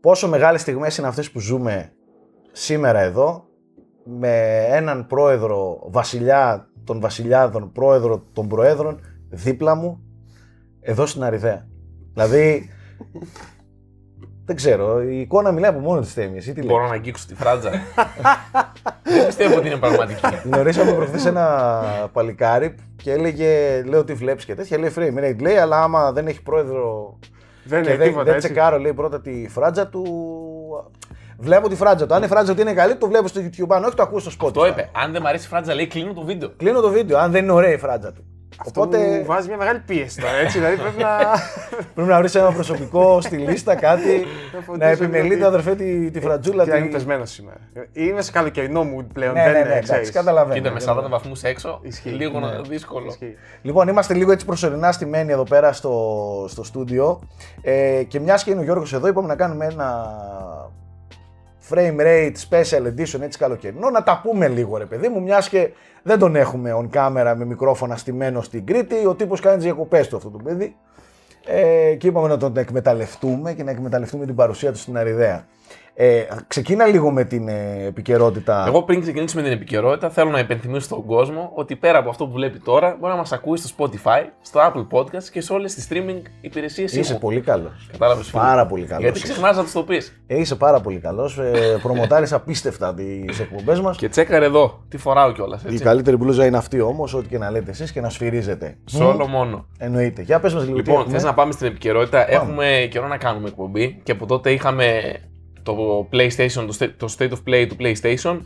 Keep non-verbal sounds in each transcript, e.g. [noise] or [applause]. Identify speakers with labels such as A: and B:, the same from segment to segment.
A: Πόσο μεγάλες στιγμές είναι αυτές που ζούμε σήμερα εδώ με έναν πρόεδρο βασιλιά των βασιλιάδων, πρόεδρο των προέδρων δίπλα μου εδώ στην Αριδαία. Δηλαδή, δεν ξέρω, η εικόνα μιλάει από μόνο της θέμη. Εσύ τι
B: Μπορώ
A: λες.
B: να αγγίξω τη φράτζα. Δεν πιστεύω ότι είναι πραγματική.
A: Γνωρίσαμε προχθές ένα παλικάρι και έλεγε, λέω τι βλέπεις και τέτοια, λέει frame rate, λέει, αλλά άμα δεν έχει πρόεδρο
C: Δεν
A: και
C: είναι
A: δεν,
C: τίποτα
A: δεν
C: έτσι.
A: τσεκάρω, λέει πρώτα τη φράτζα του. Βλέπω τη φράτζα του. Αν η φράτζα του είναι καλή, το βλέπω στο YouTube. Αν όχι, το ακούω στο Spotify.
B: Το είπε. Αν δεν μ' αρέσει η φράτζα, λέει κλείνω το βίντεο.
A: Κλείνω το βίντεο, αν δεν είναι ωραία η φράτζα του.
C: Αυτό
A: Οπότε
C: μου βάζει μια μεγάλη πίεση τώρα, έτσι, δηλαδή πρέπει να... [laughs]
A: πρέπει να βρεις ένα προσωπικό στη λίστα, κάτι. να
C: φροντίσω
A: επιμελείται,
C: ότι-
A: αδερφέ, τη, τη φρατζούλα.
C: Τι είναι
A: τη...
C: πεσμένος σήμερα. Είμαι σε καλοκαιρινό μου πλέον,
A: Ναι,
C: δεν
A: ναι, ναι,
C: είναι,
A: εντάξει,
C: ξέρεις.
A: καταλαβαίνω.
B: Κοίτα με 40 βαθμούς έξω,
C: Ισχύει.
B: λίγο
C: Ναι.
B: να- δύσκολο.
C: Ισχύει.
A: Λοιπόν, είμαστε λίγο έτσι προσωρινά στημένοι εδώ πέρα στο, στο στούντιο. Ε, και μιας και είναι ο Γιώργος εδώ, είπαμε να κάνουμε ένα frame rate special edition έτσι καλοκαιρινό. Να τα πούμε λίγο, ρε παιδί μου, μιας και δεν τον έχουμε on camera με μικρόφωνα στημένο στην Κρήτη. Ο τύπος κάνει τις διακοπές του αυτό το παιδί. Ε, και είπαμε να τον εκμεταλλευτούμε και να εκμεταλλευτούμε την παρουσία του στην Αριδαία. Ε, ξεκίνα λίγο με την ε, επικαιρότητα.
B: Εγώ πριν ξεκινήσουμε την επικαιρότητα, θέλω να υπενθυμίσω στον κόσμο ότι πέρα από αυτό που βλέπει τώρα, μπορεί να μας ακούει στο Spotify, στο Apple Podcast και σε όλες τις streaming υπηρεσίες
A: Είσαι πολύ καλός.
B: Κατάλαβες
A: Πάρα πολύ καλός
B: Γιατί
A: είσαι.
B: ξεχνάς να τους το πεις.
A: Ε, είσαι πάρα πολύ καλός. Ε, Προμοτάρεις απίστευτα τις εκπομπές μας.
B: Και τσέκαρε εδώ, τι φοράω κιόλας.
A: Η καλύτερη μπλούζα είναι αυτή όμως, ό,τι και να λέτε εσείς και να σφυρίζετε.
B: Σόλο μόνο.
A: Εννοείται. Για πες μας λίγο. τι
B: Λοιπόν,
A: έχουμε.
B: θες να πάμε στην επικαιρότητα. Έχουμε καιρό να κάνουμε εκπομπή και από τότε είχαμε το PlayStation, το state, το state of play του PlayStation.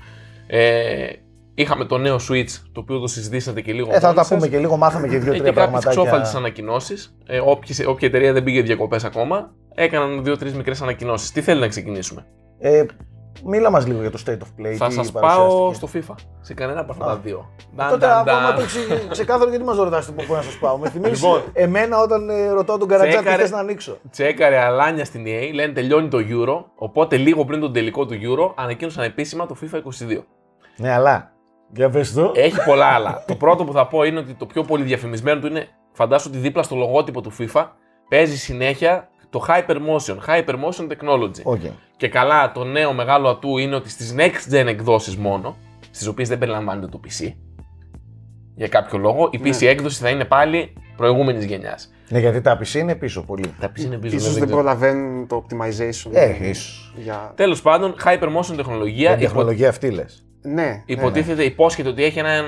B: Ε, είχαμε το νέο Switch, το οποίο το συζητήσατε και λίγο.
A: Ε, θα
B: μόνοι
A: τα
B: σας.
A: πούμε και λίγο, μάθαμε και
B: Ε,
A: δύο-τρία
B: και κάποιες ξόφαλτε
A: πραγματάκια.
B: ανακοινώσεις. Ε, όποιες- όποια εταιρεία δεν πήγε διακοπές ακόμα, έκαναν δύο-τρεις μικρές ανακοινώσεις. Τι θέλει να ξεκινήσουμε;
A: Ε, μίλα μας λίγο για το state of play.
B: Θα
A: τι
B: σας πάω
A: παρουσιάστηκε.
B: στο FIFA. Σε κανένα από αυτά τα δύο. Νταν,
A: Τότε
B: νταν,
A: άμα
B: νταν.
A: το εξηγεί ξεκάθαρο, γιατί μας ρωτάς το πού να σας πάω. Με [laughs] θυμίζεις
B: Λοιπόν.
A: εμένα όταν ε, ρωτάω τον Καρατζάκη τι
B: Τσέκαρε.
A: θες να ανοίξω;
B: Τσέκαρε αλάνια στην EA, λένε τελειώνει το Euro. Οπότε λίγο πριν τον τελικό του Euro ανακοίνωσαν επίσημα το FIFA 22.
A: Ναι, αλλά. Για πες το.
B: Έχει πολλά άλλα. το πρώτο που θα πω είναι ότι το πιο πολύ διαφημισμένο του είναι φαντάσου ότι δίπλα στο λογότυπο του FIFA παίζει συνέχεια το Hypermotion, Hypermotion Technology.
A: Οκ.
B: Και καλά, το νέο μεγάλο ατού είναι ότι στις next gen εκδόσεις μόνο, στις οποίες δεν περιλαμβάνεται το PC, για κάποιο λόγο, η PC έκδοση θα είναι πάλι προηγούμενης γενιάς.
A: Ναι, γιατί τα PC είναι πίσω πολύ.
B: Τα PC είναι πίσω,
C: Ίσως
B: δεν
C: δεν
B: ξέρω.
C: προλαβαίνουν το optimization.
A: Ε, ίσως.
C: Για...
B: Τέλος πάντων, Hypermotion τεχνολογία,
A: Την τεχνολογία αυτή λες.
C: Ναι,
B: υποτίθεται, υπόσχεται ότι έχει ένα,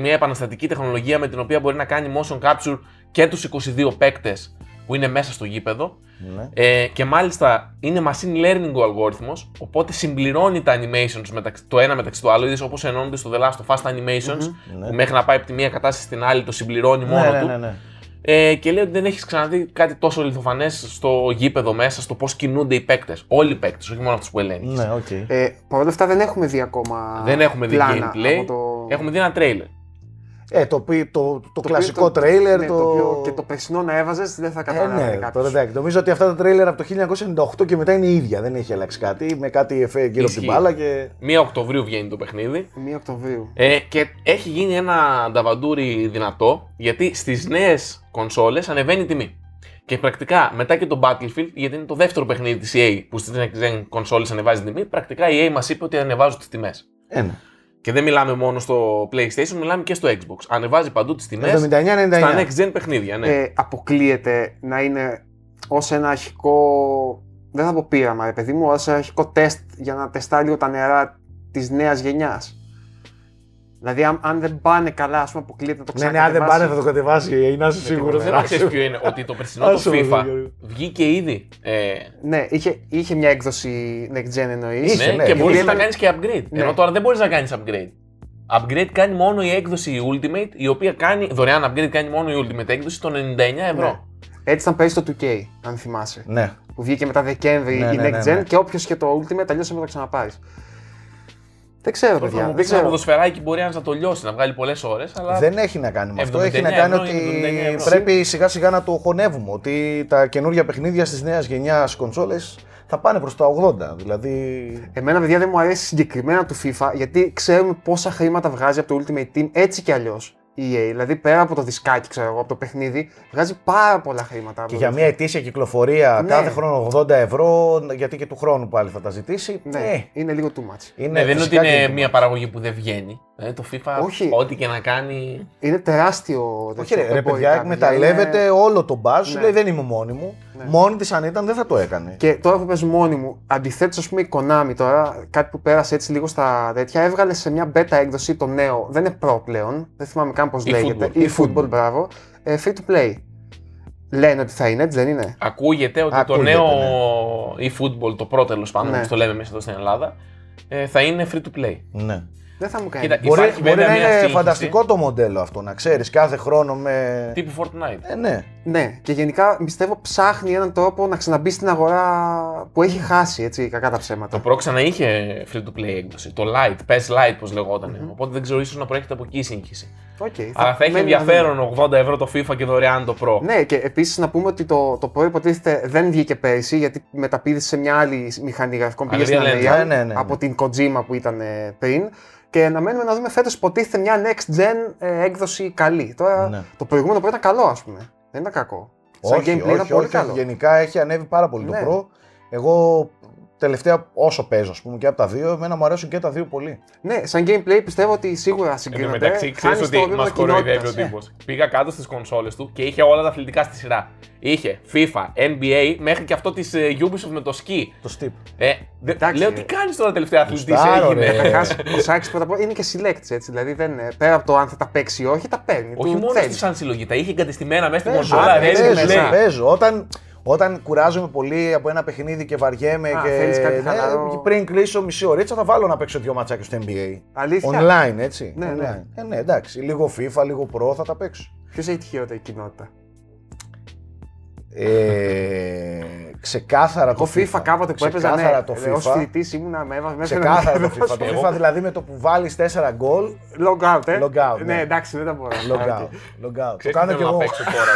B: μια επαναστατική τεχνολογία με την οποία μπορεί να κάνει motion capture και τους 22 παίκτες που είναι μέσα στο γήπεδο
A: Ναι.
B: Ε, και μάλιστα είναι machine learning ο αλγόριθμος, οπότε συμπληρώνει τα animations μεταξύ, το ένα μεταξύ του άλλου, είδες όπως ενώνονται στο The Last of Us τα animations,
A: Ναι.
B: που μέχρι να πάει από τη μία κατάσταση στην άλλη το συμπληρώνει μόνο
A: Ναι, ναι,
B: του.
A: ναι, ναι.
B: Ε, και λέει ότι δεν έχεις ξαναδεί κάτι τόσο αληθοφανές στο γήπεδο μέσα, στο πώς κινούνται οι παίκτες. Όλοι οι παίκτες, όχι μόνο αυτούς που ελέγχεις.
A: Ναι, οκ.
C: Ε, Παρ' όλα αυτά δεν έχουμε δει ακόμα.
B: Δεν έχουμε δει
C: πλάνα
B: gameplay,
C: από το...
B: έχουμε δει ένα trailer.
A: Ε, το, πι- το, το,
C: το
A: κλασικό
C: οποίο το-
A: τρέιλερ.
C: ναι,
A: το...
C: το οποίο και το περσινό να έβαζες δεν θα
A: Ε,
C: κατάλαβε
A: ναι,
C: κάποιος.
A: τώρα εντάξει. Νομίζω ότι αυτά τα τρέιλερ από το 1998 και μετά είναι ίδια. Δεν έχει αλλάξει κάτι. Με κάτι εφέ γύρω από την
B: Ισχύει.
A: μπάλα και.
B: 1 Οκτωβρίου βγαίνει το παιχνίδι.
C: 1 Οκτωβρίου.
B: Ε, και έχει γίνει ένα νταβαντούρι δυνατό γιατί στις νέες κονσόλες ανεβαίνει η τιμή. Και πρακτικά μετά και το Battlefield, γιατί είναι το δεύτερο παιχνίδι της EA που στις next gen κονσόλες ανεβάζει την τιμή, πρακτικά η EA μας είπε ότι ανεβάζουν τις τιμές.
A: Ε, ναι.
B: Και δεν μιλάμε μόνο στο PlayStation, μιλάμε και στο Xbox. Ανεβάζει παντού τις τιμές
A: 79-99.
B: στα next gen παιχνίδια. Ναι.
C: Ε, αποκλείεται να είναι ως ένα αρχικό. Δεν θα πω πείραμα, ρε παιδί μου, ως ένα αρχικό τεστ για να τεστάρει λίγο τα νερά της νέας γενιάς. Δηλαδή, αν, αν δεν πάνε καλά, ας πούμε, αποκλείεται να το
A: Ναι, ναι, αν δεν
C: ξανακατεβάσει.
A: πάνε θα το κατεβάσει. Να είσαι σίγουρος.
B: Δεν ξέρεις ποιο είναι, ότι το περσινό το
A: Άσε με,
B: FIFA
A: Γιώργο.
B: βγήκε ήδη. Ε,
C: Ναι, είχε, είχε μια έκδοση next gen εννοείς.
A: Είχε,
B: ναι,
A: ναι,
B: και
A: γιατί
B: μπορείς να
C: ήταν-
B: κάνεις και upgrade.
C: Ναι.
B: Ενώ τώρα δεν μπορείς να κάνεις upgrade. Upgrade κάνει μόνο η έκδοση Ultimate, η οποία κάνει δωρεάν upgrade κάνει μόνο η Ultimate έκδοση των 99 ευρώ.
C: Ναι. Έτσι ήταν πέρυσι το 2K, αν θυμάσαι.
A: Ναι.
C: Που βγήκε μετά Δεκέμβρη
A: Ναι,
C: η
A: ναι,
C: Next
A: ναι,
C: Gen
A: ναι.
C: και όποιος και το Ultimate αλλιώς θα το ξαναπάρεις. Δεν ξέρω,
B: Τώρα θα
C: παιδιά.
B: μου
C: Δεν
B: πει ένα
C: ξέρω.
B: ποδοσφαιράκι μπορεί να το λιώσει, να βγάλει πολλές ώρες, αλλά.
A: Δεν έχει να κάνει με αυτό.
B: 79
A: Έχει να κάνει
B: ευρώ
A: ότι
B: είναι 79 ευρώ.
A: πρέπει σιγά σιγά να το χωνεύουμε. Ότι τα καινούργια παιχνίδια στις νέας γενιάς κονσόλες θα πάνε προς τα 80. Δηλαδή.
C: Εμένα, παιδιά, δεν μου αρέσει συγκεκριμένα του FIFA γιατί ξέρουμε πόσα χρήματα βγάζει από το Ultimate Team έτσι κι αλλιώς. EA. Δηλαδή πέρα από το δισκάκι, ξέρω εγώ, από το παιχνίδι, βγάζει πάρα πολλά χρήματα.
A: Και για μια ετήσια κυκλοφορία
C: Ναι.
A: κάθε χρόνο 80 ευρώ, γιατί και του χρόνου πάλι θα τα ζητήσει.
C: Ναι,
A: ε,
C: είναι λίγο too much.
A: είναι,
B: Ναι, δεν είναι ότι
A: φυσικά και
B: είναι
A: το
B: μια
A: μάτς.
B: παραγωγή που δεν βγαίνει. Δηλαδή το FIFA,
C: Όχι.
B: ό,τι και να κάνει.
C: Είναι τεράστιο.
A: Όχι,
C: τέτοιο
A: ρε, ρε
C: εμπορικά,
A: παιδιά, εκμεταλλεύεται
C: είναι-
A: όλο τον μπάζ. Σου
C: Ναι.
A: λέει δεν είμαι μόνη μου.
C: Ναι.
A: Μόνη της αν ήταν δεν θα το έκανε.
C: Και τώρα που πες μόνη μου, αντιθέτως, ας πούμε, η Konami τώρα, κάτι που πέρασε έτσι λίγο στα τέτοια, έβγαλε σε μια beta έκδοση το νέο, δεν είναι pro πλέον, δεν θυμάμαι καν πώς
B: E
C: λέγεται.
B: eFootball.
C: eFootball, μπράβο. Ε, free to play. Λένε ότι θα είναι, έτσι δεν είναι;
B: Ακούγεται ότι
A: Ακούγεται,
B: το νέο
A: ναι.
B: e-football, το πρώτο τέλος πάντων,
C: Ναι.
B: όπως το λέμε εμείς εδώ στην Ελλάδα, ε, θα είναι free to play.
A: Ναι.
C: Δεν θα μου κάνει.
B: Κοίτα,
A: Μπορεί,
B: Υπάρχει
A: μπορεί
B: βέβαια
A: να
B: μια
A: είναι
B: σύγχυση.
A: φανταστικό το μοντέλο αυτό, να ξέρεις κάθε χρόνο με.
B: Τύπου Fortnite.
A: Ε, ναι.
C: Ναι, και γενικά πιστεύω ψάχνει έναν τρόπο να ξαναμπεί στην αγορά που έχει χάσει, έτσι, κακά τα ψέματα.
B: Το Pro ξανά είχε free to play έκδοση. Το Lite, PES Lite, πώς λεγόταν. Οπότε δεν ξέρω, ίσως να προέρχεται από εκεί η σύγχυση.
C: Okay,
B: Αλλά θα έχει
C: μένει να δούμε.
B: ενδιαφέρον 80 ευρώ το FIFA και δωρεάν το Pro.
C: Ναι, και επίσης να πούμε ότι το, το Pro υποτίθεται δεν βγήκε πέρυσι γιατί μεταπήδησε σε μια άλλη μηχανή γραφικών πήγε στην
B: Unreal Engine.
C: Unreal
A: Ναι, ναι, ναι, ναι.
C: από την Kojima που ήταν ε, πριν. Και να μένουμε να δούμε φέτος υποτίθεται μια next gen ε, έκδοση καλή. Τώρα
A: Ναι.
C: το προηγούμενο Pro ήταν καλό, ας πούμε. Δεν ήταν κακό. Σαν
A: όχι,
C: gameplay
A: όχι,
C: ήταν πολύ
A: όχι,
C: καλό.
A: Γενικά έχει ανέβει πάρα πολύ
C: Ναι.
A: το Pro. Εγώ τελευταία όσο παίζω, ας πούμε, και από τα δύο, εμένα μου αρέσουν και τα δύο πολύ.
C: Ναι, σαν gameplay πιστεύω ότι σίγουρα
B: Εν τω
C: συγκρίνονται.
B: μεταξύ, ξέρεις
C: Χάνεις
B: ότι
C: το επίπεδο
B: μας κοροϊδεύει ο
C: κοινότητας.
B: τύπος. Πήγα κάτω στις κονσόλες του και είχε όλα τα αθλητικά στη σειρά. Είχε FIFA, NBA, μέχρι και αυτό της Ubisoft με το σκι.
A: Το Steep.
B: Ε, δε-
C: Εντάξει,
B: λέω
C: ρε.
B: τι κάνεις τώρα τελευταία αθλητής
A: Γουστάρω,
B: έγινε;
A: ρε.
C: Καταρχάς, ο Σάκη πρώτα απ' όλα είναι και select έτσι. Δηλαδή δεν, είναι- πέρα από το αν θα τα παίξει ή όχι, τα παίρνει.
B: Όχι
C: του
B: μόνο
C: θέλεις.
B: του σαν συλλογή, τα είχε εγκατεστημένα μέσα στην
C: Παίζω,
B: κονσόλα.
C: α,
B: ρε,
C: έτσι
B: έτσι
C: μέσα.
B: λέει.
A: παίζω, παίζω. Όταν, όταν κουράζομαι πολύ από ένα παιχνίδι και βαριέμαι
C: Α,
A: και.
C: θέλεις κάτι
A: ναι,
C: χαλαρό.
A: πριν κλείσω μισή ωρίτσα θα βάλω να παίξω δύο ματσάκια στο NBA.
C: Αλήθεια;
A: Online, έτσι.
C: Ναι, ναι.
A: Online. Ε, ναι, εντάξει. Λίγο FIFA, λίγο Pro θα τα παίξω.
C: Ποιος έχει τη χειρότερη κοινότητα;
A: Ε, ξεκάθαρα το
C: Εγώ FIFA κάποτε που έπαιζα, ναι,
A: Ξεκάθαρα το
C: ε, ως
A: FIFA.
C: φοιτητής ήμουνα με έβαζε μέσα
A: Ξεκάθαρα το
C: ένα
A: FIFA. Το
B: Εγώ-
A: FIFA δηλαδή με το που βάλεις 4 γκολ,
C: Log out, ε.
A: Log out, ναι.
C: Ναι, εντάξει, δεν τα μπορώ.
A: log
C: Α,
A: out.
C: οκ.
A: Log out. Το
B: Ξέρεις τι
A: κάνω κι
B: θέλω να
A: εγώ.
B: παίξω τώρα.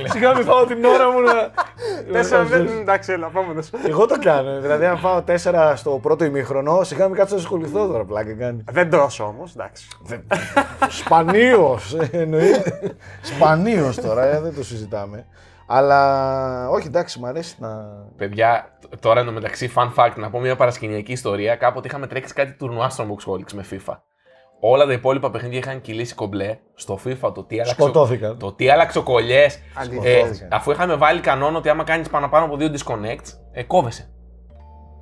B: εγώ. [laughs]
A: Σιγά μην φάω την ώρα μου να... [laughs]
C: Τέσσερα δεν. Εντάξει, έλα, επόμενο.
A: Εγώ το κάνω. Δηλαδή, αν φάω 4 στο πρώτο ημίχρονο, σιγά μην κάτσω να ασχοληθώ τώρα. Πλάκα κάνει.
C: Δεν τρώσω όμως, εντάξει.
A: Σπανίως. Εννοείται. Σπανίως τώρα, ε, δεν το συζητάμε. Αλλά όχι, εντάξει, μου αρέσει να.
B: Παιδιά, τ- τώρα εντωμεταξύ, fun fact, να πω μια παρασκηνιακή ιστορία. Κάποτε είχαμε τρέξει κάτι τουρνουά στο Boxholics με FIFA. Όλα τα υπόλοιπα παιχνίδια είχαν κυλήσει κομπλέ. Στο FIFA το τι άλλαξε.
A: Σκοτώθηκαν.
B: Το τι άλλαξε κολλιές.
C: Αλήθεια.
B: Ε,
A: Σκοτώθηκαν.
B: αφού είχαμε βάλει κανόνα ότι άμα κάνεις παραπάνω από δύο disconnects, ε, κόβεσαι.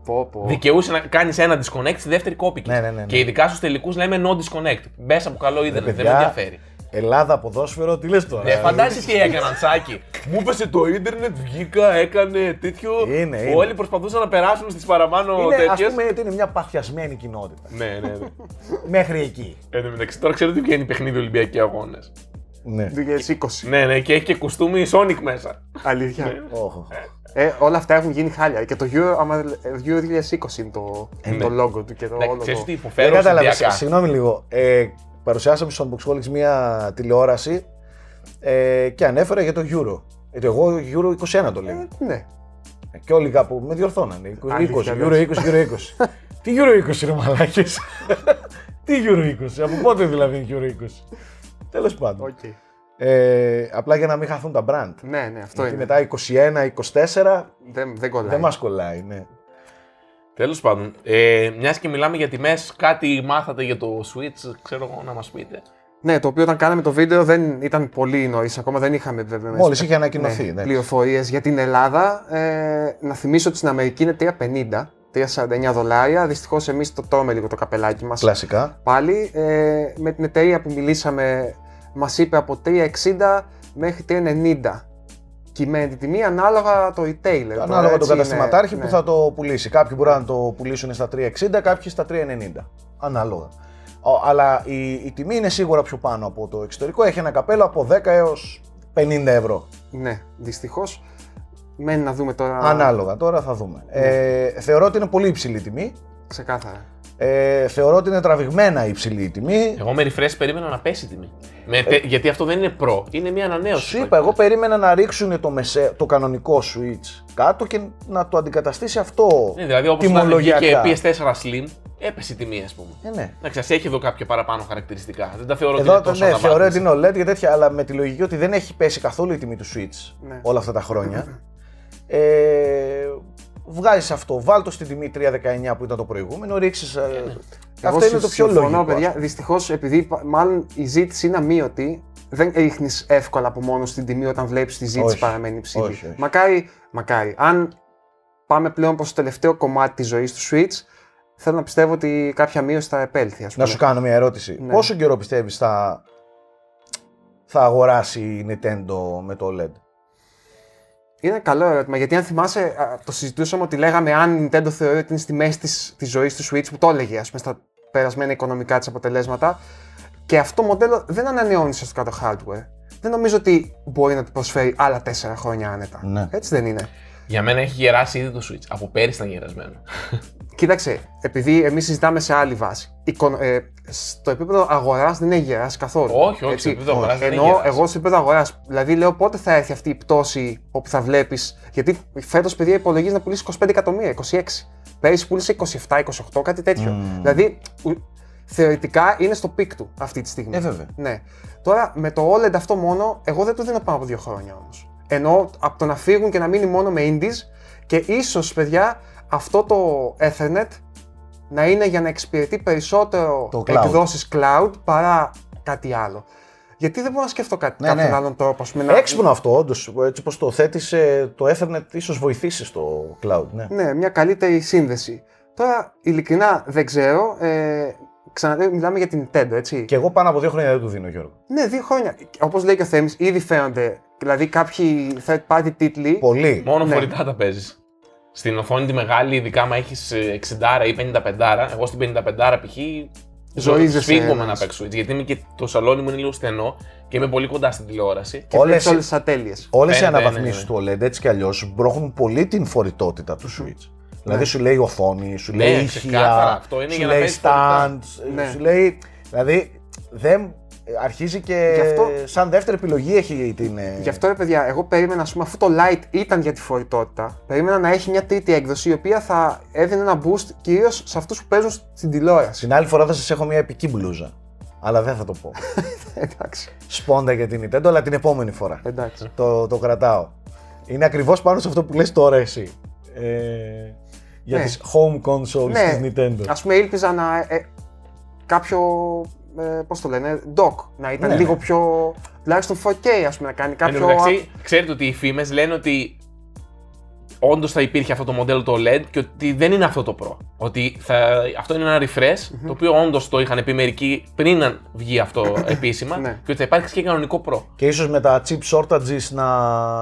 C: Πω, πω.
B: Δικαιούσε να κάνεις ένα disconnect, στη δεύτερη κόπηκε.
A: Ναι, ναι, ναι, ναι.
B: Και ειδικά στους τελικούς λέμε no disconnect. Μπες από καλό ίντερνετ, δεν
A: παιδιά,
B: με ενδιαφέρει.
A: Ελλάδα ποδόσφαιρο, τι λες τώρα;
B: Ε, φαντάζεσαι τι έκαναν, Τσάκη. Μου έπεσε το ίντερνετ, βγήκα, έκανε τέτοιο.
A: Είναι, είναι.
B: Όλοι προσπαθούσαν να περάσουν στις παραπάνω
A: είναι, ας
B: τέτοιες.
A: πούμε ότι είναι μια παθιασμένη κοινότητα.
B: Ναι, ναι, ναι.
A: Μέχρι εκεί.
B: Εν τω μεταξύ, τώρα ξέρω ότι βγαίνει παιχνίδι Ολυμπιακοί Αγώνες.
A: Ναι.
C: 2020.
B: Ναι, ναι, και έχει και κουστούμι Sonic μέσα.
C: Αλήθεια.
A: Όχο.
C: Ε, όλα αυτά έχουν γίνει χάλια. Και το Euro, άμα, ε, Euro 2020 είναι το,
B: Ναι.
C: το logo του και το
B: Ναι,
C: όλο
B: ξέρεις
C: το...
B: τι
A: Δεν
B: υποφέρω
A: κατάλαβα.
B: συνδυακά.
A: Συγγνώμη λίγο. Ε, παρουσιάσαμε στο Unboxholics μια τηλεόραση ε, και ανέφερα για το Euro. Ε, εγώ Euro 21 το λέω.
C: Ε, ναι.
A: Και όλοι κάπου με διορθώνανε. 20,
C: Αλήθεια,
A: 20, Euro 20, Euro 20. [laughs] Τι Euro 20 ρε μαλάκες; [laughs] Τι Euro 20, από πότε δηλαδή είναι Euro 20. Τέλος πάντων.
C: Οκ.
A: Ε, απλά για να μην χαθούν τα brand.
C: Ναι, ναι, αυτό
A: Γιατί
C: είναι.
A: μετά 21-24
C: Δεν, δεν κολλάει.
A: δεν μας κολλάει. Ναι.
B: Τέλος πάντων, ε, μιας και μιλάμε για τιμές, κάτι μάθατε για το Switch, ξέρω εγώ να μας πείτε.
C: Ναι, το οποίο όταν κάναμε το βίντεο δεν ήταν πολύ νωρίς ακόμα, δεν είχαμε βέβαια
A: Μόλις είχε ανακοινωθεί, ναι.
C: πληροφορίες για την Ελλάδα. Ε, να θυμίσω ότι στην Αμερική είναι 3,50, 3,49 δολάρια. Δυστυχώς εμείς το τρώμε λίγο το καπελάκι μας.
A: Κλασικά.
C: Πάλι ε, με την εταιρεία που μιλήσαμε, μας είπε από 3,60 μέχρι 3,90. Κυμαίνεται η τιμή ανάλογα το retailer. τώρα,
A: Ανάλογα τον
C: έτσι
A: καταστηματάρχη
C: είναι,
A: που
C: ναι.
A: θα το πουλήσει. Κάποιοι μπορεί να το πουλήσουν στα 3,60, κάποιοι στα 3,90. Ανάλογα. Ο, αλλά η, η τιμή είναι σίγουρα πιο πάνω από το εξωτερικό. Έχει ένα καπέλο από 10 έως 50 ευρώ.
C: Ναι, δυστυχώς. Μένει να δούμε τώρα.
A: Ανάλογα, τώρα θα δούμε. Ε, θεωρώ ότι είναι πολύ υψηλή τιμή.
C: Ξεκάθαρα.
A: Ε, θεωρώ ότι είναι τραβηγμένα η υψηλή η τιμή.
B: Εγώ με refresh περίμενα να πέσει η τιμή. Με, τε- γιατί αυτό δεν είναι Pro, είναι μια ανανέωση.
A: Σου είπα, εγώ περίμενα να ρίξουν το, μεσέ, το κανονικό Switch κάτω και να το αντικαταστήσει αυτό
B: Ναι, δηλαδή όπως όταν
A: τιμολογιακά.
B: βγήκε PS4 Slim, έπεσε η τιμή, ας πούμε.
A: Ε, ναι.
B: Εντάξει, ας έχει εδώ κάποια παραπάνω χαρακτηριστικά. Δεν τα θεωρώ ότι
A: Εδώ
B: είναι
A: το,
B: τόσο
A: ναι, θεωρώ
B: αβάθμιση.
A: ότι είναι OLED και τέτοια, αλλά με τη λογική ότι δεν έχει πέσει καθόλου η τιμή του Switch
C: Ναι.
A: όλα αυτά τα χρόνια. ε, Βγάζεις αυτό, βάλ το στην τιμή 319 που ήταν το προηγούμενο, ρίξεις.
C: Εγώ
A: Αυτό είναι το πιο
C: συμφωνώ,
A: λογικό.
C: παιδιά. Δυστυχώς, επειδή υπα- μάλλον η ζήτηση είναι αμύωτη, δεν ρίχνεις εύκολα από μόνος στην τιμή όταν βλέπεις τη ζήτηση
A: Όχι.
C: παραμένει υψηλή.
A: Όχι, όχι.
C: Μακάρι, μακάρι. Αν πάμε πλέον προς το τελευταίο κομμάτι της ζωής του Switch, θέλω να πιστεύω ότι κάποια μείωση θα επέλθει. Ας
A: Να
C: πούμε.
A: σου κάνω μια ερώτηση.
C: Ναι.
A: Πόσο καιρό πιστεύεις θα, θα αγοράσει η Nintendo με το OLED.
C: Είναι καλό ερώτημα γιατί αν θυμάσαι, α, το συζητούσαμε ότι λέγαμε αν η Nintendo θεωρεί ότι είναι στη μέση της, της ζωής του Switch που το έλεγε ας πούμε, στα περασμένα οικονομικά της αποτελέσματα και αυτό το μοντέλο δεν ανανεώνει ουσιαστικά το hardware. Δεν νομίζω ότι μπορεί να του προσφέρει άλλα 4 χρόνια άνετα.
A: Ναι.
C: Έτσι δεν είναι.
B: Για μένα έχει γεράσει ήδη το Switch. Από πέρυσι ήταν γερασμένο.
C: Κοίταξε, επειδή εμείς συζητάμε σε άλλη βάση. Εικο- ε, στο επίπεδο αγοράς δεν έχει γεράσει καθόλου.
B: Όχι, όχι,
C: Έτσι.
B: στο επίπεδο αγοράς δεν έχει
C: Ενώ
B: γεράσει.
C: εγώ στο επίπεδο αγοράς, δηλαδή λέω πότε θα έρθει αυτή η πτώση όπου θα βλέπεις. Γιατί φέτος, παιδιά, υπολογίζεις να πουλήσεις 25 εκατομμύρια, 26. Πέρυσι πούλησε 27-28, κάτι τέτοιο. Δηλαδή, ου- θεωρητικά είναι στο peak του αυτή τη στιγμή.
A: Ε, βέβαια.
C: Ναι. Τώρα με το OLED αυτό μόνο, εγώ δεν το δίνω πάνω από δύο χρόνια όμως. Ενώ από το να φύγουν και να μείνει μόνο με indies και ίσως, παιδιά, αυτό το Ethernet να είναι για να εξυπηρετεί περισσότερο
A: Το cloud.
C: εκδόσεις cloud παρά κάτι άλλο. Γιατί δεν μπορώ να σκεφτώ κάτι,
A: Ναι,
C: κάποιον
A: ναι.
C: άλλον τρόπο. ας πούμε, να-
A: Έξυπνο αυτό, όντως. Έτσι όπως το θέτεις, το Ethernet ίσως βοηθήσει στο cloud. Ναι.
C: Ναι, μια καλύτερη σύνδεση. Τώρα, ειλικρινά δεν ξέρω. Ε, ξαναλέω, μιλάμε για την Nintendo, έτσι.
A: Και εγώ πάνω από δύο χρόνια δεν του δίνω, Γιώργο.
C: Ναι, δύο χρόνια. Όπως λέει και ο Θέμης, ήδη φαίνονται. Δηλαδή, κάποιοι third party τίτλοι.
A: Πολύ.
B: Μόνο
C: Ναι.
B: φορητά τα παίζεις. Στην οθόνη τη μεγάλη, ειδικά αν έχεις 60 ή 55, εγώ στην 55 π.χ.
C: Ζορίζεσαι
B: Σφίγγομαι να
C: ένας.
B: παίξω Switch. Γιατί είμαι και το σαλόνι μου είναι λίγο στενό και είμαι πολύ κοντά στην τηλεόραση.
C: Και
A: Όλες-
C: όλες, όλες τις ατέλειες.
A: Όλες οι
B: Φαίνεται,
A: αναβαθμίσει
B: ναι,
A: του OLED έτσι κι αλλιώς μπρώχνουν πολύ την φορητότητα του Switch. Δηλαδή σου λέει οθόνη, σου
B: Ναι,
A: λέει
B: ξεκάθαρα.
A: ηχεία,
B: Αυτό είναι
A: σου
B: για να
A: λέει
B: παίζεις
A: stand,
C: Ναι.
A: σου λέει. Δηλαδή δεν. Αρχίζει και
C: Γι' αυτό-
A: σαν δεύτερη επιλογή έχει την. ε,
C: Γι' αυτό ρε παιδιά, εγώ περίμενα, ας πούμε, αφού το Lite ήταν για τη φορητότητα, περίμενα να έχει μια τρίτη έκδοση η οποία θα έδινε ένα boost κυρίως σε αυτούς που παίζουν στην τηλεόραση.
A: Την άλλη φορά θα σας έχω μια επική μπλούζα. Αλλά δεν θα το πω. [laughs]
C: Εντάξει.
A: Σπόντα για την Nintendo, αλλά την επόμενη φορά.
C: Εντάξει.
A: το, το κρατάω. Είναι ακριβώς πάνω σε αυτό που λες τώρα εσύ. Ε, για
C: Ναι.
A: τις home consoles
C: Ναι,
A: της Nintendo.
C: Α πούμε, ήλπιζα να. Ε, κάποιο. Ε, Πώς το λένε, dock. Να ήταν
A: Ναι,
C: λίγο
A: ναι.
C: πιο. τουλάχιστον 4K, ας πούμε, να κάνει
B: Εν τω
C: κάποιο.
B: μεταξύ, ξέρετε ότι οι φήμες λένε ότι όντως θα υπήρχε αυτό το μοντέλο το OLED και ότι δεν είναι αυτό το Pro. Ότι θα, αυτό είναι ένα refresh, το οποίο όντως το είχαν πει μερικοί πριν να βγει αυτό [coughs] επίσημα
C: Ναι.
B: και ότι θα υπάρξει και κανονικό Pro.
A: Και ίσως με τα chip shortages να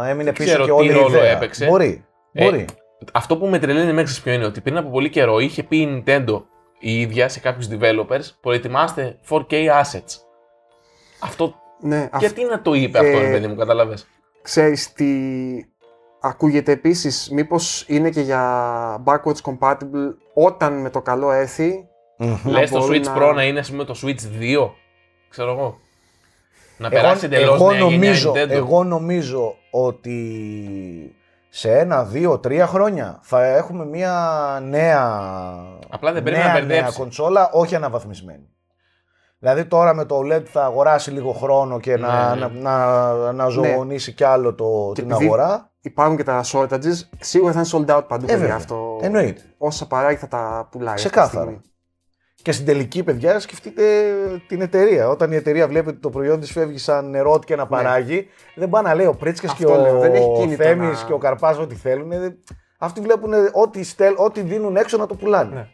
A: έμεινε πίσω
B: ξέρω
A: και
B: τι
A: όλη η
B: ρόλο
A: ιδέα.
B: έπαιξε.
A: Μπορεί.
B: Ε,
A: Μπορεί.
B: Αυτό που με τρελαίνει μέχρι ποιο είναι ότι πριν από πολύ καιρό είχε πει η Nintendo η ίδια σε κάποιους developers προετοιμάστε 4K assets. Αυτό.
C: Ναι, αυ-
B: Γιατί να το είπε αυτό,
C: Ε,
B: ρε παιδί μου, καταλαβες.
C: Ξέρεις τι ακούγεται επίσης, μήπως είναι και για backwards compatible όταν με το καλό έρθει.
A: Μμμ.
C: να
B: Λες το
C: μπορούν
B: Switch
C: να-
B: Pro να είναι ας πούμε το Switch 2, ξέρω εγώ. Να
A: Εγώ,
B: περάσει εντελώς
A: εγώ,
B: νέα γενιά
A: νομίζω,
B: Nintendo.
A: εγώ νομίζω ότι σε ένα, δύο, τρία χρόνια θα έχουμε μια νέα,
B: Απλά δεν πρέπει
A: νέα,
B: να
A: νέα
B: μπερδέψεις.
A: κονσόλα, όχι αναβαθμισμένη. Δηλαδή τώρα με το OLED θα αγοράσει λίγο χρόνο και να,
B: Ναι,
A: να, να, να ζωγονίσει κι άλλο το,
C: Και
A: την
C: επειδή
A: αγορά.
C: Υπάρχουν και τα shortages, σίγουρα θα είναι sold out παντού
A: Ε,
C: παιδιά,
A: βέβαια.
C: αυτό.
A: Εννοείται.
C: Όσα παράγει θα τα πουλάει. αυτή τη
A: Ξεκάθαρα.
C: Στιγμή.
A: Και στην τελική, παιδιά, σκεφτείτε την εταιρεία. Όταν η εταιρεία βλέπει ότι το προϊόν της φεύγει σαν νερό και να παράγει, δεν πάει να λέει ο Πρίτσκα και
C: Ναι. Αυτό
A: ο,
C: λέω, δεν έχει κίνητρο
A: Θέμης
C: να-
A: και ο Καρπά ό,τι θέλουν. Δεν- Αυτοί βλέπουν ό,τι, στέλ, ό,τι δίνουν έξω να το πουλάνε.
C: Ναι.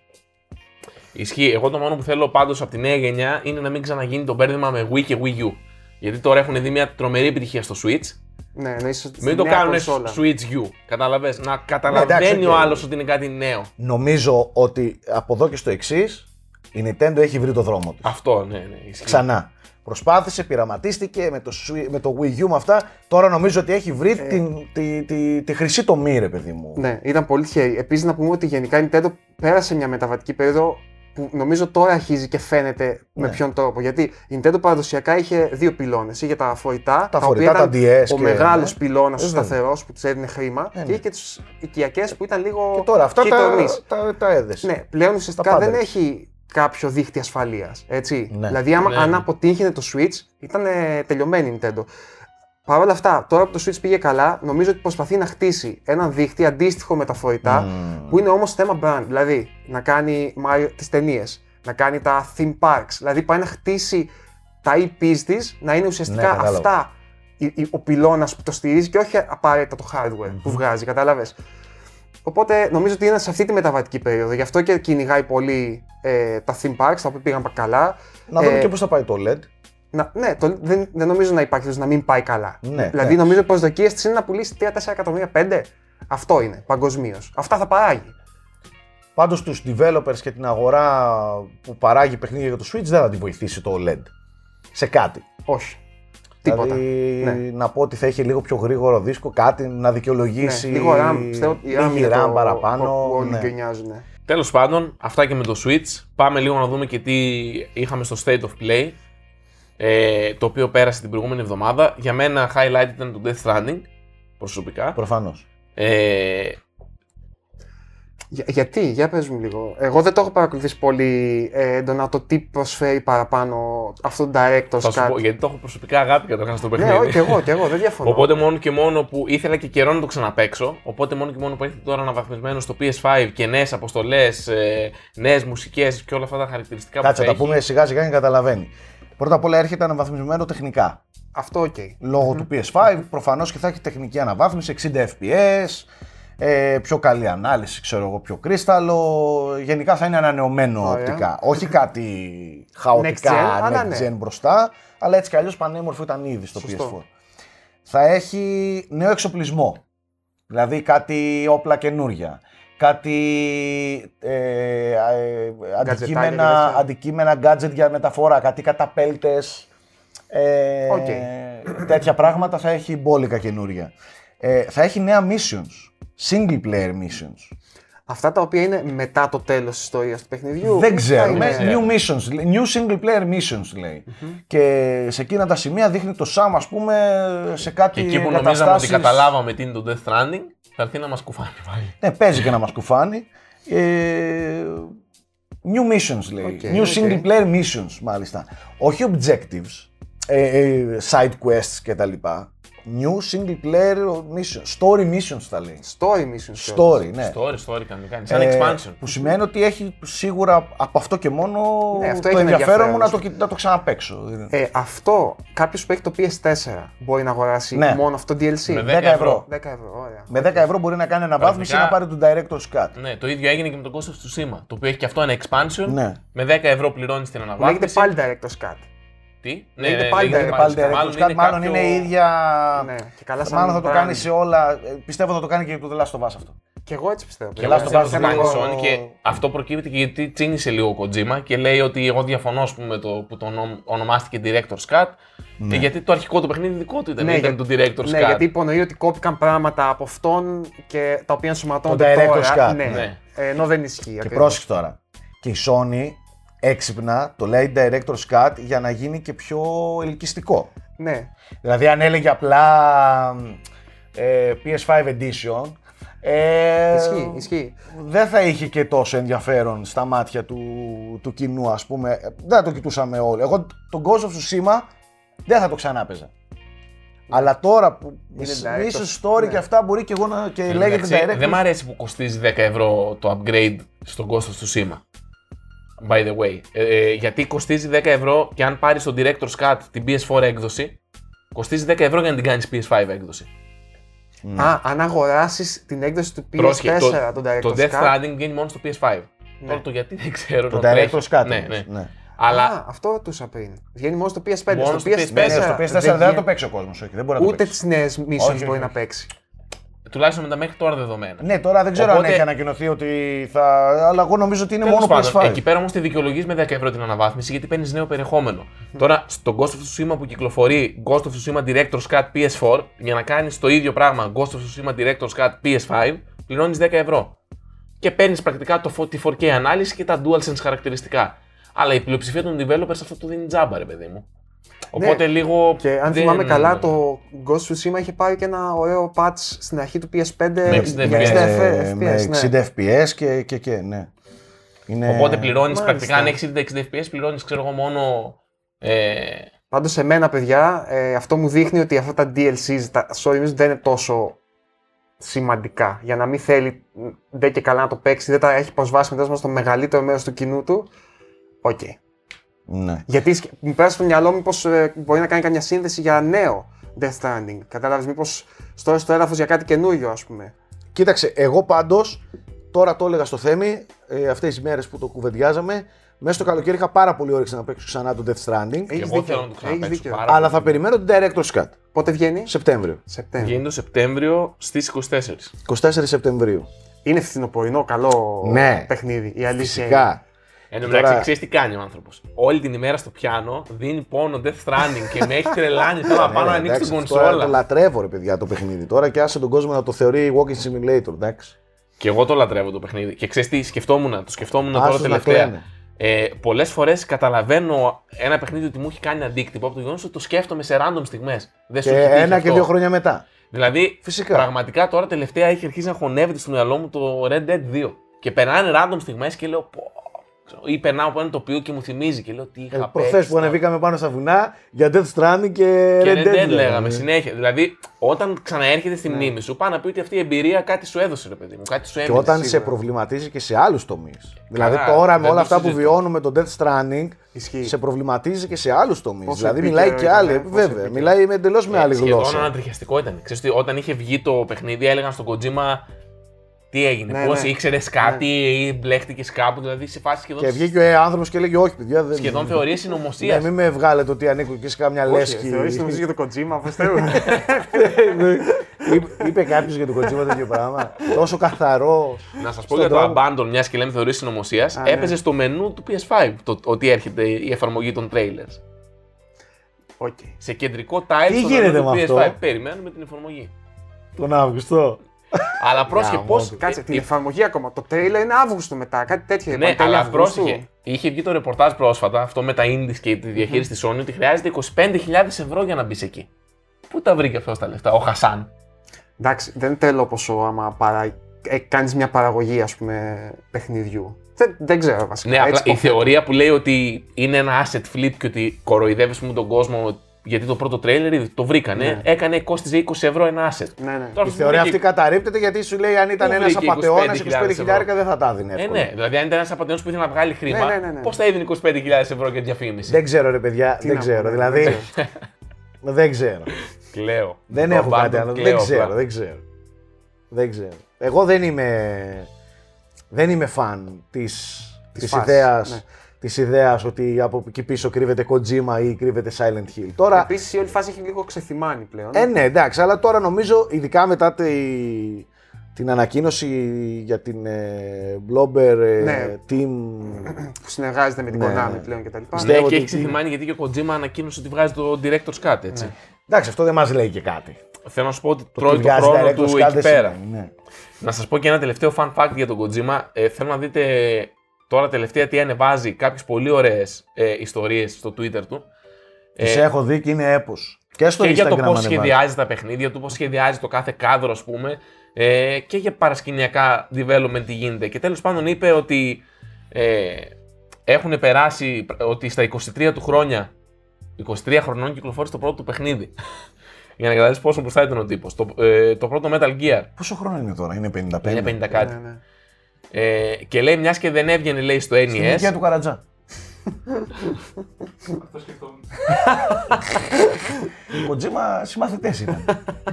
B: Ισχύει. Εγώ το μόνο που θέλω πάντως από τη νέα γενιά είναι να μην ξαναγίνει το μπέρδεμα με Wii και Wii U. Γιατί τώρα έχουν δει μια τρομερή επιτυχία στο Switch.
C: Ναι, εννοείς στη
B: Μην το
C: νέα
B: κάνουν
C: κονσόλα.
B: Switch U. Κατάλαβε. Να καταλαβαίνει
A: εντάξει,
B: ο
A: οκ.
B: άλλος ότι είναι κάτι νέο.
A: Νομίζω ότι από εδώ και στο εξής η Nintendo έχει βρει το δρόμο της.
B: Αυτό, ναι, ναι. Ισχύει.
A: Ξανά. Προσπάθησε, πειραματίστηκε με το, Swi- με το Wii U με αυτά. Τώρα νομίζω ότι έχει βρει την, τη, τη, τη χρυσή τομή, ρε παιδί μου.
C: Ναι, ήταν πολύ τυχερή. Επίσης, να πούμε ότι γενικά η Nintendo πέρασε μια μεταβατική περίοδο που νομίζω τώρα αρχίζει και φαίνεται με
A: Ναι.
C: ποιον τρόπο. Γιατί η Nintendo παραδοσιακά είχε δύο πυλώνες. Είχε τα φορητά,
A: Τα
C: οποία
A: φορητά, τα
C: ήταν
A: DS
C: ο
A: και-
C: μεγάλος
A: ναι.
C: πυλώνας, ο
A: Ε, βέβαια.
C: σταθερός που τους έδινε χρήμα.
A: Ε, ναι.
C: Και είχε και του οικιακές που ήταν λίγο.
A: Και τώρα αυτά
C: hit
A: τα,
C: or miss.
A: τα, τα έδεσε.
C: Ναι, πλέον ουσιαστικά
A: Τα
C: δεν
A: πάντα.
C: έχει κάποιο δίχτυ ασφαλείας. Έτσι.
A: Ναι.
C: Δηλαδή, άμα,
B: Ναι.
C: αν αποτύχαινε το Switch, ήταν ε, τελειωμένη η Nintendo. Παρ' όλα αυτά, τώρα που το Switch πήγε καλά, νομίζω ότι προσπαθεί να χτίσει έναν δίχτυ αντίστοιχο με τα φορητά,
A: Μμμ.
C: που είναι όμως θέμα brand. Δηλαδή, να κάνει τις ταινίες, να κάνει τα theme parks. Δηλαδή, πάει να χτίσει τα EPs της να είναι ουσιαστικά
A: Ναι, κατάλαβα.
C: αυτά η- η- ο πυλώνας που το στηρίζει και όχι απαραίτητα το hardware που βγάζει, κατάλαβες. Οπότε νομίζω ότι είναι σε αυτή τη μεταβατική περίοδο. Γι' αυτό και κυνηγάει πολύ ε, τα theme parks, τα οποία πήγαν καλά.
A: Να δούμε
C: Ε,
A: και πώς θα πάει το LED.
C: να, ναι, το, δεν, δεν νομίζω να υπάρχει περίπτωση να μην πάει καλά.
A: Ναι,
C: δηλαδή,
A: ναι.
C: νομίζω ότι οι προσδοκίε της είναι να πουλήσει 3-4 εκατομμύρια, 5. Αυτό είναι παγκοσμίως. Αυτά θα παράγει.
A: Πάντως τους developers και την αγορά που παράγει παιχνίδια για το Switch δεν θα τη βοηθήσει το OLED. Σε κάτι.
C: Όχι. Τίποτα.
A: Δηλαδή
C: Ναι.
A: να πω ότι θα έχει λίγο πιο γρήγορο δίσκο, κάτι να δικαιολογήσει.
C: Ναι, λίγο RAM. Πιστεύω ότι η RAM
A: λίγη
C: είναι
A: RAM
C: το,
A: παραπάνω.
C: που όλοι
A: ναι.
C: γκρινιάζουν.
B: Τέλος πάντων, αυτά και με το Switch. Πάμε λίγο να δούμε και τι είχαμε στο State of Play. Ε, το οποίο πέρασε την προηγούμενη εβδομάδα. Για μένα highlight ήταν το Death Stranding, προσωπικά.
A: Προφανώς.
B: Ε,
C: Για, γιατί, για πες μου λίγο. Εγώ δεν το έχω παρακολουθήσει πολύ ε, έντονα το τι προσφέρει παραπάνω αυτό το director's
B: θα σου
C: cut.
B: πω, γιατί το έχω προσωπικά αγάπη καταρχάς στο
C: Ναι,
B: παιχνίδι.
C: όχι, και εγώ, και εγώ, δεν διαφωνώ.
B: Οπότε μόνο και μόνο που ήθελα και καιρό να το ξαναπαίξω. Οπότε μόνο και μόνο που έρχεται τώρα αναβαθμισμένο στο PS5 και νέες αποστολές, ε, νέες μουσικές και όλα αυτά τα χαρακτηριστικά
A: Κάτσε,
B: που
A: τα
B: θα έχει.
A: πούμε σιγά σιγά και καταλαβαίνει. Πρώτα απ' όλα έρχεται αναβαθμισμένο τεχνικά.
C: Αυτό οκ.
A: Λόγω του PS5 προφανώς και θα έχει τεχνική αναβάθμιση, 60 FPS, ε, πιο καλή ανάλυση, ξέρω εγώ, πιο κρύσταλλο. Γενικά θα είναι ανανεωμένο
C: Ωραία.
A: οπτικά. Όχι κάτι χαοτικά
C: Next gen, αλλά
A: next
C: ναι.
A: gen μπροστά, αλλά έτσι κι αλλιώς πανέμορφο ήταν ήδη στο
C: Σωστό.
A: PS4. Θα έχει νέο εξοπλισμό. Δηλαδή κάτι όπλα καινούρια. Κάτι ε, ε, αντικείμενα,
C: τέτοια.
A: αντικείμενα gadget για μεταφορά, κάτι καταπέλτες, ε,
C: Οκ.
A: τέτοια πράγματα θα έχει μπόλικα καινούρια. Ε, θα έχει νέα missions, single player missions.
C: Αυτά τα οποία είναι μετά το τέλος της ιστορίας του παιχνιδιού.
A: Δεν
C: θα
A: ξέρουμε.
C: είναι-
A: New missions, new single player missions λέει. Και σε εκείνα τα σημεία δείχνει το Sam ας πούμε σε κάτι
B: Και εκεί που νομίζαμε ότι
A: εγκαταστάσεις-
B: καταλάβαμε τι είναι το Death Stranding, θα έρθει να μας κουφάνει πάλι.
A: Ναι, παίζει και να μας κουφάνει. Ε, new missions λέει.
C: Οκ,
A: new
C: οκ.
A: single player missions μάλιστα. Όχι objectives, ε, ε, side quests κτλ. New single player missions. Story missions θα λέει.
C: Story missions. κιόλας.
A: Story, ναι.
B: Story, story κανονικά. Είναι σαν
A: Ε,
B: expansion.
A: Που σημαίνει ότι έχει σίγουρα από αυτό και μόνο
C: Ναι, αυτό
A: το
C: έχει ένα
A: ενδιαφέρον μου να
C: ενδιαφέρον.
A: το, να το ξαναπαίξω.
C: Ε, αυτό, κάποιος που έχει το PS4 μπορεί να αγοράσει
A: Ναι.
C: μόνο αυτό το DLC.
B: Με
A: 10
B: 10
A: ευρώ.
C: 10 ευρώ, ωραία.
A: Με 10 ευρώ μπορεί να κάνει αναβάθμιση και να πάρει
B: Πραγματικά.
A: τον director's cut.
B: Ναι, το ίδιο έγινε και με τον Ghost of Tsushima. Το οποίο έχει και αυτό ένα expansion.
A: Ναι.
B: Με 10 ευρώ πληρώνεις την
C: Που
B: αναβάθμιση.
C: λέγεται πάλι director's cut.
B: Τι;
C: Λέγεται πάλι
B: λέγεται
C: director's
A: Πάλι
C: cut.
A: director's cut, μάλλον είναι η ίδια.
C: Ναι, και καλά σαν
A: Μάλλον θα το
C: brand.
A: κάνεις σε όλα. ε, Πιστεύω θα το κάνει και για το The Last of Us αυτό.
C: Και εγώ έτσι πιστεύω.
B: Και
A: Last
B: εγώ
A: of
B: πιστεύω
A: Us
B: ότι θα
A: λίγο-
B: κάνει η Sony και αυτό προκύπτει και γιατί τσίνησε λίγο ο Kojima και λέει ότι εγώ διαφωνώ ας πούμε, με το που το ονο- ονομάστηκε Director's Cut και γιατί το αρχικό του παιχνίδι δικό του ήταν,
C: Ναι,
B: ήταν
C: για-
B: το Director's
C: Ναι,
B: Cut.
C: γιατί υπονοεί ότι κόπηκαν πράγματα από αυτόν και τα οποία ενσωματώνονται
A: Το director's
C: τώρα.
A: cut,
C: Ναι.
B: ναι.
C: Ε, ενώ δεν ισχύει.
A: Και
C: ακριβώς.
A: πρόσεξε τώρα. Και η Sony έξυπνα το λέει director's cut για να γίνει και πιο ελκυστικό.
C: Ναι.
A: Δηλαδή αν έλεγε απλά ε, PS5 Edition ε,
C: Ισχύει, ισχύει.
A: δεν θα είχε και τόσο ενδιαφέρον στα μάτια του, του κοινού ας πούμε. Ε, Δεν θα το κοιτούσαμε όλοι. Εγώ τον Ghost of Tsushima δεν θα το ξανά παίζα. Αλλά τώρα που
C: Είναι
A: είναι
C: director's-
A: ίσως story
C: ναι.
A: και αυτά μπορεί και εγώ να και
B: Εν
A: λέγεται
B: μεταξύ,
A: director's
B: Δεν μ' αρέσει που κοστίζει 10 ευρώ το upgrade στον Ghost of Tsushima. By the way. Ε, ε, γιατί κοστίζει 10 ευρώ και αν πάρεις το Director's Cut την PS4 έκδοση, κοστίζει 10 ευρώ για να την κάνεις PS5 έκδοση.
C: Α, αν αγοράσεις την έκδοση του PS4
B: Πρόσεχε,
C: τον
B: το,
C: director's
B: το Death
C: cut.
B: Stranding βγαίνει μόνο στο PS5. Τώρα το γιατί δεν ξέρω.
A: Το
B: να τρέχει.
A: director's cut.
B: Ναι,
A: εννοείς,
B: ναι.
A: ναι.
B: Αλλά
C: Α, αυτό ρωτούσα πριν. Βγαίνει μόνο στο PS5.
B: Μόνο
C: στο
B: στο
C: PS4,
B: PS4.
A: Ναι, ναι, στο PS4 δεν, θα
C: βγαίνει-
A: το παίξει ο κόσμος. Όχι, δεν μπορεί να το
C: Ούτε
A: παίξει.
C: τις νέες missions
A: όχι,
C: μπορεί
A: όχι.
C: να παίξει.
B: Τουλάχιστον με τα μέχρι τώρα δεδομένα.
A: Ναι, τώρα δεν ξέρω αν
B: Οπότε-
A: έχει ανακοινωθεί ότι θα. Αλλά εγώ νομίζω ότι είναι
B: Τέλος
A: μόνο
B: πάντων,
A: PS5.
B: Εκεί πέρα όμως τη δικαιολογείς με 10 ευρώ την αναβάθμιση γιατί παίρνεις νέο περιεχόμενο. Τώρα στο Ghost of Tsushima που κυκλοφορεί Ghost of Tsushima Director's Cut PS4 για να κάνεις το ίδιο πράγμα Ghost of Tsushima Director's Cut PS5 πληρώνεις 10 ευρώ. και παίρνεις πρακτικά το, φω- τη 4K ανάλυση και τα DualSense χαρακτηριστικά. Αλλά η πλειοψηφία των developers αυτό το δίνει τζάμπα, ρε παιδί μου. Οπότε λίγο.
C: Ναι. Και αν
B: δεν-
C: θυμάμαι καλά, το Ghost of Tsushima είχε πάρει και ένα ωραίο patch στην αρχή του PS5
B: Με 60
C: για 60
A: με,
C: FPS.
A: με
C: ναι.
A: 60 FPS και, και, και ναι. Είναι...
B: Οπότε πληρώνεις
C: Μάλιστα.
B: πρακτικά αν έχεις 60 FPS, πληρώνεις ξέρω εγώ μόνο. Ε,
C: Πάντως σε μένα, παιδιά, ε, αυτό μου δείχνει ότι αυτά τα DLCs, τα story missions δεν είναι τόσο σημαντικά. Για να μην θέλει μ, δεν και καλά να το παίξει, δεν τα έχει προσβάσει μετά στο μεγαλύτερο μέρος του κοινού του. Οκ.
A: Ναι.
C: Γιατί σκ- μου πέρασε στο μυαλό μου πως μπορεί να κάνει καμιά σύνδεση για νέο Death Stranding. Κατάλαβες, μήπως στο στο έδαφος για κάτι καινούριο, ας πούμε.
A: Κοίταξε, εγώ πάντως, τώρα το έλεγα στο Θέμη, ε, αυτές τις μέρες που το κουβεντιάζαμε, μέσα στο καλοκαίρι είχα πάρα πολύ όρεξη να παίξω ξανά το Death Stranding,
C: Έχεις
B: εγώ
C: δίκιο,
B: θέλω να το
C: έχεις
B: ξαναπαίξω
C: δίκιο.
B: πάρα
A: αλλά
B: πολύ.
A: θα περιμένω την Director's Cut,
C: Πότε βγαίνει,
A: Σεπτέμβριο,
C: Σεπτέμβριο.
B: Βγαίνει το Σεπτέμβριο στις 24.
A: 24 Σεπτεμβρίου.
C: Είναι φθινοπορεινό, καλό
A: Ναι.
C: παιχνίδι. Η αλήθεια είναι.
A: Φυσικά.
B: Εν τω
A: Τώρα-
B: μεταξύ, ξέρεις τι κάνει ο άνθρωπος. Όλη την ημέρα στο πιάνο δίνει πόνο Death Stranding και με έχει [laughs] τρελάνει. Θέλω να πάω να
A: Ε,
B: ανοίξει
A: εντάξει,
B: την
A: αυτό τώρα Το
B: κονσόλα.
A: λατρεύω ρε παιδιά το παιχνίδι τώρα και άσε τον κόσμο να το θεωρεί walking simulator, εντάξει.
B: Και εγώ το λατρεύω το παιχνίδι. Και ξέρεις τι, σκεφτόμουν, το σκεφτόμουν τώρα
A: Άσους να
B: τελευταία.
A: κλαίνε.
B: Ε, Πολλές φορές καταλαβαίνω ένα παιχνίδι ότι μου έχει κάνει αντίκτυπο από το γεγονός ότι το σκέφτομαι σε random στιγμές. Δεν σου
A: Και
B: έχει τύχει
A: ένα και
B: αυτό.
A: δύο χρόνια μετά.
B: Δηλαδή,
A: Φυσικά.
B: πραγματικά τώρα τελευταία έχει αρχίσει να χωνεύεται στο μυαλό μου το Red Dead 2. Και περνάνε random στιγμές και λέω. Πω, ξέρω, ή περνάω από ένα τοπίο και μου θυμίζει και λέω τι είχα
A: Ε,
B: παίξει.
A: Προχθές που
B: τώρα.
A: ανεβήκαμε πάνω στα βουνά για Death Stranding και,
B: Και
A: Red Dead.
B: λέγαμε συνέχεια. Δηλαδή, όταν ξαναέρχεται στη μνήμη σου, πάει να πει ότι αυτή η εμπειρία κάτι σου έδωσε, ρε παιδί μου. Κάτι σου
A: Και
B: έμεινε.
A: όταν σε
C: σίγουρα.
A: προβληματίζεις και σε άλλους τομείς. Δηλαδή
B: Καλά,
A: τώρα με
B: δεν
A: όλα
B: το
A: αυτά που
B: συζητώ.
A: βιώνουμε το Death Stranding,
C: Ισχύει.
A: σε προβληματίζει και σε άλλους τομείς.
C: Πόσο
A: Δηλαδή
C: επίκαιρο
A: μιλάει και
C: ήταν,
A: άλλη.
C: ε, πόσο
A: Βέβαια,
C: επίκαιρο.
A: μιλάει με εντελώς με άλλη
B: Ε, Σχεδόν
A: γλώσσα.
B: ανατριχιαστικό ήταν. Ξέρεις, ότι όταν είχε βγει το παιχνίδι, έλεγαν στον Kojima τι έγινε,
C: Ναι,
B: πώς
C: ναι.
B: ήξερες κάτι ή μπλέχτηκες κάπου. Δηλαδή σε φάση σχεδόν,
A: Και βγήκε ο άνθρωπος και έλεγε: Όχι, παιδιά, δεν.
B: σχεδόν θεωρίες
A: Ναι,
B: συνωμοσίας.
A: μην με βγάλετε ότι ανήκω και σε κάμια
C: Όχι,
A: λέσχη.
C: θεωρείς νομίζεις για το Kojima, πώς Θεού.
A: Είπε- Είπε κάποιος για τον Kojima τέτοιο πράγμα. Τόσο καθαρό.
B: Να σας πω
A: στον
B: για το
A: τρόπο.
B: Abandon, μιας και λέμε θεωρίες συνωμοσίας.
C: ναι.
B: Έπαιζε στο μενού του PS5 το, ότι έρχεται η εφαρμογή των trailers.
C: Οκ.
B: Σε κεντρικό tile
A: Τι
B: στο
A: γίνεται
B: μενού του
A: με
B: PS5.
A: αυτό;
B: Περιμένουμε την εφαρμογή.
A: Τον Αύγουστο.
B: Αλλά πρόσχε
A: Γαμώ
B: πώ.
A: το.
C: Κάτσε, την εφαρμογή ακόμα. Το trailer είναι Αύγουστο μετά, κάτι τέτοιο.
B: Ναι,
C: είπαν, τέλη
B: αλλά
C: Αυγούστου.
B: πρόσεχε. Είχε βγει το ρεπορτάζ πρόσφατα, αυτό με τα indies και τη διαχείριση της Sony, ότι χρειάζεται 25.000 ευρώ για να μπεις εκεί. Πού τα βρήκε αυτό τα λεφτά, ο Χασάν;
C: Εντάξει, δεν θέλω πόσο άμα παρα... ε, κάνεις μια παραγωγή, ας πούμε, παιχνιδιού. Δεν, δεν ξέρω βασικά.
B: Ναι, απλά
C: έτσι
B: η
C: το-
B: θεωρία που λέει ότι είναι ένα asset flip και ότι κοροϊδεύεις πούμε, τον κόσμο γιατί το πρώτο τρέιλερ το βρήκανε,
C: Ναι.
B: έκανε κόστιζε 20 ευρώ ένα asset.
C: Ναι, ναι.
B: Τώρα
A: Η
B: σου
A: θεωρία
B: βρήκε-
A: αυτή καταρρύπτεται γιατί σου λέει αν ήταν
B: Πού
A: ένας
B: βρήκε
A: απαταιώνα
B: 25.000
A: 25 χιλιάρικα δεν θα τα έδινε.
B: Ε,
A: εύκολα.
B: ναι, δηλαδή αν ήταν ένας απαταιώνα που ήθελε να βγάλει χρήμα,
C: Ναι, ναι, ναι, ναι.
B: πώς θα έδινε 25.000 ευρώ για διαφήμιση;
A: Δεν ξέρω ρε παιδιά,
C: Τι
A: δεν
C: να
A: ξέρω.
C: πω, ναι,
A: Δηλαδή.
C: δεν [laughs]
A: Δεν ξέρω.
B: Κλαίω.
A: Δεν
B: Το
A: έχω
B: Abandon
A: κάτι άλλο. Δεν
B: κλαίω
A: ξέρω,
B: απλά.
A: δεν ξέρω. Δεν ξέρω. Εγώ δεν είμαι. Δεν είμαι φαν της, της,
C: φάσης,
A: ιδέας,
C: ναι.
A: της ιδέας ότι από εκεί πίσω κρύβεται Kojima ή κρύβεται Silent Hill. Τώρα,
C: Επίσης η όλη φάση έχει λίγο ξεθυμάνει πλέον.
A: ε, ναι, εντάξει, αλλά τώρα νομίζω, ειδικά μετά τη, την ανακοίνωση για την ε, Blobber ε,
C: Ναι.
A: Team.
C: Που συνεργάζεται με την
A: Ναι,
C: Konami
A: ναι.
C: πλέον κτλ.
A: Πιστεύω
B: Ναι,
A: ότι-
B: και έχει ξεθυμάνει γιατί και ο Kojima ανακοίνωσε ότι βγάζει το Director's Cut, έτσι.
A: Εντάξει, αυτό δεν μας λέει και κάτι.
B: Θέλω να σου πω ότι
A: Το
B: τρώει
A: ότι
B: το
A: βγάζει
B: χρόνο
A: Director's
B: του
A: Cut
B: εκεί
A: δεν
B: πέρα.
A: σημαίνει, ναι.
B: Να σας πω και ένα τελευταίο fun fact για τον Kojima. Ε, θέλω να δείτε τώρα τελευταία τι ανεβάζει κάποιες πολύ ωραίες ε, ιστορίες στο Twitter του.
A: Τις
B: Ε,
A: έχω δει και είναι έπος. Και στο
B: και για
A: Instagram
B: το πώς
A: ανεβάζει.
B: σχεδιάζει τα παιχνίδια του, πώς σχεδιάζει το κάθε κάδρο, ας πούμε, ε, και για παρασκηνιακά development τι γίνεται. Και τέλος πάντων είπε ότι ε, έχουν περάσει, ότι στα 23 του χρόνια, 23 χρονών κυκλοφόρησε το πρώτο του παιχνίδι. [laughs] για να καταλάβεις πόσο μπροστά ήταν ο τύπος. Το, ε, το πρώτο Metal Gear.
A: Πόσο χρόνο είναι τώρα, είναι 55.
B: Είναι 50 κάτι.
C: Ναι, ναι.
B: Ε, και λέει, μιας και δεν έβγαινε, λέει, στο
A: Στην ηλικία
B: NES.
A: του Καρατζά. Ο Κοτζίμα συμμαθητές ήταν.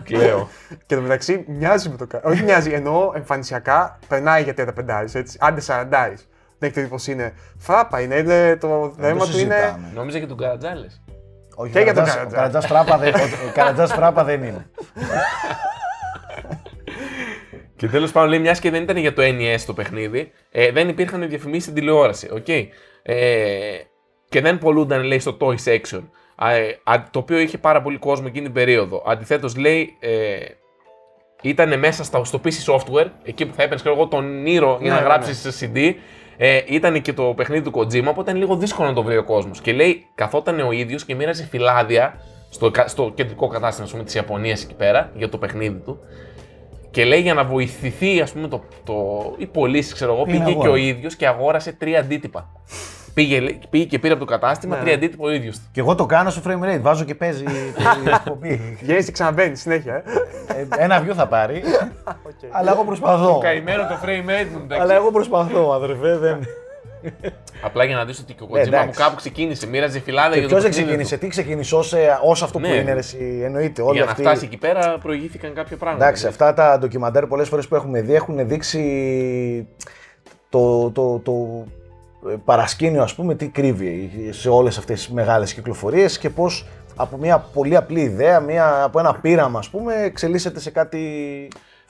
B: Κλαίω.
C: Και το μεταξύ μοιάζει με το κα- Όχι μοιάζει, εννοώ εμφανισιακά περνάει για 35 έτσι. Άντε 40. Δεν έχετε δει πως είναι. Φράπα είναι, είναι το
A: Δεν
C: θέμα
A: το
C: του είναι.
A: συζητάμε.
B: Νόμιζα και του Καρατζάλε.
A: Όχι,
C: Και για τον
A: ο
C: Καρατζά.
A: Καρατζάς φράπα δεν- ο- Ο Καρατζάς φράπα δεν είναι.
B: Και τέλος πάντων λέει, μιας και δεν ήταν για το NES το παιχνίδι, ε, δεν υπήρχαν διαφημίσεις στην τηλεόραση. Okay. Ε, και δεν πολλούνταν, λέει, στο toy section. Α, ε, α, το οποίο είχε πάρα πολύ κόσμο εκείνη την περίοδο. Αντιθέτως, λέει, ε, ήταν μέσα στα, στο PC software, εκεί που θα έπαιρνες εγώ τον Nero για
C: Ναι,
B: να
C: ναι,
B: γράψει CD. Ε, ήταν και το παιχνίδι του Kojima, οπότε είναι λίγο δύσκολο να το βρει ο κόσμος. Και λέει, καθόταν ο ίδιος και μοίραζε φυλάδια στο, κα- στο κεντρικό κατάστημα ας πούμε, της Ιαπωνίας εκεί πέρα για το παιχνίδι του. Και λέει για να βοηθηθεί, ας πούμε, το, το, οι πωλήσει, ξέρω εγώ,
A: Πήγε
B: πήγε και
A: αγόρασε.
B: ο ίδιος και αγόρασε τρία αντίτυπα. Πήγε, λέει- πήγε και πήρε από το κατάστημα
C: Ναι,
B: τρία
C: ναι.
B: αντίτυπα ο ίδιος του.
A: Και εγώ το κάνω στο frame rate. Βάζω και παίζει την [laughs] εκπομπή.
C: Βγαίνει και ξαναμπαίνει συνέχεια. Ε.
A: Ε, Ένα view θα πάρει. [laughs] Αλλά εγώ προσπαθώ.
B: Καημένο το frame rate μου, εντάξει.
A: Αλλά εγώ προσπαθώ, αδερφέ. Δεν...
B: Απλά για να δεις ότι και ο
A: Ναι,
B: Kojima
A: εντάξει.
B: από κάπου ξεκίνησε, μοίραζε φυλάδια
A: Και
B: για το
A: ποιος δεν
B: παιχνίδι
A: ξεκίνησε,
B: του.
A: τι ξεκίνησε ω ως αυτό που
B: Ναι.
A: είναι, ρε, εσύ, εννοείται. Όλοι
B: Για να
A: αυτοί...
B: φτάσει εκεί πέρα προηγήθηκαν κάποια πράγματα.
A: Εντάξει, αυτά τα ντοκιμαντέρ πολλές φορές που έχουμε δει έχουν δείξει το, το, το ε, παρασκήνιο, ας πούμε, τι κρύβει σε όλες αυτές τις μεγάλες κυκλοφορίες και πώς από μια πολύ απλή ιδέα, μια, από ένα πείραμα, ας πούμε, εξελίσσεται σε κάτι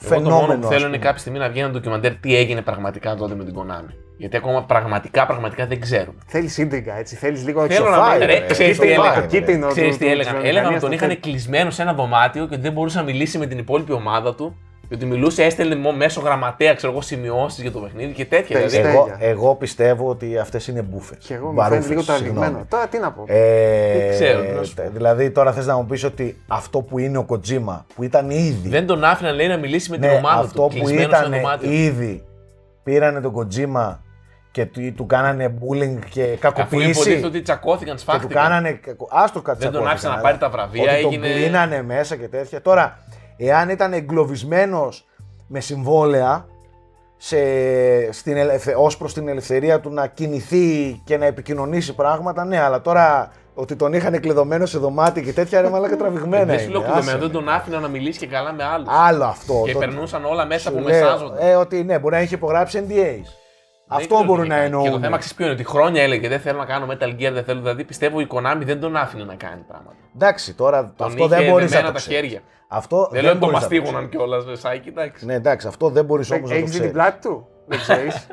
B: Εγώ το μόνο
A: φαινόμενο.
B: που
A: ας
B: θέλω είναι
A: πούμε.
B: κάποια στιγμή να βγει ένα ντοκιμαντέρ τι έγινε πραγματικά τότε με την Konami. Γιατί ακόμα πραγματικά, πραγματικά δεν ξέρουμε.
C: Θέλεις ίντριγκα, έτσι. Θέλεις λίγο
B: Θέλω να
A: φάει,
B: δω.
A: ρε,
B: Ρε, ξέρεις
A: το
B: τι
A: φάει,
B: έλεγα.
A: ρε.
C: κίτρινο του-
B: Ξέρεις τι
C: του-
B: έλεγαν.
C: της
B: Έλεγαν ότι
C: βιομηχανίας,
B: τον
C: το
B: είχαν
C: θέλει.
B: κλεισμένο σε ένα δωμάτιο και ότι δεν μπορούσε να μιλήσει με την υπόλοιπη ομάδα του. Και ότι μιλούσε, έστελνε μο- μέσω γραμματέα, ξέρω εγώ, σημειώσεις για το παιχνίδι και τέτοια.
C: Τέλεια.
B: Δηλαδή,
A: Εγώ,
C: Στέλια.
A: εγώ πιστεύω ότι αυτές είναι μπούφες.
C: Και εγώ μου
A: Μπαρούφες,
C: φαίνεται λίγο τραβηγμένο.
A: συγγνώμη.
C: Τώρα τι να πω.
A: Ε,
B: Δεν ξέρω, τι να σου πω.
A: δηλαδή τώρα θες να μου πεις ότι αυτό που είναι ο Kojima, που ήταν ήδη
B: δεν τον άφηναν λέει να μιλήσει με την
A: Ναι,
B: ομάδα
A: αυτό
B: του.
A: που
B: κλεισμένος σε
A: ήταν
B: ένα δωμάτιο.
A: ήδη πήρανε τον Kojima και του, του κάνανε bullying και
B: Αφού
A: κακοποίηση.
B: υποτίθεται ότι τσακώθηκαν,
A: Και του
B: σφάχτηκαν.
A: κάνανε. κακο- Άστος κάτι
B: Δεν τον
A: τσακώθηκαν,
B: άφησαν να
A: αλλά
B: πάρει τα βραβεία,
A: Ότι
B: έγινε-
A: τον κλείνανε μέσα και τέτοια. Τώρα, εάν ήταν εγκλωβισμένος με συμβόλαια σε, στην ελευθε, ως προς την ελευθερία του να κινηθεί και να επικοινωνήσει πράγματα, ναι, αλλά τώρα ότι τον είχαν κλειδωμένο σε δωμάτιο και τέτοια, ρε μαλάκα τραβηγμένα
B: Δεν σου
A: είναι.
B: λέω κλειδωμένο,
A: άσε.
B: δεν τον άφηναν να μιλήσει και καλά με άλλους.
A: Άλλο αυτό.
B: Και
A: το-
B: περνούσαν όλα μέσα
A: σου
B: από
A: λέω,
B: μεσάζοντα.
A: Ε, ότι ναι, μπορεί να έχει υπογράψει NDAs. Αυτό μπορούν να εννοούν.
B: Και το θέμα ξέρεις ποιο είναι, ότι χρόνια έλεγε δεν θέλω να κάνω Metal Gear, δεν θέλω. Δηλαδή πιστεύω η Konami δεν τον άφηνε να κάνει πράγματα.
A: Εντάξει, τώρα
B: Τον
A: αυτό
B: είχε
A: δεν μπορείς να
B: δεμένα
A: το
B: τα
A: ξέρεις.
B: χέρια.
A: Αυτό
B: Δεν λέω ότι τον
A: μπορείς να το
B: μαστίγωναν κιόλας, Σάικη, εντάξει.
A: Ναι, εντάξει, αυτό δεν μπορείς όμως να το
C: Έχεις δει την
A: ξέρεις.
C: πλάτη του; Δεν ξέρεις.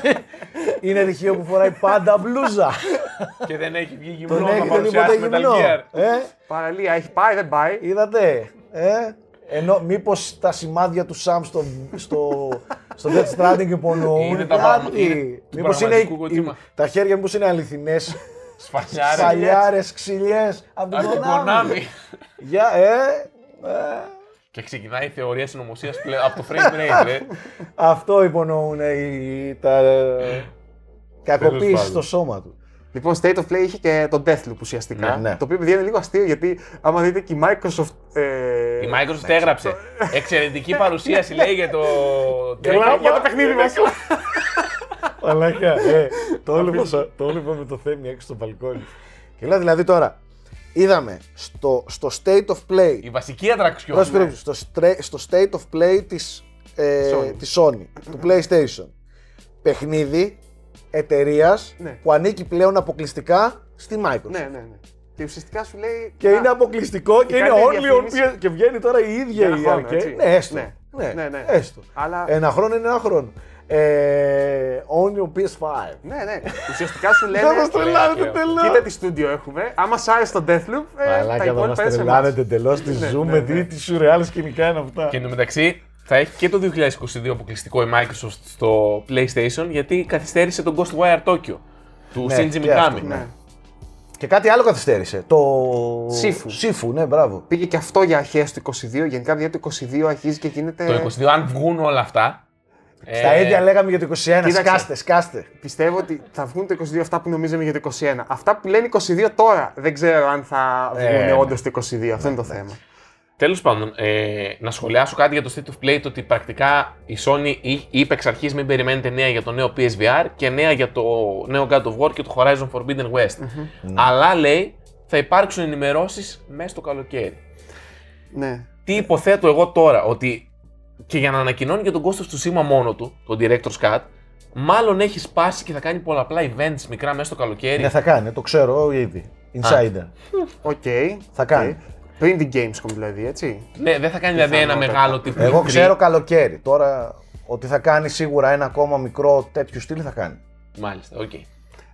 C: [laughs]
A: Είναι ρηχείο που φοράει πάντα μπλούζα.
B: Και δεν έχει βγει γυμνό
A: Τον
B: να
A: έχετε δει ποτέ
B: παρουσιάσει Metal
A: γυμνό.
B: Gear.
A: Ε,
C: Παραλία, έχει πάει, δεν πάει;
A: είδατε. Ε, ενώ μήπως τα σημάδια του Σαμ στο, στο, στο Death Stranding υπονοούν
B: Είναι τα πραγμα- είναι
A: κάτι.
B: του
A: Μήπως είναι,
B: πραγματικού
A: οι-
B: Kojima.
A: τα χέρια μήπως είναι αληθινές [laughs]
B: Σφαλιάρες.
A: Σαλιάρες, ξυλιές από
B: Από
A: την
B: την
A: Konami.
B: Konami.
A: Για, ε, ε,
B: Και ξεκινάει η θεωρία συνωμοσίας από το frame rate, ρε.
A: αυτό υπονοούν οι, τα κακοποίηση
B: πάντων.
A: στο σώμα τους.
C: Λοιπόν, State of Play είχε και το Deathloop ουσιαστικά.
A: Ναι, ναι.
C: Το οποίο παιδιά είναι λίγο αστείο γιατί άμα δείτε και η Microsoft. Ε,
B: Η Microsoft έγραψε. Εξαιρετική παρουσίαση λέει για το.
C: για το παιχνίδι μα.
A: Μαλάκα, ε, το έλειπα, το έλειπα με το θέμη έξω στο μπαλκόνι. Και λέω δηλαδή τώρα, είδαμε στο, στο State of Play,
B: Η βασική ατραξιόν.
A: πρόσεχε περίπτωση, στο, στρε- στο State of Play της, ε,
C: Sony.
A: της Sony, του PlayStation, παιχνίδι εταιρείας
C: Ναι.
A: που ανήκει πλέον αποκλειστικά στη Microsoft.
C: ναι, ναι, ναι. Και ουσιαστικά σου λέει.
A: Και
C: «Α,
A: είναι αποκλειστικό και είναι
C: καλύτερη
A: only on
C: διαφήμιση.
A: PS και βγαίνει τώρα η ίδια
C: Για ένα
A: η
C: χρόνο,
A: arcade.
C: έτσι.
A: Ναι, έστω.
C: Ναι.
A: Ναι,
C: Ναι, ναι.
A: έστω.
C: Αλλά.
A: Ένα χρόνο είναι ένα χρόνο. Ε, only on PS5.
C: Ναι, ναι. Ουσιαστικά σου [laughs] λένε.
A: Θα μας τρελάνετε
B: Κοίτα
A: τελώς.
C: Κοίτα τι στούντιο έχουμε. Άμα σ' άρεσε το Deathloop, ε, τα
A: Μαλάκα θα
C: υπόλοιπα
A: μας
C: είναι σε εμάς.
A: τρελάνετε εντελώς, τι
C: Ναι,
A: ζούμε,
C: ναι,
A: τι,
C: ναι.
A: τι σουρεάλ σκηνικά είναι αυτά.
B: Και εντωμεταξύ θα έχει και το 2022 αποκλειστικό η Microsoft στο PlayStation γιατί καθυστέρησε τον Ghostwire Tokyo του
A: Ναι,
B: Shinji
A: και αυτό,
B: Mikami.
C: Ναι.
A: Και κάτι άλλο καθυστέρησε. Το.
C: Sifu.
A: Sifu, ναι, μπράβο.
C: Πήγε και αυτό για αρχές του 22. Γενικά, δηλαδή το 22 αρχίζει και γίνεται.
B: Το 22, αν βγουν όλα αυτά.
A: Στα
B: ε,
A: ίδια λέγαμε για το 21.
C: κοίταξε.
A: Σκάστε, σκάστε.
C: Πιστεύω ότι θα βγουν το 22 αυτά που νομίζαμε για το 21. Αυτά που λένε 22 τώρα δεν ξέρω αν θα
A: Ε,
C: βγουν
A: ναι.
C: όντως το 22. Αυτό είναι το θέμα.
B: Τέλος πάντων, ε, να σχολιάσω κάτι για το State of Play, το ότι πρακτικά η Sony εί- είπε εξ αρχής μην περιμένετε νέα για το νέο PSVR και νέα για το νέο God of War και το Horizon Forbidden West. Αλλά λέει θα υπάρξουν ενημερώσεις μέσα στο καλοκαίρι.
C: Ναι.
B: Τι υποθέτω εγώ τώρα, ότι και για να ανακοινώνει και τον Ghost of Tsushima μόνο του, τον Director's Cut, μάλλον έχει σπάσει και θα κάνει πολλαπλά events μικρά μέσα στο καλοκαίρι.
A: Ναι, θα κάνει, το ξέρω ήδη. Insider.
C: Οκ.
A: Θα κάνει.
C: Οκ. Πριν την Gamescom δηλαδή, έτσι.
B: Ναι, δεν θα κάνει δηλαδή ένα
C: Πιθανότατα.
B: μεγάλο τύπο.
A: Εγώ
B: E3.
A: ξέρω καλοκαίρι. Τώρα ότι θα κάνει σίγουρα ένα ακόμα μικρό τέτοιο στυλ θα κάνει.
B: Μάλιστα, οκ.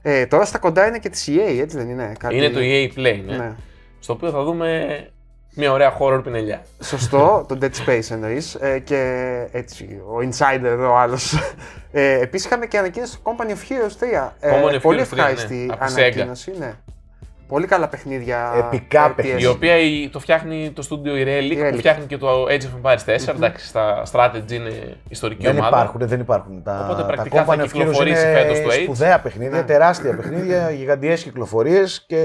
C: Ε, τώρα στα κοντά είναι και της EA, έτσι δεν είναι. Κάτι...
B: Είναι το EA Play, ναι.
C: Ναι.
B: Στο οποίο θα δούμε Μια ωραία horror πινελιά.
C: Σωστό, [laughs] το Dead Space εννοείς. και έτσι, ο Insider εδώ ο άλλος. Ε, Επίσης είχαμε και ανακοίνωση του Company of Heroes 3. Ε,
B: Company of
C: πολύ
B: Heroes 3,
C: ευχάριστη
B: ναι, από τη
C: ανακοίνωση. Ναι. Πολύ καλά παιχνίδια.
A: Επικά
C: RTS.
A: παιχνίδια.
B: Η οποία η- το φτιάχνει το στούντιο η Relic,
C: Η Relic.
B: που φτιάχνει και το Age of Empires 4. Εντάξει, στα strategy είναι ιστορική
A: Δεν
B: ομάδα.
A: υπάρχουν, δεν υπάρχουν. Τα,
B: Οπότε
A: τα
B: πρακτικά θα
A: Company of Heroes
B: κυκλοφορήσει
A: είναι
B: φέτος το Age.
A: σπουδαία παιχνίδια,
C: Ναι.
A: τεράστια παιχνίδια, [clears throat] γιγαντιές κυκλοφορίες και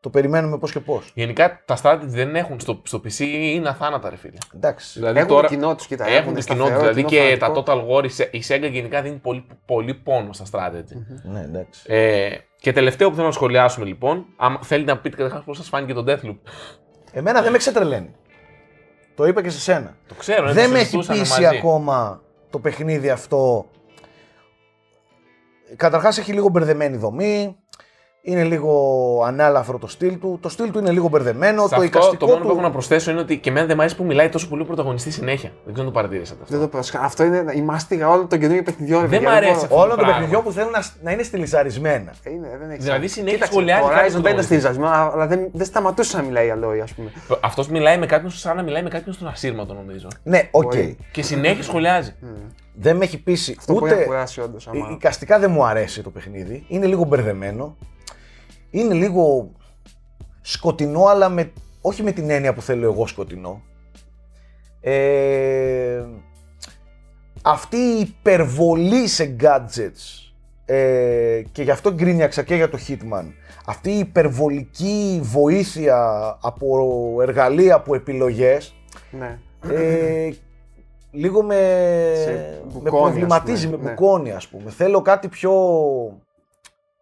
A: το περιμένουμε πώς και πώς.
B: Γενικά τα strategy δεν έχουν στο, στο PC είναι αθάνατα, ρε φίλε.
A: Εντάξει.
B: Δηλαδή
C: Έχουν
B: τώρα
C: το κοινό τους, κοίτα.
B: έχουν το κοινό τους.
C: σταθερό,
B: Δηλαδή
C: κοινό
B: και τα
C: φανατικό.
B: Total War, η Se- η Sega γενικά δίνει πολύ, πολύ πόνο στα strategy.
A: Ναι, εντάξει.
B: Ε, και τελευταίο που θέλω να σχολιάσουμε λοιπόν, αν θέλετε να πείτε καταρχάς πώς σας φάνηκε το Deathloop.
A: Εμένα δεν με ξετρελαίνει. Το είπα και σε σένα.
B: Το ξέρω, ναι,
A: δεν
B: το
A: με έχει
B: συζητούσαμε
A: πείσει
B: μαζί.
A: ακόμα το παιχνίδι αυτό. Καταρχάς έχει λίγο μπερδεμένη δομή. Είναι λίγο ανάλαφρο το στυλ του. Το στυλ του είναι λίγο μπερδεμένο.
B: Σε
A: το
B: αυτό,
A: εικαστικό
B: το μόνο
A: του...
B: που έχω να προσθέσω είναι ότι και εμένα δεν μου αρέσει που μιλάει τόσο πολύ ο πρωταγωνιστής συνέχεια. Δεν ξέρω αν το παρατηρήσατε αυτό.
C: Δεν το πρόσεχα. Αυτό είναι η μάστιγα όλων των καινούριων παιχνιδιών. ρε
B: Δεν
C: παιδιά,
B: μ' αρέσει
C: μπορώ.
B: αυτό.
A: Όλων των
B: πράγμα.
A: παιχνιδιών που θέλουν να, να είναι στυλιζαρισμένα.
C: Είναι, δεν έχει
B: Δηλαδή,
C: σημασία.
B: συνέχεια
C: Κοίταξε,
B: σχολιάζει
C: Το
B: κάτι
C: Horizon
B: που
C: δεν
B: το
C: είναι στυλιζαρισμένο, αλλά δεν, δεν σταματούσε να μιλάει Aloy, ας πούμε.
B: Αυτός μιλάει με κάποιον σαν να μιλάει με κάποιον στον ασύρματο νομίζω.
A: Ναι, οκ.
C: Μπορεί.
B: Και συνέχεια σχολιάζει.
A: Δεν με έχει πείσει
C: Αυτό μπορεί να
A: ούτε.
C: κουράσει όντως.
A: Ε, Εικαστικά δεν μου αρέσει το παιχνίδι. Είναι λίγο μπερδεμένο. Είναι λίγο σκοτεινό, αλλά με, όχι με την έννοια που θέλω εγώ σκοτεινό. Ε, αυτή η υπερβολή σε gadgets ε, και γι' αυτό γκρίνιαξα και για το Hitman. Αυτή η υπερβολική βοήθεια από εργαλεία, από επιλογές
C: Ναι.
A: ε, λίγο με,
C: Σε
A: με
C: μπουκώνει,
A: προβληματίζει,
C: ας
A: με
C: πούμε, ναι.
A: μπουκώνει ας πούμε. Θέλω κάτι πιο,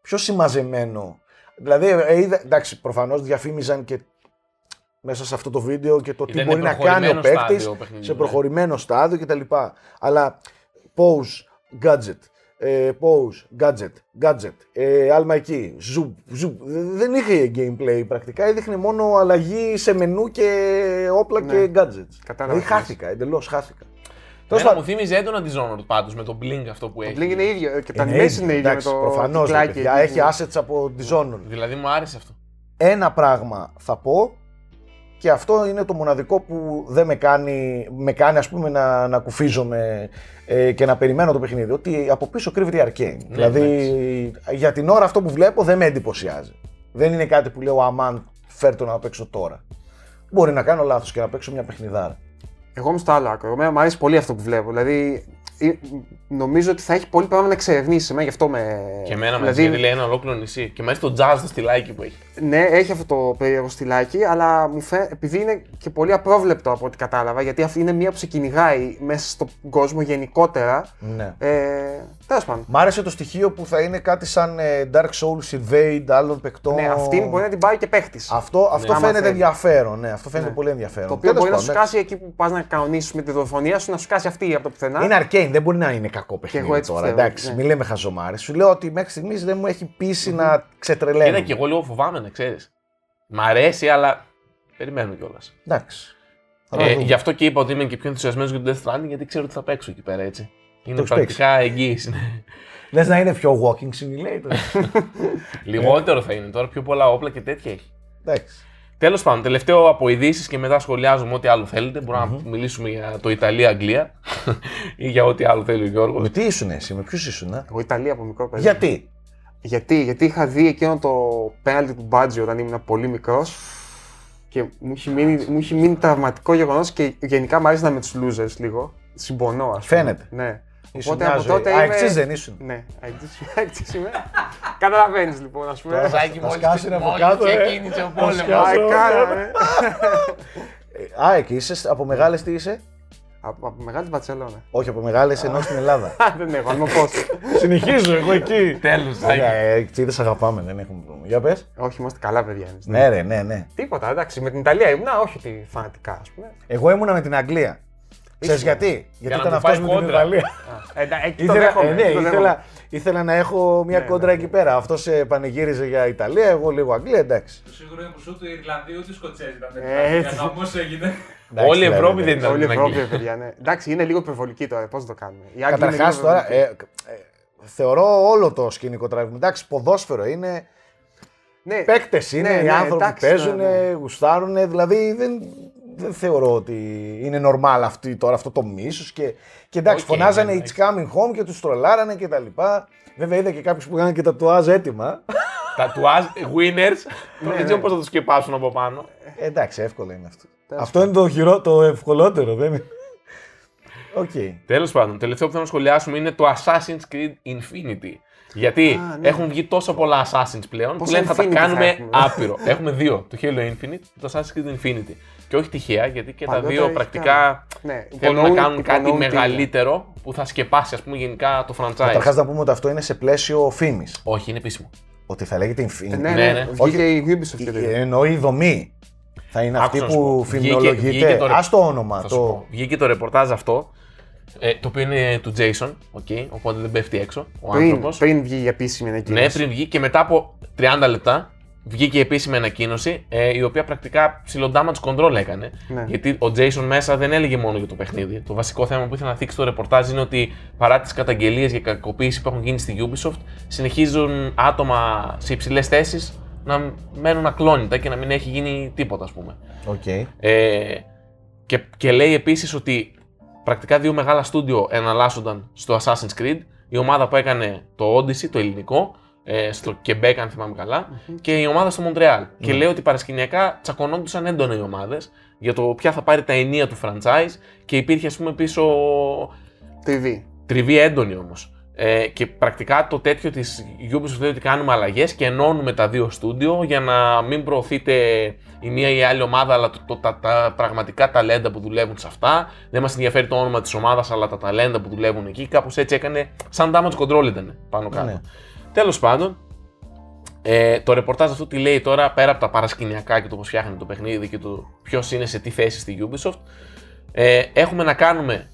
A: πιο συμμαζεμένο. Δηλαδή, ε, είδα, εντάξει, προφανώς διαφήμιζαν και μέσα σε αυτό το βίντεο και το τι
B: Ήταν
A: μπορεί να κάνει ο
B: προχωρημένο
A: παίκτης
B: στάδιο παιχνιδιού,
A: σε
B: ναι.
A: προχωρημένο στάδιο κτλ. Αλλά pose, gadget, ε, pose, gadget, gadget, ε, άλμα εκεί, zoom, zoom. Δεν είχε gameplay πρακτικά, έδειχνε μόνο αλλαγή σε μενού και όπλα
C: Ναι.
A: και gadgets.
C: Κατάλαβα
A: Δηλαδή
C: τι λες.
A: χάθηκα, εντελώς χάθηκα. Τέλος
B: Εμένα
A: πάντων,
B: μου θύμιζε έντονα Dishonored πάντως με το blink αυτό που
C: Το
B: έχει.
C: Blink είναι ίδιο και τα
A: είναι
C: animation
A: ίδιο,
C: είναι ίδιο με
A: εντάξει,
C: το
A: προφανώς, ρε
C: κυκλάκι
A: παιδιά,
C: εκεί
A: έχει
C: που-
A: assets από Dishonored.
B: Δηλαδή μου άρεσε αυτό.
A: Ένα πράγμα θα πω και αυτό είναι το μοναδικό που δεν με κάνει, με κάνει ας πούμε να, να κουφίζομαι ε, και να περιμένω το παιχνίδι. Ότι από πίσω κρύβεται η Arcane. δηλαδή για την ώρα αυτό που βλέπω δεν με εντυπωσιάζει. Δεν είναι κάτι που λέω αμάν φέρτο να παίξω τώρα. Μπορεί να κάνω λάθος και να παίξω μια παιχνιδάρα.
C: Εγώ είμαι στο άλλο άκρο. Εμένα μου αρέσει πολύ αυτό που βλέπω. Δηλαδή, ε, νομίζω ότι θα έχει πολύ πράγμα να εξερευνήσει. Εμένα γι' αυτό με.
B: Και εμένα με
C: δηλαδή,
B: δηλαδή... λέει ένα ολόκληρο νησί. Και μέσα στο jazz το στυλάκι που έχει.
C: Ναι, έχει αυτό το περίεργο στυλάκι, αλλά μου φαίνεται, επειδή είναι και πολύ απρόβλεπτο από ό,τι κατάλαβα, γιατί αυτή είναι μία που σε κυνηγάει μέσα στον κόσμο γενικότερα.
A: Ναι.
C: Ε, Τέλος πάντων.
A: Μ' άρεσε το στοιχείο που θα είναι κάτι σαν ε, Dark Souls Invade άλλων παικτών.
C: Ναι, αυτή μπορεί να την πάρει και παίχτης.
A: Αυτό, αυτό
C: άμα
A: φαίνεται
C: θέλει.
A: ενδιαφέρον. Ναι, αυτό φαίνεται
C: Ναι.
A: πολύ ενδιαφέρον.
C: Το οποίο
A: Τέλος
C: μπορεί να σου
A: πάντων,
C: σκάσει εκεί που πας να κανονίσεις με τη δολοφονία σου, να σου σκάσει αυτή από το πουθενά.
A: Είναι arcane, δεν μπορεί να είναι κακό παιχνίδι
C: εγώ έτσι
A: τώρα.
C: πιστεύω,
A: Εντάξει,
C: ναι.
A: μην λέμε χαζομάρες. Σου λέω ότι μέχρι στιγμής δεν μου έχει πείσει να ξετρελαίνω.
B: Κοίτα και εγώ λίγο φοβάμαι να ξέρεις. Μ' αρέσει, αλλά περιμένω κιόλας.
A: Εντάξει. Θα το
B: Ε,
A: δούμε.
B: γι' αυτό και είπα ότι είμαι και πιο ενθουσιασμένος για το Death Stranding, γιατί ξέρω ότι θα παίξω εκεί πέρα έτσι. Είναι
A: έχεις
B: πρακτικά εγγύηση. ναι.
A: Λες να είναι πιο walking simulator. [laughs]
B: Λιγότερο θα είναι τώρα, πιο πολλά όπλα και τέτοια έχει.
A: Εντάξει.
B: Τέλος πάντων, τελευταίο από ειδήσεις και μετά σχολιάζουμε ό,τι άλλο θέλετε. Μπορούμε να μιλήσουμε για το Ιταλία-Αγγλία [laughs] ή για ό,τι άλλο θέλει ο Γιώργος.
A: Με τι ήσουν εσύ, με ποιους ήσουν, ε;
C: Εγώ Ιταλία από μικρό παιδί.
A: Γιατί;
C: Γιατί, γιατί είχα δει εκείνο το πέναλτι του Μπάτζι όταν ήμουν πολύ μικρός και μου είχε μείνει, μου είχε μείνει τραυματικό γεγονός και γενικά μου αρέσει να είμαι με τους losers λίγο. Συμπονώ, ας πούμε.
A: Φαίνεται.
C: Ναι.
A: Ήσουν
C: Οπότε
A: μια
C: από
A: ζωή.
C: τότε
A: Α,
C: είμαι.
A: εξής δεν ήσουν.
C: Ναι, αεξής [laughs] είμαι. Καταλαβαίνεις λοιπόν, ας πούμε.
B: Ζάκι
A: Θα
B: μόλις
A: σκάσουν από
B: μόλις
A: κάτω, ε.
B: ξεκίνησε ο πόλεμος.
A: σκάσουν.
C: Α, κάναμε.
A: Ε, [laughs] Α, εκεί είσαι, από μεγάλες τι είσαι;
C: Από από μεγάλη Βαρκελόνα.
A: Όχι, από μεγάλες ενώ στην Ελλάδα.
C: Α, [laughs] Δεν έχω, αν πώ.
A: Συνεχίζω, εγώ εκεί.
B: Τέλος, Ζάκι.
A: Τσίδε αγαπάμε, δεν έχουμε πρόβλημα. Για πες.
C: Όχι, είμαστε καλά παιδιά. εμείς.
A: Ναι, ρε, ναι, ναι.
C: Τίποτα, εντάξει. Με την Ιταλία ήμουνα, όχι ότι φανατικά, ας πούμε.
A: Εγώ ήμουνα με την Αγγλία. Ξέρεις γιατί, γιατί
B: να
A: ήταν
B: μου
A: αυτός
B: πάει
A: με την
B: κόντρα.
A: Ιταλία.
C: Ε, εντά- εκεί το
A: Ήθελα,
C: δέχομαι,
A: ε, ναι,
C: το δέχομαι.
A: ήθελα, ήθελα να έχω μια
C: Ναι,
A: κόντρα
C: ναι,
A: εκεί
C: ναι.
A: πέρα. Αυτό πανηγύριζε για Ιταλία, εγώ λίγο Αγγλία, εντάξει.
D: Το σίγουρο είναι που ούτε οι Ιρλανδοί ούτε οι Σκοτσέζοι ήταν.
C: Ε,
D: Ε,
C: έτσι.
D: Χαμός έγινε.
A: Εντάξει,
B: Όλη η
A: δηλαδή,
B: Ευρώπη
A: ναι.
B: δεν ήταν
C: Όλη η
B: στην
C: Ευρώπη,
B: Αγγλία.
C: παιδιά, ναι. Εντάξει, είναι λίγο υπερβολική τώρα. Πώς το κάνουμε. Οι Άγγλοι είναι
A: Καταρχάς
C: λίγο
A: τώρα,
C: υπερβολικοί.
A: ε, ε, θεωρώ όλο το σκηνικό τραβηγμένο. Εντάξει, ποδόσφαιρο είναι.
C: Ναι.
A: Παίκτες είναι,
C: Ναι,
A: οι
C: ναι,
A: άνθρωποι
C: εντάξει,
A: παίζουν,
C: ναι, ναι.
A: γουστάρουν. Δηλαδή δεν, δεν θεωρώ ότι είναι normal αυτή, τώρα αυτό το μίσος. Και, και εντάξει,
B: Οκ,
A: φωνάζανε
B: ναι,
A: It's coming home και τους τρολάρανε και τα λοιπά. Βέβαια είδα και κάποιους που είχαν και τα τατουάζ έτοιμα. [laughs]
B: Τατουάζ, winners.
C: Ναι,
B: Δεν ξέρω πώς θα τους σκεπάσουν από πάνω.
A: Ε, εντάξει, εύκολο είναι αυτό.
C: Τέλος
A: αυτό είναι το, χειρότερο, το ευκολότερο, δεν είναι. Οκ.
B: Τέλος πάντων, το τελευταίο που θέλω να σχολιάσουμε είναι το Assassin's Creed Infinity. Γιατί
C: Α, ναι.
B: έχουν βγει τόσο πολλά Assassins πλέον που
C: Πόσα
B: λένε θα τα
C: Infinity θα
B: κάνουμε
C: έχουμε;
B: άπειρο. έχουμε δύο. Το Halo Infinite και το Assassin's Creed Infinity. Και όχι τυχαία, γιατί και τα
C: Παλιότερα
B: δύο
C: έχει
B: πρακτικά
C: Ναι,
B: θέλουν να
C: υπονοούν-
B: κάνουν κάτι
C: υπονοούν τι είναι.
B: μεγαλύτερο που θα σκεπάσει ας πούμε γενικά το franchise.
A: Καταρχάς να πούμε ότι αυτό είναι σε πλαίσιο φήμης.
B: Όχι, είναι επίσημο.
A: Ότι θα λέγεται
C: Ε,
A: Infinity.
C: Ναι,
B: Ναι,
C: ναι,
B: ναι.
C: βγήκε η Ubisoft και τέτοια.
A: Ε, Εννοεί η δομή. Θα είναι αυτή
B: Άκουσα να σου
A: που
B: πω. Βγήκε-
A: φημολογείται.
B: βγήκε το ρε-
A: Α το όνομα.
B: Θα σου
A: Το...
B: πω. Βγήκε το ρεπορτάζ αυτό, ε, το οποίο είναι του Jason, okay, οπότε δεν πέφτει έξω ο
C: Πριν,
B: άνθρωπος.
C: πριν βγει η επίσημη ανακοίνωση.
B: Ναι, πριν βγει και μετά από 30 λεπτά βγήκε η επίσημη ανακοίνωση, ε, η οποία πρακτικά ψηλό damage control έκανε.
C: Ναι.
B: Γιατί ο Jason μέσα δεν έλεγε μόνο για το παιχνίδι. Το βασικό θέμα που ήθελα να θίξει το ρεπορτάζ είναι ότι παρά τις καταγγελίες για κακοποίηση που έχουν γίνει στη Ubisoft, συνεχίζουν άτομα σε υψηλές θέσεις να μένουν ακλόνητα και να μην έχει γίνει τίποτα, ας πούμε.
A: Οκ.
B: Ε, και, και λέει επίσης ότι πρακτικά δύο μεγάλα στούντιο εναλλάσσονταν στο Assassin's Creed. Η ομάδα που έκανε το Odyssey, το ελληνικό, ε, στο Quebec, αν θυμάμαι καλά, και η ομάδα στο Montreal. Και λέει ότι παρασκηνιακά τσακωνόντουσαν έντονα οι ομάδες για το ποια θα πάρει τα ηνία του franchise και υπήρχε, ας πούμε, πίσω
C: TV.
B: τριβή έντονη όμως. Ε, και πρακτικά το τέτοιο της Ubisoft λέει ότι κάνουμε αλλαγές και ενώνουμε τα δύο στούντιο για να μην προωθείτε η μία ή η άλλη ομάδα, αλλά το, το- τα, τα πραγματικά ταλέντα που δουλεύουν σε αυτά. Δεν μας ενδιαφέρει το όνομα της ομάδας, αλλά τα ταλέντα που δουλεύουν εκεί. Κάπως έτσι έκανε. Σαν damage control ήταν πάνω κάτω.
A: Ναι.
B: Τέλος πάντων, ε, το ρεπορτάζ αυτό τι λέει τώρα πέρα από τα παρασκηνιακά και το πώς φτιάχνει το παιχνίδι και το ποιος είναι σε τι θέση στη Ubisoft. Ε, έχουμε να κάνουμε,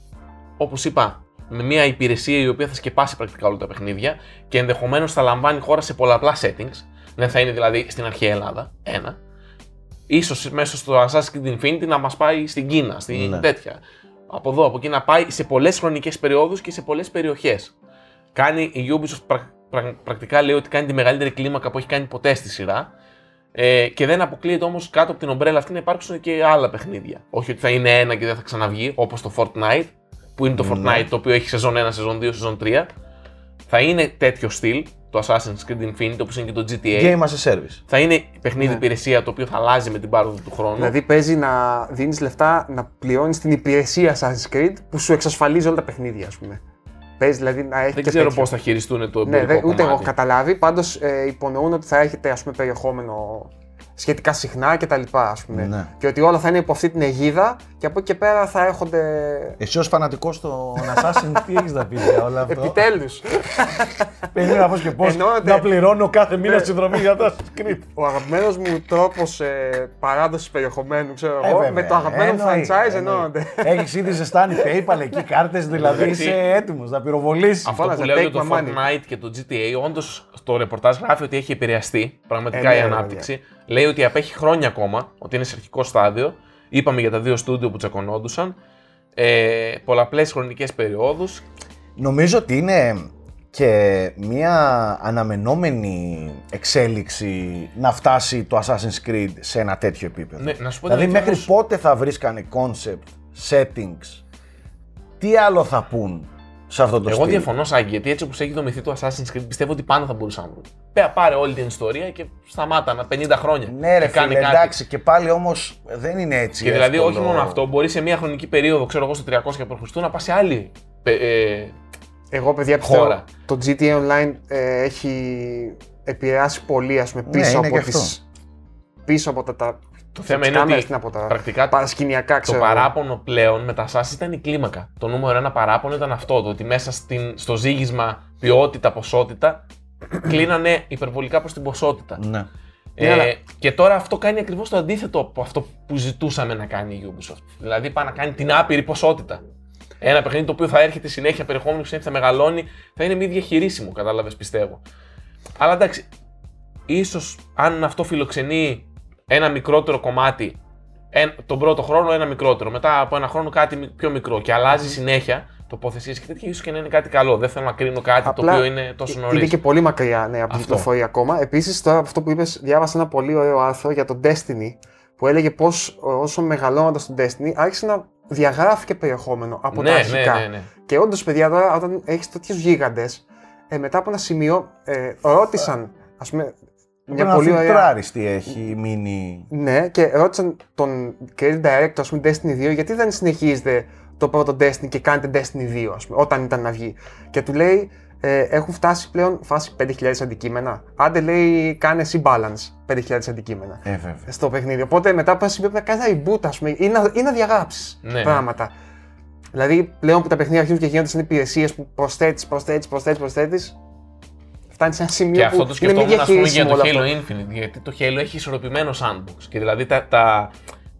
B: όπως είπα, με μια υπηρεσία η οποία θα σκεπάσει πρακτικά όλα τα παιχνίδια και ενδεχομένως θα λαμβάνει χώρα σε πολλαπλά settings. Δεν θα είναι δηλαδή στην αρχαία Ελλάδα, ένα. Ίσως μέσα στο Assassin's Creed Infinity να μας πάει στην Κίνα, στην
A: Ναι.
B: τέτοια. Από εδώ, από εκεί να πάει σε πολλές χρονικές περιόδους και σε πολλές περιοχές. Κάνει η Ubisoft πρα- πρα- πρακτικά λέει ότι κάνει τη μεγαλύτερη κλίμακα που έχει κάνει ποτέ στη σειρά. Ε, και δεν αποκλείεται όμως κάτω από την ομπρέλα αυτή να υπάρξουν και άλλα παιχνίδια. Όχι ότι θα είναι ένα και δεν θα ξαναβγεί, όπως το Fortnite, που είναι το
A: Ναι.
B: Fortnite το οποίο έχει σεζόν 1, σεζόν 2, σεζόν 3. Θα είναι τέτοιο στυλ, το Assassin's Creed Infinity, όπως είναι και το GTA.
A: Game as a service.
B: Θα είναι παιχνίδι
C: Ναι.
B: υπηρεσία το οποίο θα αλλάζει με την πάροδο του χρόνου.
C: Δηλαδή παίζει να δίνεις λεφτά να πληρώνεις την υπηρεσία Assassin's Creed που σου εξασφαλίζει όλα τα παιχνίδια, ας πούμε. Παίζει δηλαδή να έχει
B: δεν
C: και
B: ξέρω
C: τέτοιο.
B: πώς θα χειριστούν το
C: Ναι,
B: εμπορικό
C: δε, ούτε εγώ
B: κομμάτι.
C: έχω καταλάβει. Πάντως ε, υπονοούν ότι θα έχετε ας πούμε, περιεχόμενο σχετικά συχνά κτλ. Ας πούμε.
A: Ναι.
C: Και ότι όλα θα είναι υπό αυτή την αιγίδα και από εκεί και πέρα θα έρχονται.
A: Εσύ ως φανατικός των Assassin, τι έχεις να πεις για όλο αυτό;
C: Επιτέλους!
A: Περίμενα πώ και πώς
C: Εννοείται.
A: να πληρώνω κάθε μήνα
C: Ναι.
A: συνδρομή για Assassin's Creed.
C: Ο αγαπημένος μου τρόπος ε, παράδοσης περιεχομένου, ξέρω
A: Ε,
C: εγώ,
A: βέβαια.
C: με το αγαπημένο μου
A: Εννοείται,
C: franchise
A: εννοείται.
C: ενώνονται.
A: Έχεις ήδη ζεστάνει PayPal εκεί κάρτες, δηλαδή
B: Εντάξει.
A: είσαι έτοιμος να πυροβολήσει.
B: Αυτό
C: Φώναζε,
B: που λέω για
C: take
B: το
C: my money.
B: Fortnite και το GTA, όντως στο ρεπορτάζ γράφει ότι έχει επηρεαστεί πραγματικά
C: Ε, ναι,
B: η
C: ρε,
B: ανάπτυξη. Λέει ότι απέχει χρόνια ακόμα, ότι είναι σε αρχικό στάδιο. Είπαμε για τα δύο στούντιο που τσακωνόντουσαν. Ε, Πολλαπλές χρονικές περιόδους.
A: Νομίζω ότι είναι και μια αναμενόμενη εξέλιξη να φτάσει το Assassin's Creed σε ένα τέτοιο επίπεδο.
B: Ναι, να σου πω
A: δηλαδή
B: την
A: μέχρι
B: αλήθεια,
A: πότε θα βρίσκανε concept, settings, τι άλλο θα πούν σε αυτό το
B: Εγώ
A: στυλ;
B: διαφωνώ, Σάγκη, γιατί έτσι όπως έχει δομηθεί το Assassin's Creed, πιστεύω ότι πάντα θα μπορούσαν να βρουν. Πέ- Πάρε όλη την ιστορία και σταμάτα να 50 χρόνια.
A: Ναι ρε
B: και κάνε
A: φίλε,
B: κάτι.
A: εντάξει και πάλι όμως δεν είναι έτσι
B: Και δηλαδή,
A: εύκολο.
B: όχι μόνο αυτό, μπορεί σε μια χρονική περίοδο, ξέρω εγώ, στο 300 π.Χ. να πας σε άλλη. πε- ε,
C: Εγώ, παιδιά, πιστεύω
B: Χώρα.
C: το GTA Online ε, έχει επηρεάσει πολύ, ας πούμε,
A: Ναι,
C: πίσω,
A: είναι
C: από,
A: και
C: τις, πίσω από τα, τα
B: το θέμα
C: τις
B: είναι
C: κάμερες,
B: ότι
C: τι να πω, τα
B: πρακτικά
C: παρασκηνιακά,
B: Το
C: ξέρω. εγώ.
B: παράπονο πλέον με τα SAS ήταν η κλίμακα. Το νούμερο ένα παράπονο ήταν αυτό, το ότι μέσα στην, στο ζήγισμα ποιότητα-ποσότητα κλείνανε υπερβολικά προς την ποσότητα.
A: Ναι.
B: Ε,
C: Ναι, αλλά-
B: Και τώρα αυτό κάνει ακριβώς το αντίθετο από αυτό που ζητούσαμε να κάνει η Ubisoft. Δηλαδή πάει να κάνει την άπειρη ποσότητα. Ένα παιχνίδι το οποίο θα έρχεται συνέχεια περιεχόμενο και συνέχεια θα μεγαλώνει, θα είναι μη διαχειρίσιμο, κατάλαβες πιστεύω. Αλλά εντάξει, ίσως αν αυτό φιλοξενεί ένα μικρότερο κομμάτι, εν- τον πρώτο χρόνο ένα μικρότερο, μετά από ένα χρόνο κάτι μι- πιο μικρό και αλλάζει συνέχεια, τοποθεσίες και τέτοια, ίσως και να είναι κάτι καλό. Δεν θέλω να κρίνω κάτι το
C: Απλά
B: οποίο είναι τόσο
C: Είναι
B: νωρίς.
C: και πολύ μακριά ναι, από την
B: Αυτό.
C: κυκλοφορία ακόμα. Επίσης, τώρα από αυτό που είπες, διάβασα ένα πολύ ωραίο άρθρο για το Destiny που έλεγε πώς όσο μεγαλώνοντας τον Destiny άρχισε να διαγράφει και περιεχόμενο από
B: ναι,
C: τα
B: ναι,
C: αρχικά.
B: ναι, ναι.
C: Και όντως, παιδιά, τώρα όταν έχεις τέτοιους γίγαντες, ε, μετά από ένα σημείο ε, ρώτησαν, ας πούμε,
A: Πρέπει
C: μια
A: να
C: πολύ ωραία.
A: φιλτράρεις τι έχει μείνει.
C: Ναι, και ρώτησαν τον creative director, ας πούμε, Destiny 2, γιατί δεν συνεχίζετε το πρώτο Destiny και κάνετε Destiny 2, ας πούμε, όταν ήταν να βγει. Και του λέει, ε, έχουν φτάσει πλέον φάση 5.000 αντικείμενα. Άντε λέει, κάνε εσύ balance 5.000 αντικείμενα
A: Ε, βέβαια.
C: στο παιχνίδι. Οπότε μετά από ένα σημείο πρέπει να κάνεις ένα reboot, ας πούμε, ή να, ή να διαγράψεις
B: Ναι.
C: πράγματα. Δηλαδή, πλέον που τα παιχνίδια αρχίζουν και γίνονται σαν υπηρεσίες που προσθέτεις, προσθέτεις, προσθέτεις, προσθέτεις, φτάνεις σε ένα σημείο
B: Και αυτό
C: που
B: το
C: είναι μη
B: σκεφτόμουν ας πούμε, για
C: διαχειρίσιμο
B: το
C: όλο
B: Halo
C: αυτό.
B: Infinite. Γιατί το Halo έχει ισορροπημένο sandbox. Και δηλαδή τα, τα,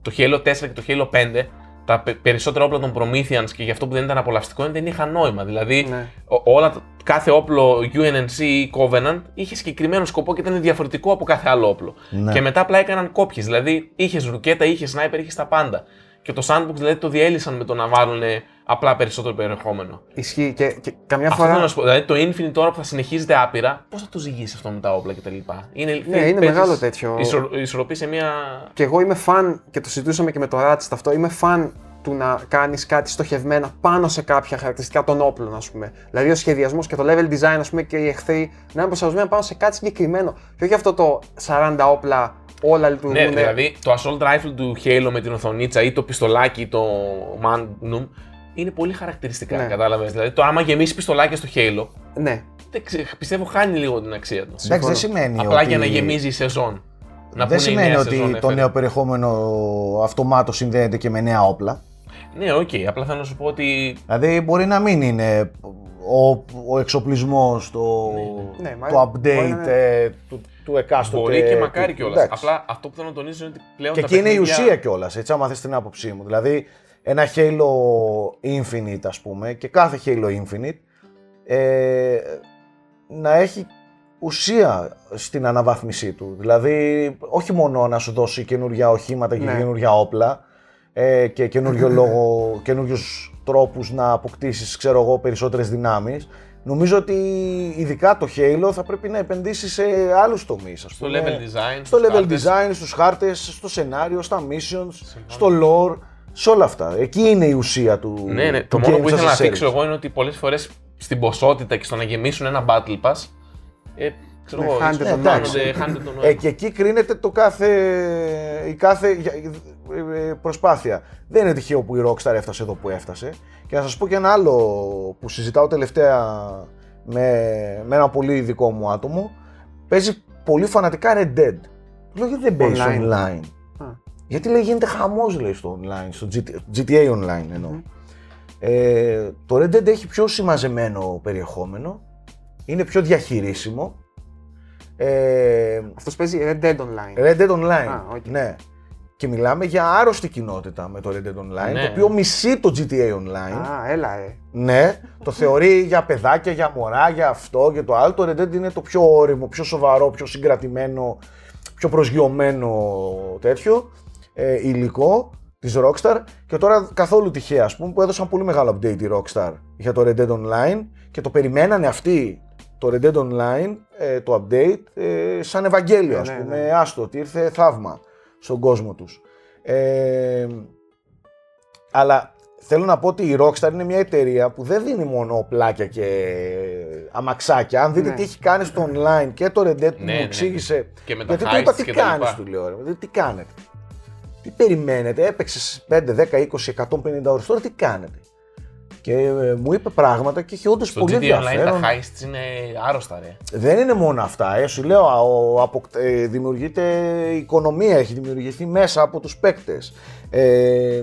B: το Halo 4 και το Halo 5, τα πε- περισσότερα όπλα των Prometheans και γι' αυτό που δεν ήταν απολαυστικό είναι δεν είχαν νόημα. Δηλαδή
C: Ναι.
B: ο- όλα, τα- κάθε όπλο UNNC ή Covenant είχε συγκεκριμένο σκοπό και ήταν διαφορετικό από κάθε άλλο όπλο.
A: Ναι.
B: Και μετά απλά έκαναν κόπιες. Δηλαδή είχες ρουκέτα, είχες sniper, είχες τα πάντα. Και το sandbox δηλαδή το διέλυσαν με το να βάλουν απλά περισσότερο περιεχόμενο.
C: Ισχύει και, και καμιά
B: Αυτό
C: φορά.
B: θέλω να σου πω. Δηλαδή το Infinite τώρα που θα συνεχίζεται άπειρα, πώς θα το ζυγίσει αυτό με τα όπλα κτλ. Είναι,
C: Ναι, είναι
B: παίζεις
C: μεγάλο τέτοιο.
B: Ισο, ισορροπείς σε μια.
C: Και εγώ είμαι φαν, και το συζητούσαμε και με το Ratchet αυτό, είμαι φαν του να κάνεις κάτι στοχευμένα πάνω σε κάποια χαρακτηριστικά των όπλων, ας πούμε. Δηλαδή ο σχεδιασμός και το level design, ας πούμε, και οι εχθροί να είναι προσαρμοσμένα πάνω σε κάτι συγκεκριμένο. Και όχι αυτό το 40 όπλα όλα λειτουργούν.
B: Ναι, δηλαδή το assault rifle του Halo με την οθονίτσα ή το πιστολάκι, το Magnum, είναι πολύ χαρακτηριστικά.
C: Ναι.
B: Κατάλαβες. Δηλαδή το άμα γεμίσει πιστολάκια στο Halo,
C: ναι.
B: δεν ξε- πιστεύω χάνει λίγο την αξία του.
A: Εντάξει, δεν σημαίνει
B: Απλά
A: ότι...
B: για να γεμίζει η σεζόν. Να
A: Δεν
B: πούνε η
A: σημαίνει
B: νέα
A: ότι
B: σεζόν
A: το
B: έφερε.
A: νέο περιεχόμενο αυτομάτως συνδέεται και με νέα όπλα.
B: Ναι, οκ. Απλά θέλω να σου πω ότι.
A: Δηλαδή μπορεί να μην είναι ο, ο εξοπλισμός, το,
C: Ναι, μα
A: το
C: μπορεί
A: update
C: να είναι-
A: ε, του, του εκάστοτε.
B: Μπορεί και μακάρι κιόλας.
A: Εντάξει.
B: Απλά αυτό που θέλω να τονίσω είναι ότι πλέον.
A: Και
B: τα
A: εκεί είναι η
B: παιχνίδια-
A: ουσία κιόλας, έτσι, άμα θες την άποψή μου. Δηλαδή, ένα Halo Infinite, ας πούμε, και κάθε Halo Infinite ε, να έχει ουσία στην αναβάθμισή του. Δηλαδή, όχι μόνο να σου δώσει καινούργια οχήματα και
C: Ναι.
A: καινούργια όπλα ε, και καινούριο [laughs] λόγο, καινούριους τρόπους να αποκτήσεις, ξέρω εγώ, περισσότερες δυνάμεις. Νομίζω ότι ειδικά το Halo θα πρέπει να επενδύσει σε άλλους τομείς. ας
B: Στο
A: πούμε.
B: level design.
A: Στο
B: στους
A: level
B: χάρτες.
A: design, στους χάρτες, στο σενάριο, στα missions, στο lore, σε όλα αυτά. Εκεί είναι η ουσία του
B: Ναι, ναι.
A: του
B: Το μόνο
A: games
B: που
A: as
B: ήθελα
A: a
B: να θίξω
A: service.
B: εγώ είναι ότι πολλές φορές στην ποσότητα και στο να γεμίσουν ένα Battle Pass. Ε, ξέρω
C: Ναι,
B: εγώ,
C: χάνεται
B: ίσως
A: το
B: χάνονται-
A: νόημα.
B: χάνεται το
A: Ε,
B: νόημα.
A: και εκεί κρίνεται το κάθε, η κάθε ε, ε, προσπάθεια. Δεν είναι τυχαίο που η Rockstar έφτασε εδώ που έφτασε. Και να σας πω και ένα άλλο που συζητάω τελευταία με, με ένα πολύ ειδικό μου άτομο. Παίζει πολύ φανατικά Red Dead. Του λέω γιατί δεν παίζεις
C: Online.
A: online.
C: Α.
A: Γιατί λέει γίνεται χαμός λέει στο online, στο GT- GTA online εννοώ. Ε, το Red Dead έχει πιο συμμαζεμένο περιεχόμενο, είναι πιο διαχειρίσιμο. Ε,
C: Αυτός παίζει Red Dead Online.
A: Red Dead Online.
C: Α, οκ.
A: Ναι. Και μιλάμε για άρρωστη κοινότητα με το Red Dead Online,
B: Ναι.
A: το οποίο μισεί το GTA Online.
C: Α, έλα, ε.
A: Ναι, το θεωρεί για παιδάκια, για μωρά, για αυτό, για το άλλο. Το Red Dead είναι το πιο ώριμο, πιο σοβαρό, πιο συγκρατημένο, πιο προσγειωμένο τέτοιο ε, υλικό της Rockstar. Και τώρα καθόλου τυχαία, ας πούμε, που έδωσαν πολύ μεγάλο update η Rockstar για το Red Dead Online και το περιμένανε αυτοί το Red Dead Online, ε, το update, ε, σαν Ευαγγέλιο,
C: Ναι,
A: ας
C: ναι,
A: πούμε,
C: ναι.
A: άστο, ότι ήρθε θαύμα στον κόσμο τους. Ε, αλλά θέλω να πω ότι η Rockstar είναι μια εταιρεία που δεν δίνει μόνο πλάκια και αμαξάκια. Αν δείτε
C: Ναι.
A: τι έχει κάνει στο online και το Red Dead που
B: Ναι,
A: μου
B: ναι.
A: εξήγησε.
B: Και με τα
A: γιατί του είπα
B: heists
A: τι
B: και τα
A: κάνεις,
B: λοιπά.
A: του λέω. Ρε, δηλαδή, τι κάνετε. Τι περιμένετε, έπαιξε 5, 10, 20, 150 ώρες, τώρα τι κάνετε; Και ε, μου είπε πράγματα και είχε όντως
B: Στο
A: πολύ
B: GTA Online τα
A: ενδιαφέρον.
B: heists είναι άρρωστα, ρε.
A: Δεν είναι μόνο αυτά. Ε, σου λέω, α, ο, αποκτ- ε, δημιουργείται οικονομία, έχει δημιουργηθεί μέσα από τους παίκτες. Ε,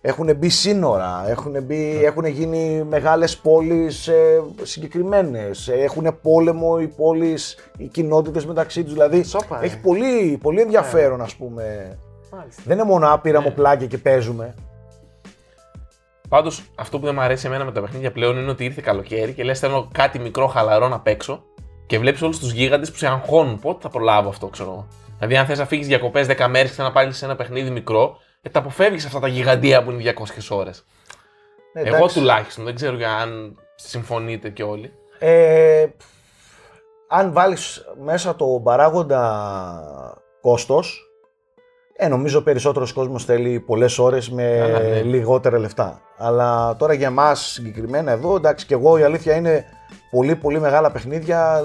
A: έχουν μπει σύνορα, έχουν, μπει, έχουν γίνει μεγάλες πόλεις ε, συγκεκριμένες, έχουν πόλεμο οι πόλεις, οι κοινότητες μεταξύ τους, δηλαδή
C: Σόπα, ε.
A: έχει πολύ, πολύ ενδιαφέρον ας πούμε.
C: Μάλιστα.
A: Δεν είναι μόνο άπειρα
B: Ναι.
A: μου πλάκια και παίζουμε.
B: Πάντως, αυτό που δεν μου αρέσει εμένα με τα παιχνίδια πλέον είναι ότι ήρθε καλοκαίρι και λες: Θέλω κάτι μικρό, χαλαρό να παίξω και βλέπεις όλους τους γίγαντες που σε αγχώνουν. Πότε θα προλάβω αυτό, ξέρω εγώ. Δηλαδή, αν θες να φύγεις διακοπές 10 μέρες και να πάλι σε ένα παιχνίδι μικρό, ε, τα αποφεύγεις αυτά τα γιγαντία που είναι 200 ώρες. Εγώ
A: εντάξει.
B: τουλάχιστον δεν ξέρω για αν συμφωνείτε κι όλοι.
A: Ε, αν βάλεις μέσα το παράγοντα κόστος, ε, νομίζω περισσότερος κόσμος θέλει πολλές ώρες με
B: Καλά, ναι.
A: λιγότερα λεφτά. Αλλά τώρα για μας συγκεκριμένα εδώ, εντάξει και εγώ η αλήθεια είναι πολύ πολύ μεγάλα παιχνίδια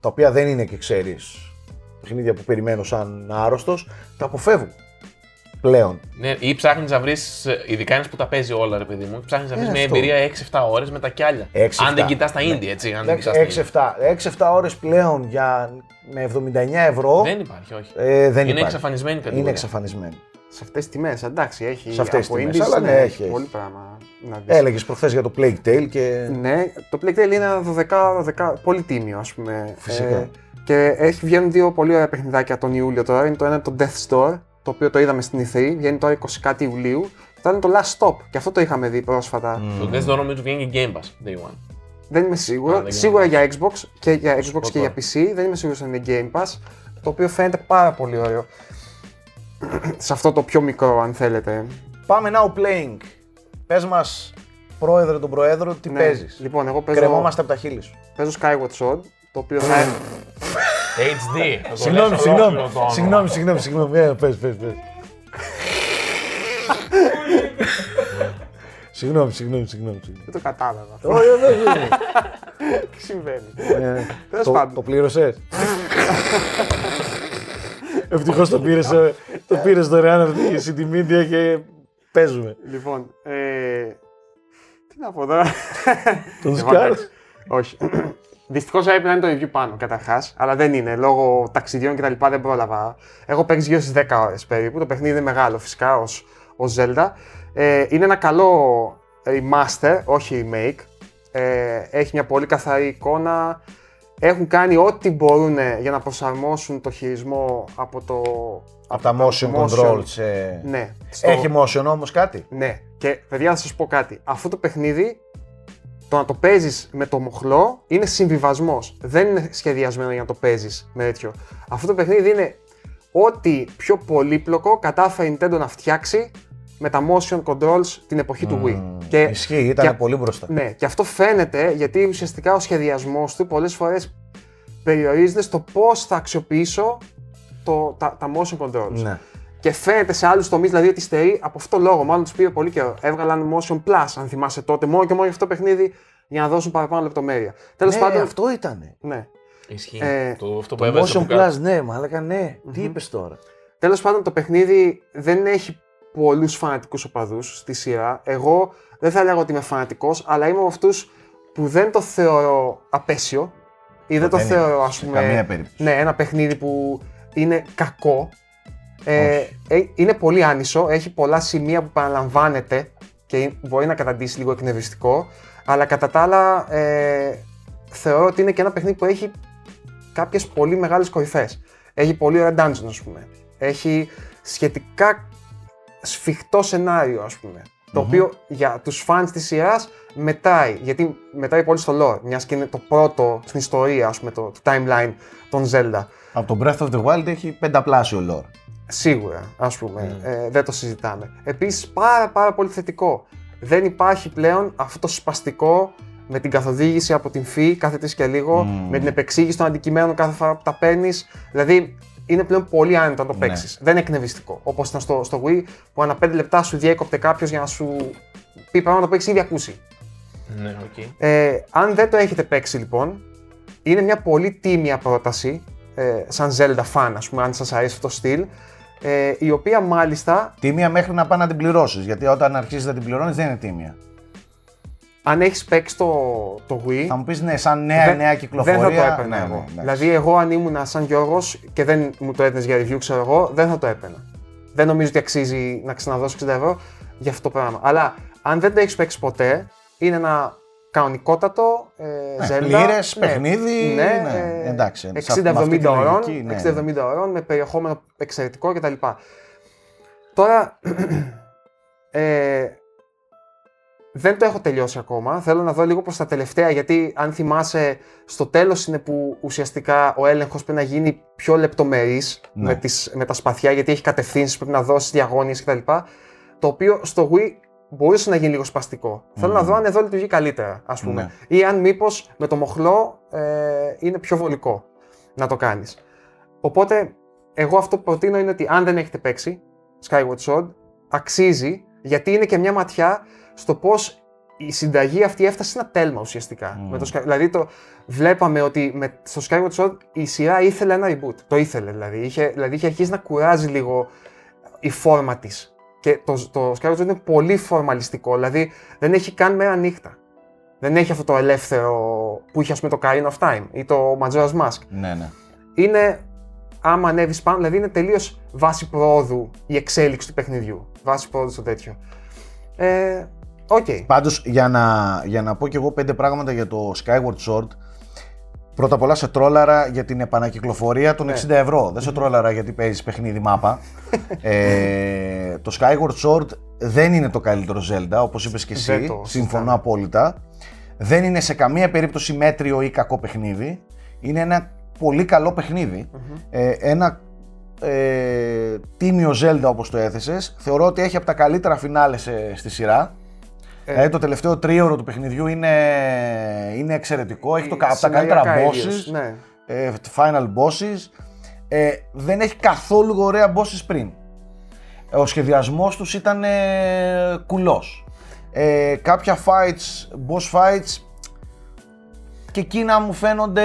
A: τα οποία δεν είναι και ξέρεις παιχνίδια που περιμένω σαν άρρωστος, τα αποφεύγω πλέον.
B: Ναι, ή ψάχνεις να βρεις, ειδικά ένας που τα παίζει όλα, ρε παιδί μου, ψάχνεις να βρεις
A: Ε,
B: μια
A: αυτό.
B: εμπειρία 6-7 ώρες με τα κι άλλα.
A: 6-7.
B: Αν δεν κοιτάς τα indie, έτσι. Αν δεν κοιτάς τα indie.
A: 6-7 6-7 ώρες πλέον για, με 79 ευρώ
B: Δεν υπάρχει, όχι.
A: ε, δεν
B: είναι
A: υπάρχει.
B: εξαφανισμένη κατηγορία.
A: Είναι εξαφανισμένη.
C: Σε αυτές τις τιμές, εντάξει, έχει
A: Σε αυτές
C: από
A: τις τιμές,
C: indies,
A: αλλά ναι, έχει, έχει.
C: πολύ πράγμα να δεις.
A: Έλεγες προχθές για το Plague Tale και.
C: Ναι, το Plague Tale είναι ένα 12, 12 πολύ τίμιο, ας πούμε.
A: Φυσικά.
C: Ε, και έχει βγαίνουν δύο πολύ ωραία παιχνιδάκια τον Ιούλιο τώρα. Είναι το ένα το Death Store, το οποίο το είδαμε στην E3, βγαίνει τώρα 20 κάτι Ιουλίου. Το άλλο είναι το Last Stop, και αυτό το είχαμε δει πρόσφατα.
B: Το Death Door νομίζω βγαίνει και Game Pass Day One.
C: Δεν είμαι σίγουρο.
B: Α, δεν
C: Σίγουρα για Xbox και για Xbox
B: πω
C: και για PC. Δεν είμαι σίγουρος αν είναι Game Pass. Το οποίο φαίνεται πάρα πολύ ωραίο. [clears throat] Σε αυτό το πιο μικρό, αν θέλετε.
A: Πάμε now playing. Πες μας, πρόεδρε τον Προέδρο, τι
C: Ναι.
A: παίζεις.
C: Λοιπόν, εγώ παίζω,
A: Κρεμόμαστε από τα χείλη σου.
C: παίζω Skyward Sword, το οποίο θα,
B: HD. θα το
A: Συγγνώμη,
B: λες
A: συγγνώμη.
B: ολόκληρο το όνομα.
A: Συγγνώμη, συγγνώμη, συγγνώμη. Ε, πες, Συγγνώμη, συγγνώμη, συγγνώμη. συγγνώμη.
C: δεν το κατάλαβα.
A: Όχι, όχι, όχι. [laughs]
C: Τι συμβαίνει.
A: Ε,
C: Τέλος
A: το-
C: πάντων.
A: Το πλήρωσες; [laughs] Ευτυχώς το πήρες το πήρες δωρεάν από τη City Media και παίζουμε.
C: Λοιπόν, ε, τι να πω τώρα. [laughs]
A: Τον
C: Εγώ,
A: Σκάρ.
C: εντάξει. Όχι. [clears throat] Δυστυχώς έπρεπε να είναι το review πάνω καταρχάς, αλλά δεν είναι. Λόγω ταξιδιών και τα λοιπά δεν πρόλαβα. Έχω παίξει γύρω στις 10 ώρες περίπου. Το παιχνίδι είναι μεγάλο φυσικά ως ως Zelda. Ε, είναι ένα καλό remaster, όχι remake. Ε, έχει μια πολύ καθαρή εικόνα. Έχουν κάνει ό,τι μπορούν για να προσαρμόσουν το χειρισμό από το.
A: Από τα motion control σε...
C: Ναι. στο-
A: Έχει motion όμως κάτι;
C: ναι, και παιδιά θα σας πω κάτι. Αυτό το παιχνίδι, το να το παίζεις με το μοχλό είναι συμβιβασμός. Δεν είναι σχεδιασμένο για να το παίζεις με τέτοιο. Αυτό το παιχνίδι είναι ό,τι πιο πολύπλοκο κατάφερε η Nintendo να φτιάξει με τα motion controls την εποχή του Wii.
A: Και... Ισχύει, ήταν
C: και-
A: πολύ μπροστά.
C: Ναι, και αυτό φαίνεται γιατί ουσιαστικά ο σχεδιασμός του πολλές φορές περιορίζεται στο πώς θα αξιοποιήσω το, τα, τα motion controls.
A: Ναι.
C: Και φαίνεται σε άλλους τομείς δηλαδή ότι στερεί από αυτό το λόγο. Μάλλον τους πήρε πολύ καιρό. Έβγαλαν Motion Plus, αν θυμάσαι τότε, μόνο και μόνο για αυτό το παιχνίδι για να δώσουν παραπάνω λεπτομέρεια. Τέλος
A: Ναι,
C: πάντων.
A: αυτό ήτανε.
C: Ναι.
B: Ισχύει.
C: Ε,
B: το, αυτό που
A: Το
B: έβαζε
A: motion
B: από κάτω.
A: plus, ναι, μαλάκα, ναι. Τι είπες τώρα.
C: Τέλος πάντων, το παιχνίδι δεν έχει πολλούς φανατικούς οπαδούς στη σειρά. Εγώ δεν θα λέγω ότι είμαι φανατικός, αλλά είμαι από αυτούς που δεν το θεωρώ απέσιο ή δεν το
A: Δεν
C: θεωρώ,
A: είναι,
C: ας
A: σε
C: πούμε.
A: καμία περίπτωση.
C: Ναι, ένα παιχνίδι που είναι κακό. Ε, ε, είναι πολύ άνισο, έχει πολλά σημεία που παραλαμβάνεται και μπορεί να καταντήσει λίγο εκνευριστικό, αλλά κατά τα άλλα ε, θεωρώ ότι είναι και ένα παιχνίδι που έχει κάποιες πολύ μεγάλες κορυφές. Έχει πολύ ωραία dungeon, ας πούμε. Έχει σχετικά σφιχτό σενάριο, ας πούμε. Το οποίο για τους fans της σειράς μετράει, γιατί μετράει πολύ στο lore, μιας και είναι το πρώτο στην ιστορία, ας πούμε, το, το timeline των Zelda.
A: Από το Breath of the Wild έχει πενταπλάσιο lore.
C: Σίγουρα, ας πούμε, ε, δεν το συζητάμε. Επίσης, πάρα πάρα πολύ θετικό. Δεν υπάρχει πλέον αυτό το σπαστικό με την καθοδήγηση από την Fi κάθε τρεις και λίγο, με την επεξήγηση των αντικειμένων κάθε φορά που τα παίρνεις. Δηλαδή, είναι πλέον πολύ άνετο να το
A: Ναι.
C: παίξεις. Δεν είναι εκνευριστικό. Όπως ήταν στο, στο Wii, που ανά 5 λεπτά σου διέκοπτε κάποιος για να σου πει πράγματα που έχεις ήδη ακούσει.
B: Ναι, οκ.
C: Ε, αν δεν το έχετε παίξει λοιπόν, είναι μια πολύ τίμια πρόταση, ε, σαν Zelda fan, ας πούμε, αν σας αρέσει αυτό το στυλ, ε, η οποία μάλιστα,
A: Τίμια μέχρι να πάει να την πληρώσεις. Γιατί όταν αρχίζει να την πληρώνεις δεν είναι τίμια.
C: Αν έχεις παίξει το, το Wii,
A: Θα μου πεις ναι, σαν νέα,
C: δεν,
A: νέα κυκλοφορία.
C: δεν θα το έπαιρνα
A: ναι,
C: εγώ.
A: ναι, εντάξει.
C: δηλαδή, εγώ αν ήμουν σαν Γιώργος και δεν μου το έδινες για review, ξέρω εγώ, δεν θα το έπαιρνα. Δεν νομίζω ότι αξίζει να ξαναδώσω 60 ευρώ για αυτό το πράγμα. Αλλά αν δεν το έχεις παίξει ποτέ, είναι ένα κανονικότατο ε,
A: Ναι,
C: Zelda.
A: πλήρες παιχνίδι, ναι,
C: ε,
A: εντάξει, σε-
C: 60-70
A: με αυτή τη
C: ώρων,
A: λογική, ναι,
C: 60-70 ώρων με περιεχόμενο εξαιρετικό κτλ. Τώρα, [clears throat] ε, δεν το έχω τελειώσει ακόμα. Θέλω να δω λίγο προς τα τελευταία, γιατί αν θυμάσαι, στο τέλος είναι που ουσιαστικά ο έλεγχος πρέπει να γίνει πιο λεπτομερής
A: Ναι.
C: με, τις, με τα σπαθιά, γιατί έχει κατευθύνσεις, πρέπει να δώσεις διαγώνιες κτλ. Το οποίο στο Wii μπορούσε να γίνει λίγο σπαστικό. Θέλω να δω αν εδώ λειτουργεί καλύτερα, ας πούμε.
A: Ναι.
C: Ή αν μήπως με το μοχλό ε, είναι πιο βολικό να το κάνεις. Οπότε, εγώ αυτό που προτείνω είναι ότι αν δεν έχετε παίξει Skyward Sword, αξίζει γιατί είναι και μια ματιά στο πώς η συνταγή αυτή έφτασε σε ένα τέλμα ουσιαστικά.
A: Mm.
C: Με το, Sky- δηλαδή, το, βλέπαμε ότι με, στο Skyward Sword η σειρά ήθελε ένα reboot. Το ήθελε δηλαδή. Είχε, δηλαδή είχε αρχίσει να κουράζει λίγο η φόρμα της. Και το, το Skyward Sword είναι πολύ φορμαλιστικό. Δηλαδή δεν έχει καν μέρα νύχτα. Δεν έχει αυτό το ελεύθερο που είχε ας πούμε το Ocarina of Time ή το Majora's Mask.
A: Ναι, ναι.
C: Είναι άμα ανέβεις πάνω, δηλαδή είναι τελείως βάση πρόοδου η εξέλιξη του παιχνιδιού. Βάση πρόοδου στο τέτοιο. Ε, Οκ.
A: Πάντως, για να, για να πω κι εγώ πέντε πράγματα για το Skyward Sword, πρώτα απ' όλα σε τρόλαρα για την επανακυκλοφορία των
C: Ναι.
A: 60 ευρώ. Δεν σε τρόλαρα γιατί παίζεις παιχνίδι μάπα. [laughs] ε, το Skyward Sword δεν είναι το καλύτερο Zelda, όπως είπες και
C: Δεν
A: εσύ.
C: το
A: Συμφωνώ
C: συζητάμε.
A: απόλυτα. Δεν είναι σε καμία περίπτωση μέτριο ή κακό παιχνίδι. Είναι ένα πολύ καλό παιχνίδι. Ε, ένα ε, τίμιο Zelda όπως το έθεσες. Θεωρώ ότι έχει από τα καλύτερα φινάλε σε- στη σειρά.
C: Ε.
A: Δηλαδή το τελευταίο τρίωρο του παιχνιδιού είναι, είναι εξαιρετικό. Έχει το, κα- από τα καλύτερα
C: Συνοριακά
A: bosses,
C: ίδιος, Ναι.
A: ε, final bosses. Ε, δεν έχει καθόλου ωραία bosses πριν. Ε, Ο σχεδιασμός τους ήταν ε, κουλός. Ε, κάποια fights, boss fights, και εκείνα μου φαίνονται...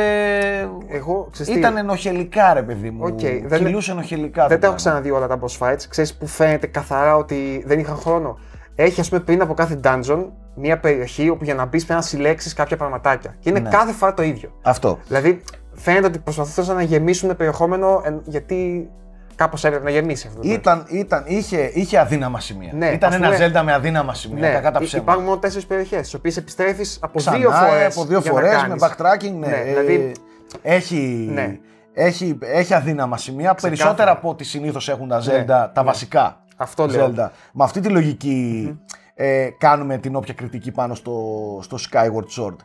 C: Εγώ, ξέρεις τι,
A: Ήταν ενοχελικά ρε παιδί μου.
C: Οκ, δεν-
A: Κυλούσε ενοχελικά. το
C: δεν τα έχω
A: πράγμα.
C: ξαναδεί όλα τα boss fights. Ξέρεις που φαίνεται καθαρά ότι δεν είχαν χρόνο. Έχει, ας πούμε, πριν από κάθε dungeon μια περιοχή όπου για να μπεις πρέπει να συλλέξεις κάποια πραγματάκια. Και είναι
A: Ναι.
C: κάθε φορά το ίδιο.
A: Αυτό.
C: Δηλαδή, φαίνεται ότι προσπαθούσαν να γεμίσουν περιεχόμενο εν- γιατί κάπως έπρεπε να γεμίσει αυτό. το
A: Ήταν, ήταν, είχε, είχε αδύναμα σημεία.
C: Ναι,
A: ήταν
C: ας
A: ένα
C: πούμε-
A: Zelda με αδύναμα σημεία.
C: Ναι,
A: κακά τα
C: υ-
A: ψέματα.
C: υπάρχουν μόνο τέσσερις περιοχές, τι οποίες επιστρέφεις από
A: Ξανά,
C: δύο φορές.
A: από δύο φορές, με backtracking. Ναι,
C: Ναι,
A: Ε,
C: δηλαδή-
A: έχει,
C: Ναι.
A: έχει, έχει αδύναμα σημεία.
C: Ξεκάθαρα.
A: Περισσότερα από ό,τι συνήθως έχουν τα Zelda, τα
C: ναι.
A: βασικά
C: Αυτό λέω.
A: Zelda. Με αυτή τη λογικη ε, κάνουμε την όποια κριτική πάνω στο, στο Skyward Sword.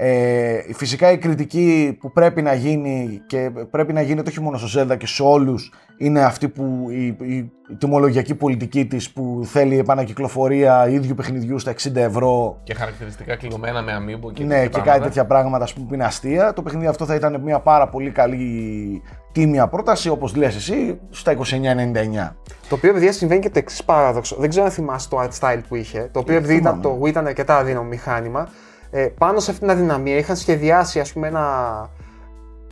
A: Ε, φυσικά η κριτική που πρέπει να γίνει και πρέπει να γίνεται όχι μόνο στο Zelda και σε όλους είναι αυτή που η, η, η τιμολογιακή πολιτική της που θέλει επανακυκλοφορία ίδιου παιχνιδιού στα 60 ευρώ
B: Και χαρακτηριστικά κλειδωμένα με αμύμπο και
A: ναι,
B: τέτοια
A: και
B: πράγματα.
A: κάτι τέτοια πράγματα ας πούμε, που είναι αστεία. Το παιχνίδι αυτό θα ήταν μια πάρα πολύ καλή τίμια πρόταση, όπως λες εσύ, στα 29,99.
C: Το οποίο παιδιά συμβαίνει και το εξής παράδοξο. Δεν ξέρω αν θυμάσαι το art style που είχε. Το οποίο
A: Ε,
C: επειδή ήταν,
A: θυμάμαι.
C: το Wii ήταν αρκετά αδύναμο μηχάνημα. Ε, πάνω σε αυτήν την αδυναμία είχαν σχεδιάσει ας πούμε ένα,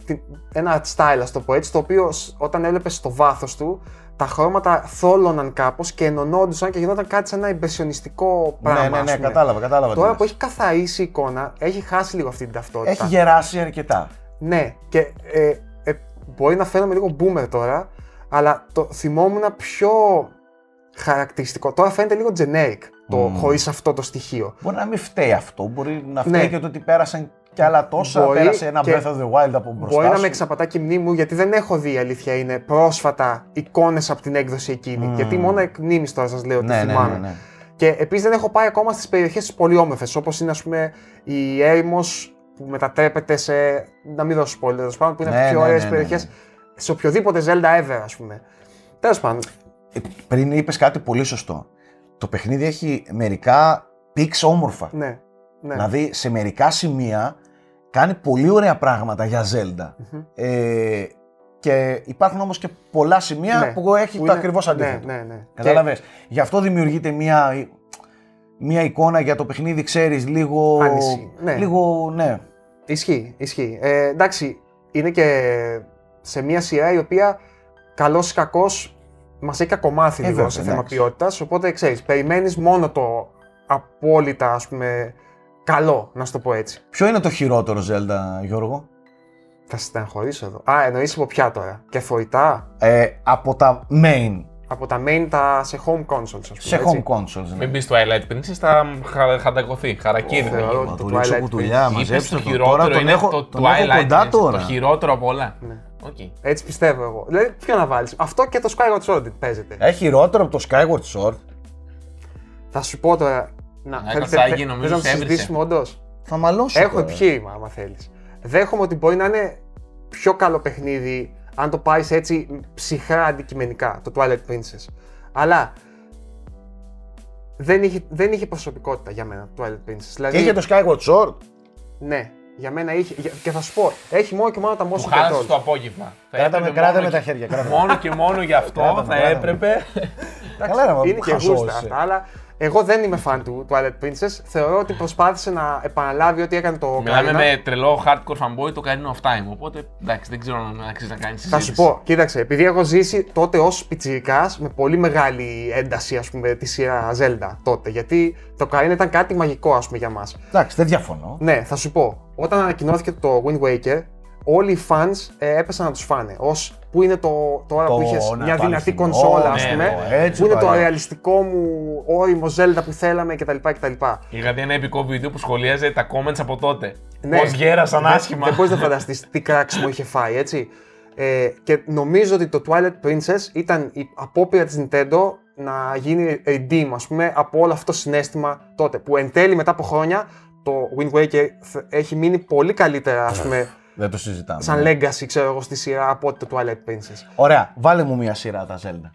C: τι- ένα art style, ας το πω έτσι, το οποίο σ- όταν έβλεπες στο βάθος του, τα χρώματα θόλωναν κάπως και ενωνόντουσαν και γινόταν κάτι σαν ένα ιμπεσιονιστικό πράγμα.
A: ναι, ναι,
C: ας
A: ναι,
C: πούμε.
A: κατάλαβα, κατάλαβα. τι
C: Τώρα
A: λες.
C: που έχει καθαρίσει η εικόνα, έχει χάσει λίγο αυτή την ταυτότητα.
A: Έχει γεράσει αρκετά.
C: Ναι, και ε, ε, μπορεί να φαίνομαι λίγο boomer τώρα, αλλά το θυμόμουν πιο χαρακτηριστικό. Τώρα φαίνεται λίγο generic το
A: Mm.
C: χωρίς αυτό το στοιχείο.
A: Μπορεί να μην φταίει αυτό. Μπορεί να φταίει
C: Ναι.
A: και το ότι πέρασαν κι άλλα τόσα.
C: Μπορεί
A: πέρασε ένα
C: και-
A: Breath of the Wild από μπροστά.
C: Μπορεί να
A: σου.
C: με εξαπατά και η μνήμη μου, γιατί δεν έχω δει η αλήθεια είναι πρόσφατα εικόνες από την έκδοση εκείνη.
A: Mm.
C: Γιατί μόνο εκ μνήμης τώρα σας λέω ότι
A: Ναι, ναι,
C: θυμάμαι.
A: ναι, ναι.
C: Και επίσης δεν έχω πάει ακόμα στις περιοχές τις πολύ όμορφες, όπως είναι ας πούμε η έρημος που μετατρέπεται σε. Να μην δώσω spoiler, τέλος πάντων, που είναι
A: Ναι,
C: από τι πιο
A: ναι,
C: ωραίες
A: ναι, ναι,
C: περιοχές
A: ναι.
C: σε οποιοδήποτε Zelda ever, ας πούμε. Τέλος πάντων,
A: Ε, Πριν είπες κάτι πολύ σωστό. Το παιχνίδι έχει μερικά πίξ όμορφα.
C: ναι. ναι.
A: Δηλαδή σε μερικά σημεία κάνει πολύ ωραία πράγματα για Zelda.
C: Μμμ.
A: Ε, και υπάρχουν όμως και πολλά σημεία
C: Ναι,
A: που έχει
C: που
A: το
C: είναι-
A: ακριβώς αντίθετο.
C: Ναι, ναι, ναι.
A: Κατάλαβες. Γι' αυτό δημιουργείται μια, μια εικόνα για το παιχνίδι, ξέρεις, λίγο...
C: Άνηση, ναι.
A: Λίγο, ναι.
C: Και ισχύει, ισχύει. Ε, εντάξει, είναι και σε μια σειρά η οποία καλός ή κακός μας έχει κακομάθει
A: Ε,
C: λίγο
A: βέβαια,
C: σε θέμα
A: εντάξει.
C: ποιότητας. Οπότε ξέρεις, περιμένεις μόνο το απόλυτα ας πούμε καλό, να σου το πω έτσι.
A: Ποιο είναι το χειρότερο Zelda, Γιώργο;
C: Θα σε στεναχωρήσω εδώ. Α, εννοείς από ποια τώρα. Και φορητά.
A: Ε, από τα main,
C: Από τα main τα σε home consoles, ας πούμε.
A: σε
C: έτσι.
A: home consoles. Ναι.
B: Μην μπει στο Twilight Princess, θα χα- χαντακωθεί. Χαρακίνη.
C: Ω, Θεό.
A: Μα
C: το
A: του ρίξω
C: Twilight
A: κουτουλιά,
B: Είπες
A: μαζέψτε
B: το
A: τον.
B: χειρότερο
A: Τώρα τον
B: είναι
A: έχω,
B: το
A: τον έχω
B: Twilight
A: κοντά
B: Princess,
A: τώρα.
B: Το χειρότερο από όλα.
C: Ναι.
B: Οκ.
C: Έτσι πιστεύω εγώ. Δηλαδή, ποιο να βάλεις; Αυτό και το Skyward Sword παίζεται.
A: Ε, χειρότερο από το Skyward Sword.
C: Θα σου πω τώρα. Να,
B: Να,
C: θέλετε-
B: Κωστάκη,
C: θες
B: νομίζω
C: να το
B: σε έβρισε.
C: συζητήσουμε όντως;
A: Θα μαλώσω
C: Έχω
A: τώρα.
C: επιχείρημα, άμα θέλεις. Δέχομαι ότι μπορεί να είναι πιο καλό παιχνίδι αν το πάεις έτσι ψυχρά αντικειμενικά, το Twilight Princess. Αλλά δεν είχε, δεν είχε προσωπικότητα για μένα το Twilight Princess. Δηλαδή,
A: Και είχε το Skyward Sword.
C: Ναι, για μένα είχε. για- Και θα σου πω, έχει μόνο και μόνο τα
B: Του
C: motion
B: χάλασε
C: controls.
B: το απόγευμα. Θα
A: Κράτα με,
B: έπρεπε
A: κράτα
B: μόνο
A: με τα
B: και-
A: χέρια. Κράτα.
B: Μόνο και μόνο γι' αυτό
A: Κράτα με,
B: θα
A: κράτα με.
B: έπρεπε.
A: Καλά, ρε, μα,
C: Είναι
A: που
C: και
A: χαζός
C: γούστα
A: είσαι.
C: αυτά, αλλά εγώ δεν είμαι fan του Twilight Princess. Θεωρώ ότι προσπάθησε να επαναλάβει ό,τι έκανε το
B: Μιλάμε
C: Ocarina.
B: με τρελό hardcore fanboy το Ocarina of Time. Οπότε εντάξει, δεν ξέρω αν αξίζει να κάνει συζήτηση.
C: Θα σου πω, κοίταξε, επειδή έχω ζήσει τότε ως πιτσιρικάς με πολύ μεγάλη ένταση ας πούμε, τη σειρά Zelda τότε. Γιατί το Ocarina ήταν κάτι μαγικό ας πούμε, για μας.
A: Εντάξει, δεν διαφωνώ.
C: Ναι, θα σου πω. Όταν ανακοινώθηκε το Wind Waker, όλοι οι fans ε, έπεσαν να τους φάνε. Ω που είναι το, τώρα
A: Το-
C: που είχες
A: να,
C: μια
A: το
C: δυνατή
A: αληθινό,
C: κονσόλα, ας
B: ναι,
C: πούμε.
B: ναι,
A: έτσι
C: που είναι το
A: παλιά.
C: ρεαλιστικό μου όριμο Zelda που θέλαμε κτλ. κτλ.
B: Είχα δει ένα επικό βίντεο που σχολίαζε τα comments από τότε.
C: Ναι.
B: Πώς γέρασαν
C: Δεν-
B: άσχημα.
C: Δεν μπορείς να φανταστείς τι κράξιμο είχε φάει, έτσι. Ε, και νομίζω ότι το Twilight Princess ήταν η απόπειρα της Nintendo να γίνει redeem, ας πούμε, από όλο αυτό το συναίσθημα τότε. Που εν τέλει μετά από χρόνια το Wind Waker θ- έχει μείνει πολύ καλύτερα, ας πούμε,
A: Δεν το συζητάμε.
C: σαν
A: ναι.
C: legacy, ξέρω εγώ, στη σειρά από ότι το Twilight Princess.
A: Ωραία, βάλε μου μια σειρά τα Zelda.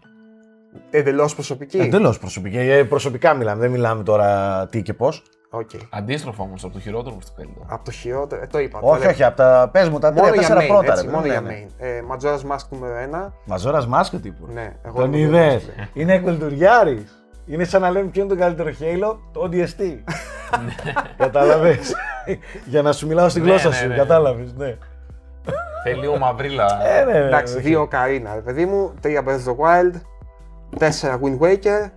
C: Εντελώς προσωπική.
A: Εντελώς προσωπική. Ε, Προσωπικά μιλάμε, δεν μιλάμε τώρα τι και πώς.
C: Οκ.
B: Αντίστροφο όμως, από το χειρότερο προ το καλύτερο.
C: Από το χειρότερο, ε, το είπα.
A: Όχι, όχι, από τα πες μου τα
C: Μόνο για
A: τρία-τέσσερα
C: main,
A: πρώτα.
C: έτσι,
A: ρε,
C: μόνο
A: ναι,
C: για
A: ναι.
C: main. Ε, Majora's Mask νούμερο 1.
A: Μαζόρας Μάσκο τύπου.
C: Ναι, εγώ
A: Τον
C: είμαι
A: είδες.
C: Majora's Mask.
A: Είναι κουλτουριάρη. Είναι σαν να λέμε ποιο είναι το καλύτερο Halo, το ODST. [laughs] Κατάλαβες; Για να σου μιλάω στη
B: Ναι,
A: γλώσσα
B: ναι,
A: σου,
B: ναι.
A: κατάλαβες. Ναι.
B: Θέλει λίγο μαυρίλα.
A: Ε, ναι, ναι,
C: Εντάξει,
A: όχι.
C: δύο Ocarina, ρε παιδί μου, τρία Breath of the Wild, τέσσερα Wind Waker,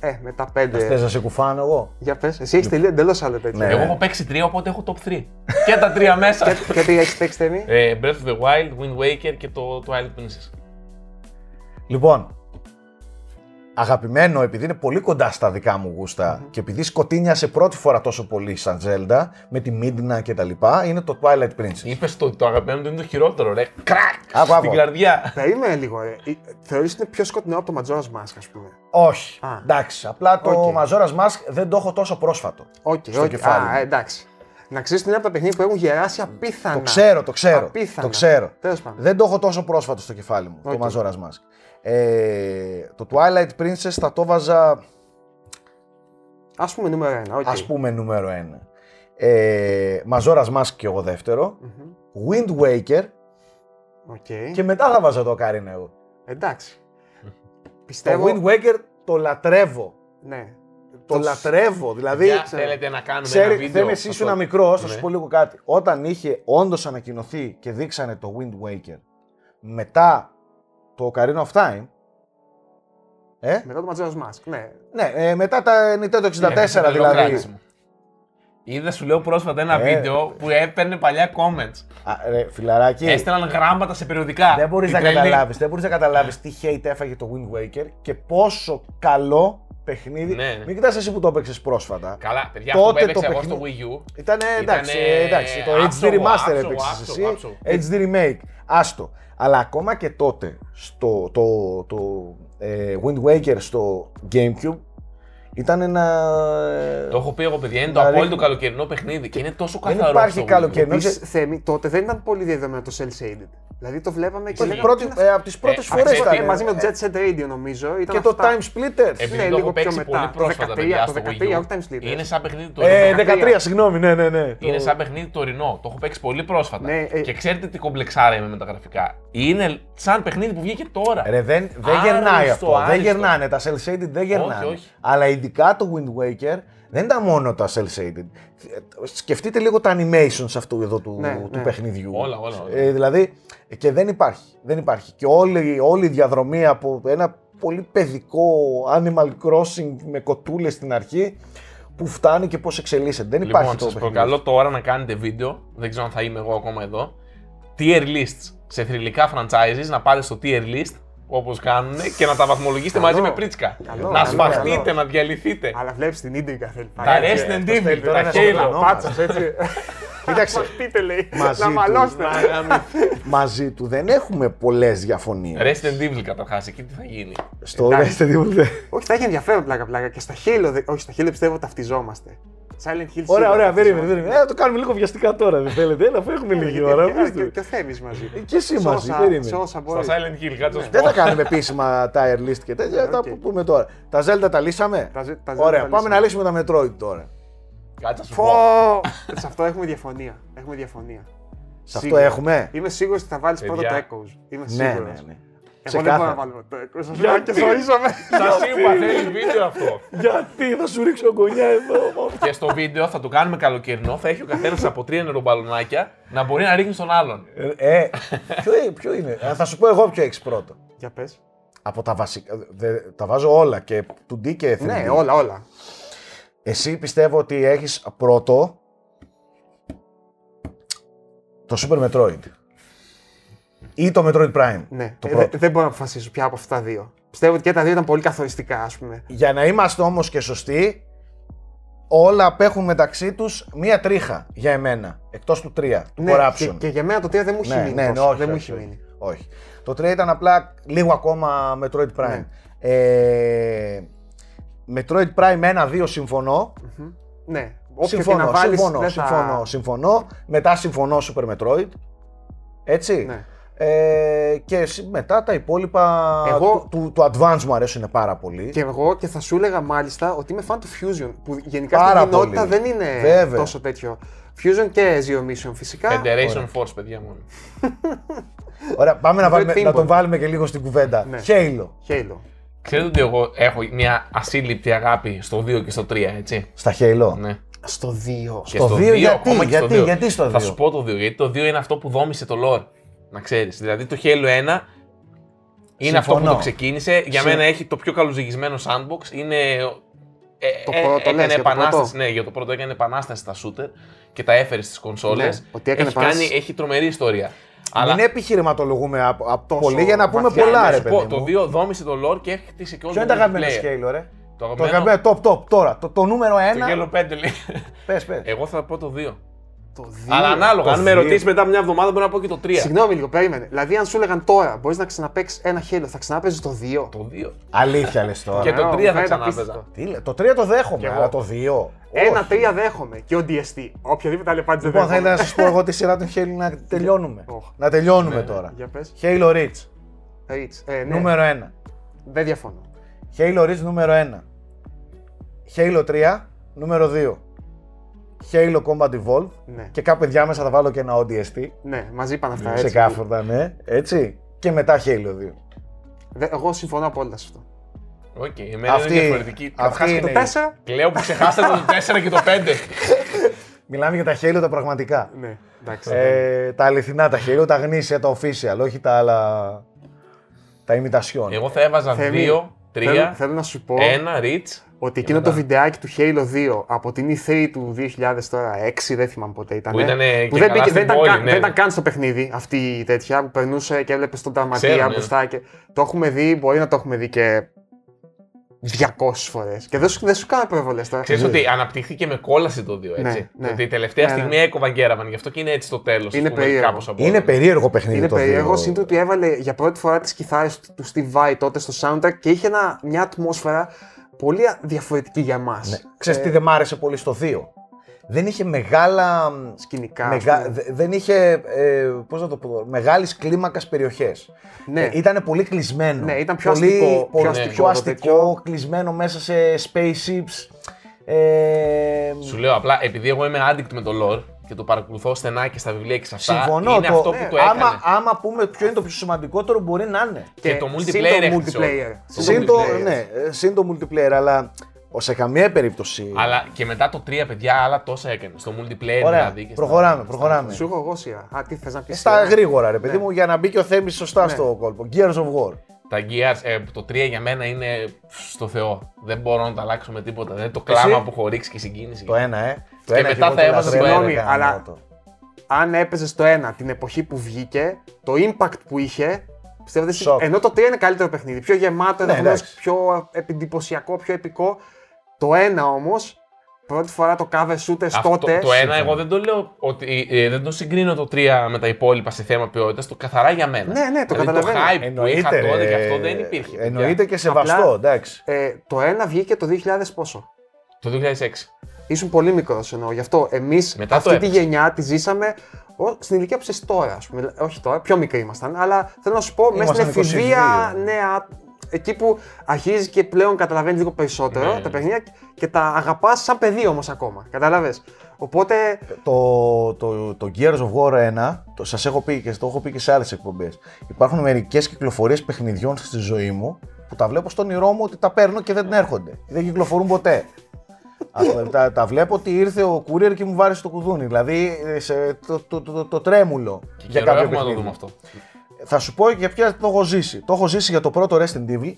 C: ε, μετά πέντε.
A: Θες να σε κουφάνω εγώ;
C: Για πες, εσύ έχεις τελείω εντελώς άλλο τέτοιο.
A: Ναι.
B: Εγώ έχω παίξει τρία, οπότε έχω top 3. και τα τρία μέσα.
C: Και, και τι έχεις παίξει Θέμη.
B: ε, Breath of the Wild, Wind Waker και το Twilight Princess.
A: Λοιπόν, αγαπημένο, επειδή είναι πολύ κοντά στα δικά μου γούστα και επειδή σκοτίνιασε πρώτη φορά τόσο πολύ σαν Zelda με τη Midna και τα λοιπά, είναι το Twilight Princess.
B: Είπες το, το αγαπημένο του είναι το χειρότερο, ρε. Κρακ!
A: Άκου, άκου.
B: Στην καρδιά.
C: Περίμενε λίγο, ρε. Ε, Θεωρείς ότι είναι πιο σκοτεινό από το Majora's Mask, ας πούμε;
A: Όχι.
C: Α.
A: Εντάξει, απλά το
C: Οκ.
A: Majora's Mask δεν το έχω τόσο πρόσφατο.
C: Οκ,
A: Στο
C: οκ.
A: κεφάλι
C: Α,
A: μου.
C: ε, εντάξει. Να ξέρεις ότι είναι από τα παιχνίδια που έχουν γεράσει απίθανα.
A: Το ξέρω, το ξέρω.
C: Απίθανα.
A: Το ξέρω.
C: Τέλος πάντων.
A: Δεν το έχω τόσο πρόσφατο στο κεφάλι μου,
C: Οκ.
A: το Majora's Mask. Ε, το Twilight Princess θα το βάζα,
C: Ας πούμε νούμερο ένα, οκ.
A: ας πούμε, νούμερο ένα. Ε, Majora's Mask και εγώ δεύτερο.
C: Μμμ.
A: Wind Waker
C: Οκ.
A: και μετά θα βάζα το Ocarina εγώ.
C: Εντάξει.
A: Το
C: Πιστεύω...
A: Wind Waker το λατρεύω.
C: Ναι.
A: Το
C: Το-
A: λατρεύω. Δηλαδή,
B: Για θέλετε να κάνουμε ένα
A: ξέρει,
B: βίντεο.
A: θέλει εσύ
B: αυτό.
A: ήσουν μικρό, θα
B: Ναι.
A: σου πω λίγο κάτι. Όταν είχε όντως ανακοινωθεί και δείξανε το Wind Waker μετά το Ocarina of Time. Ε,
C: Μετά το Majora's Mask, ναι.
A: ναι, ε, μετά τα Nintendo 64
B: Ναι, τρελό
A: δηλαδή.
B: κράξιμο. Είδα σου λέω πρόσφατα ένα
A: Ε.
B: βίντεο που έπαιρνε παλιά comments.
A: Α, ρε, φιλαράκι,
B: Έστελναν γράμματα σε περιοδικά.
A: δεν μπορείς
B: Οι
A: να
B: τρελοί.
A: καταλάβεις, δεν μπορείς να καταλάβεις τι hate έφαγε το Wind Waker και πόσο καλό παιχνίδι.
B: Ναι, ναι.
A: Μην κοιτάς εσύ που το έπαιξες πρόσφατα.
B: Καλά, παιδιά, αυτό που
A: Τότε
B: έπαιξα
A: το
B: εγώ στο
A: παιχνίδι-
B: Wii U.
A: Ήταν εντάξει,
B: Ήτανε
A: εντάξει, το HD
B: άψογο,
A: Remaster
B: άψογο,
A: έπαιξες
B: άψογο,
A: εσύ,
B: άψογο.
A: HD Remake, άστο. Αλλά ακόμα και τότε, στο, το, το, ε, Wind Waker στο Gamecube, ήταν ένα...
B: Το έχω πει εγώ, παιδιά, είναι το
A: Δηλαδή-
B: απόλυτο καλοκαιρινό παιχνίδι και είναι τόσο
A: Δεν
B: καθαρό.
A: υπάρχει
B: στο Wii U.
A: καλοκαιρινό.
C: Επίσης, Θέμη, τότε δεν ήταν πολύ διαδεδομένο το cel shaded. Δηλαδή το βλέπαμε και
A: Όχι,
C: λέγαμε,
A: πρώτη,
C: «Τι είναι
A: ε, από τις πρώτες
B: Ε,
A: φορές
B: ξέρετε,
A: ήταν.
C: αυτό;» μαζί με το
A: ε,
C: Jet Set Radio νομίζω. Ήταν
A: και το
C: αυτά.
A: Time Splitters.
B: Επειδή
C: Ναι,
B: το
C: λίγο
B: έχω
C: πιο
B: παίξει
C: μετά.
B: πολύ
C: Το
B: πρόσφατα,
C: 13,
B: παιδιά,
C: το
B: στο
C: 13,
B: Wii U.
C: όχι Time Splitters.
B: Είναι σαν παιχνίδι το
A: Ε, 13,
C: 13,
A: συγγνώμη, ναι, ναι, ναι.
B: Είναι
A: Το-
B: σαν παιχνίδι τωρινό. Το έχω παίξει πολύ πρόσφατα.
C: Ναι, ε-
B: Και ξέρετε τι κομπλεξάρα είμαι με τα γραφικά. Είναι σαν παιχνίδι που βγήκε τώρα.
A: Ρε, δεν, δεν
B: Άριστο,
A: γερνάει αυτό. Δεν
B: άριστο.
A: γερνάνε. Τα cel shaded δεν γερνάνε.
B: όχι.
A: Αλλά ειδικά το Wind Waker δεν ήταν μόνο τα cel shaded. Σκεφτείτε λίγο τα animations αυτού εδώ του,
C: Ναι,
A: του
C: ναι.
A: παιχνιδιού.
B: Όλα, όλα, όλα.
A: Ε, δηλαδή, και δεν υπάρχει. Δεν υπάρχει. Και όλη, όλη η διαδρομή από ένα πολύ παιδικό Animal Crossing με κοτούλες στην αρχή που φτάνει και πώς εξελίσσεται. Δεν υπάρχει
B: Λοιπόν,
A: το
B: σας
A: παιχνίδι.
B: προκαλώ τώρα να κάνετε βίντεο. Δεν ξέρω αν θα είμαι εγώ ακόμα εδώ. Tier lists σε θρηλυκά franchises. Να πάτε στο tier list όπως κάνουν και να τα βαθμολογήσετε
C: Καλό.
B: μαζί με πρίτσκα.
C: Καλό,
B: να
C: καλό,
B: σφαχτείτε,
C: καλό.
B: να διαλυθείτε.
C: Αλλά βλέπεις την ίντρικα θέλει.
B: Τα
C: πάει.
B: Resident
A: το στέλνει
B: Evil,
A: τώρα
B: τα
A: ένα
B: Halo.
A: σοβαρό.
C: Πάτσος, έτσι.
A: Κοίταξε,
C: Πείτε λέει.
A: Μαζί
C: Να
A: του.
C: μαλώσετε.
A: μαζί του δεν έχουμε πολλές διαφωνίες.
B: Resident Evil καταρχάς, εκεί τι θα γίνει;
A: Στο
C: Εντάξει.
A: Resident Evil δεν-
C: Όχι, θα έχει ενδιαφέρον πλάκα πλάκα. Και στα Halo, δε- όχι, στα Halo πιστεύω ταυτιζόμαστε. Silent Hill.
A: Ωραία,
C: σίγουρα
A: ωραία,
C: θα
A: περίμενε.
C: θυμάμαι.
A: περίμενε. Ε, το κάνουμε λίγο βιαστικά τώρα, δεν θέλετε. Έλα, αφού έχουμε λίγη
C: Γιατί-
A: ώρα.
C: α,
A: αφήστε.
C: και- Και ο Θέμης μαζί.
A: Ε, Και εσύ
C: Σε
A: μαζί,
C: όσα-
A: περίμενε.
C: Σε όσα
B: Στα
C: μπορεί.
B: Silent Hill, κάτσε να σου
A: Δεν
B: πω.
A: θα κάνουμε επίσημα tier list και τέτοια, θα
C: Οκ.
A: πούμε τώρα. Τα Zelda τα λύσαμε;
C: Τα Ze- τα Zelda
A: Ωραία,
C: τα
A: πάμε
C: λύσαμε.
A: να λύσουμε τα Metroid τώρα.
B: Κάτσε να σου
C: Φω!
B: πω.
C: Σε αυτό έχουμε διαφωνία. Έχουμε διαφωνία.
A: Σε αυτό
C: Σίγουρα.
A: έχουμε;
C: Είμαι σίγουρος ότι θα βάλεις πρώτο το
B: Παιδιά.
C: Echoes. Είμαι
A: Ναι, ναι,
C: σίγουρος.
A: Ναι.
C: Εγώ δεν μπορώ να
A: Ξεκάθαρα.
C: βάλω το Echoes. Σας λέω και ζορίζομαι.
B: Σας είπα, θέλεις βίντεο αυτό.
A: Γιατί; Θα σου ρίξω γωνιά εδώ.
B: Και στο βίντεο θα το κάνουμε καλοκαιρινό. Θα έχει ο καθένας από τρία νερομπαλονάκια να μπορεί να ρίχνει στον άλλον.
A: Ε, ε, ποιο, είναι- ποιο είναι; Ε, Θα σου πω εγώ ποιο έχεις πρώτο.
C: Για πες.
A: Από τα βασικά. δε- τα βάζω όλα και 2D και 3D.
C: Ναι, όλα, όλα.
A: Εσύ πιστεύω ότι έχεις πρώτο το Super Metroid. Ή το Metroid Prime.
C: Ναι,
A: Το
C: Ε,
A: πρώτο.
C: δε- δεν μπορώ να αποφασίσω πια από αυτά τα δύο. Πιστεύω ότι και τα δύο ήταν πολύ καθοριστικά, ας πούμε.
A: Για να είμαστε όμως και σωστοί, όλα απέχουν μεταξύ τους μία τρίχα για εμένα. Εκτός του 3, του
C: Ναι,
A: Corruption.
C: και, και για μένα το 3 δεν μου έχει
A: ναι,
C: μείνει.
A: ναι, ναι,
C: τόσο.
A: όχι,
C: δεν μου
A: όχι,
C: έχει
A: όχι.
C: μείνει.
A: όχι. Το 3 ήταν απλά λίγο ακόμα Metroid Prime.
C: Ναι.
A: Ε, Metroid Prime 1-2 συμφωνώ.
C: Ναι, όποιο και
A: συμφωνώ,
C: να βάλεις.
A: συμφωνώ, συμφωνώ, συμφωνώ. Μετά συμφωνώ Super Metroid. Έτσι.
C: Ναι.
A: Ε, και συ- μετά τα υπόλοιπα
C: Εγώ-
A: του, του, του Advance μου αρέσουν πάρα πολύ.
C: Και εγώ και θα σου έλεγα μάλιστα ότι είμαι fan του Fusion. Που γενικά
A: Πάρα
C: στην κοινότητα
A: πολύ.
C: δεν είναι
A: Βέβαια.
C: τόσο τέτοιο. Fusion και Zero Mission φυσικά.
B: Federation Force, παιδιά μόνο. [laughs]
A: Ωραία, πάμε να,
C: Metroid
A: βάλουμε, να
C: Pinball.
A: τον βάλουμε και λίγο στην κουβέντα.
C: Ναι.
A: Halo.
C: Halo.
B: Ξέρετε ότι εγώ έχω μια ασύλληπτη αγάπη στο 2 και στο 3, έτσι;
A: Στα Halo.
B: Ναι.
C: Στο 2.
B: Και
A: Στο
B: στο
A: 2
B: 2,
A: γιατί,
B: ακόμα και στο
A: γιατί,
B: 2.
A: γιατί στο 2.
B: Θα σου πω το 2, γιατί το 2 είναι αυτό που δόμησε το lore. Να ξέρεις. Δηλαδή το Halo 1 είναι αυτό που
A: Συμφωνώ.
B: το ξεκίνησε. Για
A: Συ-
B: μένα έχει το πιο καλοζυγισμένο sandbox. Είναι. Ε,
C: Το
B: ε,
C: πρώτο,
B: έκανε
C: λες, για το
B: επανάσταση,
C: πρώτο.
B: ναι, για το πρώτο έκανε επανάσταση στα shooter και τα έφερε στις κονσόλες.
C: Ναι, ότι έκανε
B: έχει, κάνει,
C: επανάσταση.
B: έχει τρομερή ιστορία.
A: Μην επιχειρηματολογούμε από, από
C: Τόσο
A: πολύ για να πούμε
C: βαθιά,
A: πολλά,
C: ναι,
A: ρε
B: σου
A: παιδί
B: πω,
A: μου.
B: το 2 δόμησε το lore και έχτισε και όλο
A: Ποιο είναι
B: το
A: το αγαπημένο
B: multiplayer.
A: Halo, ρε;
B: Το
A: Το
B: αγαπημένο.
A: αγαπημένο, top, top, τώρα. Το, το νούμερο
B: Το
A: 1.
B: Halo 5 λέει.
A: Πες, πες.
B: Εγώ θα πω το 2.
C: Το 2.
B: Αλλά ανάλογα,
A: το
B: αν με
A: δύο.
B: ρωτήσεις μετά μια εβδομάδα μπορεί να πω και το 3.
C: Συγγνώμη λίγο, περίμενε. Δηλαδή, αν σου έλεγαν τώρα μπορείς να ξαναπέξει ένα Halo, θα ξαναπέζει το 2.
B: Το 2.
A: Αλήθεια λες τώρα.
B: Και το
C: Ωραίο,
B: 3 θα
C: φαίνεται
B: ξανάπαιζα.
C: απίστευτο.
A: Τι λέει, το 3 το δέχομαι,
C: Κι εγώ.
A: αλλά το 2.
C: Ένα-τρία δέχομαι και ο DST. Οποιαδήποτε άλλη απάντηση
A: Λοιπόν,
C: δεν
A: θέλετε να
C: δέχομαι.
A: σας πω εγώ τη σειρά των Halo [laughs] να τελειώνουμε.
C: Οχ.
A: Να τελειώνουμε
B: Ναι,
A: τώρα.
C: Για πες.
A: Halo Reach,
C: Reach. Ε, ναι,
A: νούμερο 1.
C: δεν διαφωνώ.
A: Halo Reach νούμερο 1. Halo 3, νούμερο 2. Halo Combat Evolved
C: Ναι,
A: και κάπου ενδιάμεσα θα βάλω και ένα ODST.
C: ναι μαζί είπαν αυτά.
A: Σε
C: Έτσι.
A: κάφορτα, ναι. Έτσι. Και μετά Halo 2.
C: Δε- Εγώ συμφωνώ απόλυτα σε αυτό.
B: Οκ, εμένα
A: Αυτή-
B: είναι διαφορετική.
A: αυτή
B: Καταρχάς,
A: είναι
C: Το
A: η-
C: 4.
B: Κλαίω που ξεχάσατε το 4 και το 5. [laughs]
A: Μιλάμε για τα Halo τα πραγματικά.
C: Ναι, εντάξει.
A: Ε, τα αληθινά τα Halo, τα γνήσια, τα official, όχι τα άλλα. τα imitation.
B: Εγώ θα έβαζα
C: Θέμη,
B: 2,
C: θέλω,
B: 3,
C: θέλω να σου πω
B: 1, Reach.
C: Ότι εκείνο το βιντεάκι του Halo 2 από την E3 του 2006, δεν θυμάμαι πότε ήταν.
B: Που ήτανε και
C: που δεν,
B: καλά
C: μπήκε-
B: στην
C: δεν, ήταν
B: πόλη,
C: καν,
B: ναι.
C: δεν ήταν καν στο παιχνίδι αυτή η τέτοια που περνούσε και έβλεπες τον τραυματία
B: Ξέρω, ναι.
C: μπροστά. Και... Το έχουμε δει, μπορεί να το έχουμε δει και 200 φορές. Και δεν σου, δεν σου κάνω προβολές τώρα.
B: Ξέρεις ότι αναπτύχθηκε με κόλαση το 2, έτσι.
C: Ναι, ναι.
B: Ότι τελευταία
C: Ναι, ναι.
B: στιγμή έκοβαν κέravαν, γι' αυτό και είναι έτσι το τέλος.
C: Είναι περίεργο.
A: Είναι περίεργο παιχνίδι
C: Είναι
A: το
C: περίεργο,
A: δύο.
C: σύντομα ότι έβαλε για πρώτη φορά τις κιθάρες του Steve Vai τότε στο soundtrack και είχε ένα, μια ατμόσφαιρα πολύ διαφορετική για μας.
A: Ναι. Ξέρεις
C: Ε,
A: τι δεν μ' άρεσε πολύ στο 2. Δεν είχε μεγάλα.
C: σκηνικά. ας
A: Μεγα...
C: πούμε.
A: δε- Δεν είχε, ε, πώς να το πω, μεγάλης κλίμακας περιοχές.
C: Ναι.
A: Ε, ήταν πολύ κλεισμένο.
C: Ναι, ήταν πιο
A: πολύ,
C: αστικό, πιο
A: πολύ
C: αστικό
A: πιο
C: το
A: αστικό,
C: τέτοιο.
A: κλεισμένο μέσα σε spaceships. Ε,
B: Σου λέω απλά, επειδή εγώ είμαι addict με το lore και το παρακολουθώ στενά και στα βιβλία και σε αυτά,
A: συμφωνώ.
B: είναι
A: το,
B: αυτό που
C: ναι,
B: το έκανε.
A: άμα, άμα πούμε ποιο είναι το πιο σημαντικότερο, μπορεί να είναι.
B: Και, το
C: συν
B: multiplayer
C: το
B: έχτισε όλο.
C: multiplayer.
A: Συν το,
C: multiplayer.
A: ναι, ε, συν το multiplayer, αλλά σε καμία περίπτωση.
B: Αλλά και μετά το 3, παιδιά, άλλα τόσα έκανες. Στο multiplayer
A: Ωραία,
B: δηλαδή. και στα-
A: προχωράμε,
B: στα-
A: προχωράμε.
C: Σου έχω εγώ σειρά. Α, τι θες να πεις.
A: Στα
C: σειρά;
A: γρήγορα, ρε παιδί
C: Ναι.
A: μου, για να μπει και ο Θέμης σωστά
C: Ναι.
A: στο κόλπο. Gears of War.
B: Τα Gears, ε, το 3 για μένα είναι στο Θεό. Δεν μπορώ να το αλλάξω με τίποτα. Δεν είναι το κλάμα που έχω ρίξει και η συγκίνηση.
A: Το ένα, ε. Το
B: Και
A: ένα
B: μετά
A: εγώ
B: θα
A: το
B: έβαζα το
A: λατρεύω,
C: Συγγνώμη,
A: ρε,
C: αλλά-
A: γαμώ το.
C: Αν έπαιζες το ένα την εποχή που βγήκε, το impact που είχε. Πιστεύω δεν συ-
A: Σοκ.
C: Ενώ το 3 είναι καλύτερο παιχνίδι. Πιο γεμάτο,
A: Ναι,
C: ενδεχομένως
A: εντάξει.
C: πιο εντυπωσιακό, πιο επικό. Το ένα όμως, πρώτη φορά το cover shooters
B: Αυτό,
C: τότε.
B: το ένα, εγώ δεν το λέω ότι ε, δεν το συγκρίνω το 3 με τα υπόλοιπα σε θέμα ποιότητας. Το καθαρά για μένα.
C: Ναι, ναι, το
B: δηλαδή,
C: καταλαβαίνω.
B: Το hype που είχα
A: Εννοείται,
B: τότε
A: ρε.
B: και αυτό δεν υπήρχε. παιδιά.
A: Εννοείται και σεβαστό,
C: Απλά-
A: εντάξει.
C: Ε, το ένα βγήκε το 2000 πόσο;
B: Το 2006.
C: Ήσουν πολύ μικρός εννοώ. Γι' αυτό εμείς
B: Μετά
C: αυτή
B: το
C: τη
B: έπαιξα.
C: γενιά τη ζήσαμε ο- στην ηλικία που είσαι τώρα. Ας πούμε. Όχι τώρα, πιο μικροί ήμασταν. Αλλά θέλω να σου πω, μέσα στην
A: Ήμασταν
C: εφηβεία,
A: 22.
C: Ναι, α- εκεί που αρχίζει και πλέον καταλαβαίνεις λίγο περισσότερο
B: Ναι.
C: τα παιχνίδια και τα αγαπάς σαν παιδί όμως ακόμα. Κατάλαβε. Οπότε
A: το, το, το Gears of War 1, το, σας έχω πει και το έχω πει και σε άλλες εκπομπές, υπάρχουν μερικές κυκλοφορίες παιχνιδιών στη ζωή μου που τα βλέπω στον όνειρό μου ότι τα παίρνω και δεν έρχονται. Δεν κυκλοφορούν ποτέ. [laughs] Ας πούμε, τα, τα βλέπω ότι ήρθε ο courier και μου βάρεσε το κουδούνι. Δηλαδή ε, σε, το, το, το, το, το τρέμουλο
B: Και
A: για
B: καιρό
A: κάποιο
B: έχουμε να το
A: παιχνίδι.
B: δούμε αυτό.
A: Θα σου πω για ποια το έχω ζήσει. Το έχω ζήσει για το πρώτο Resident Evil,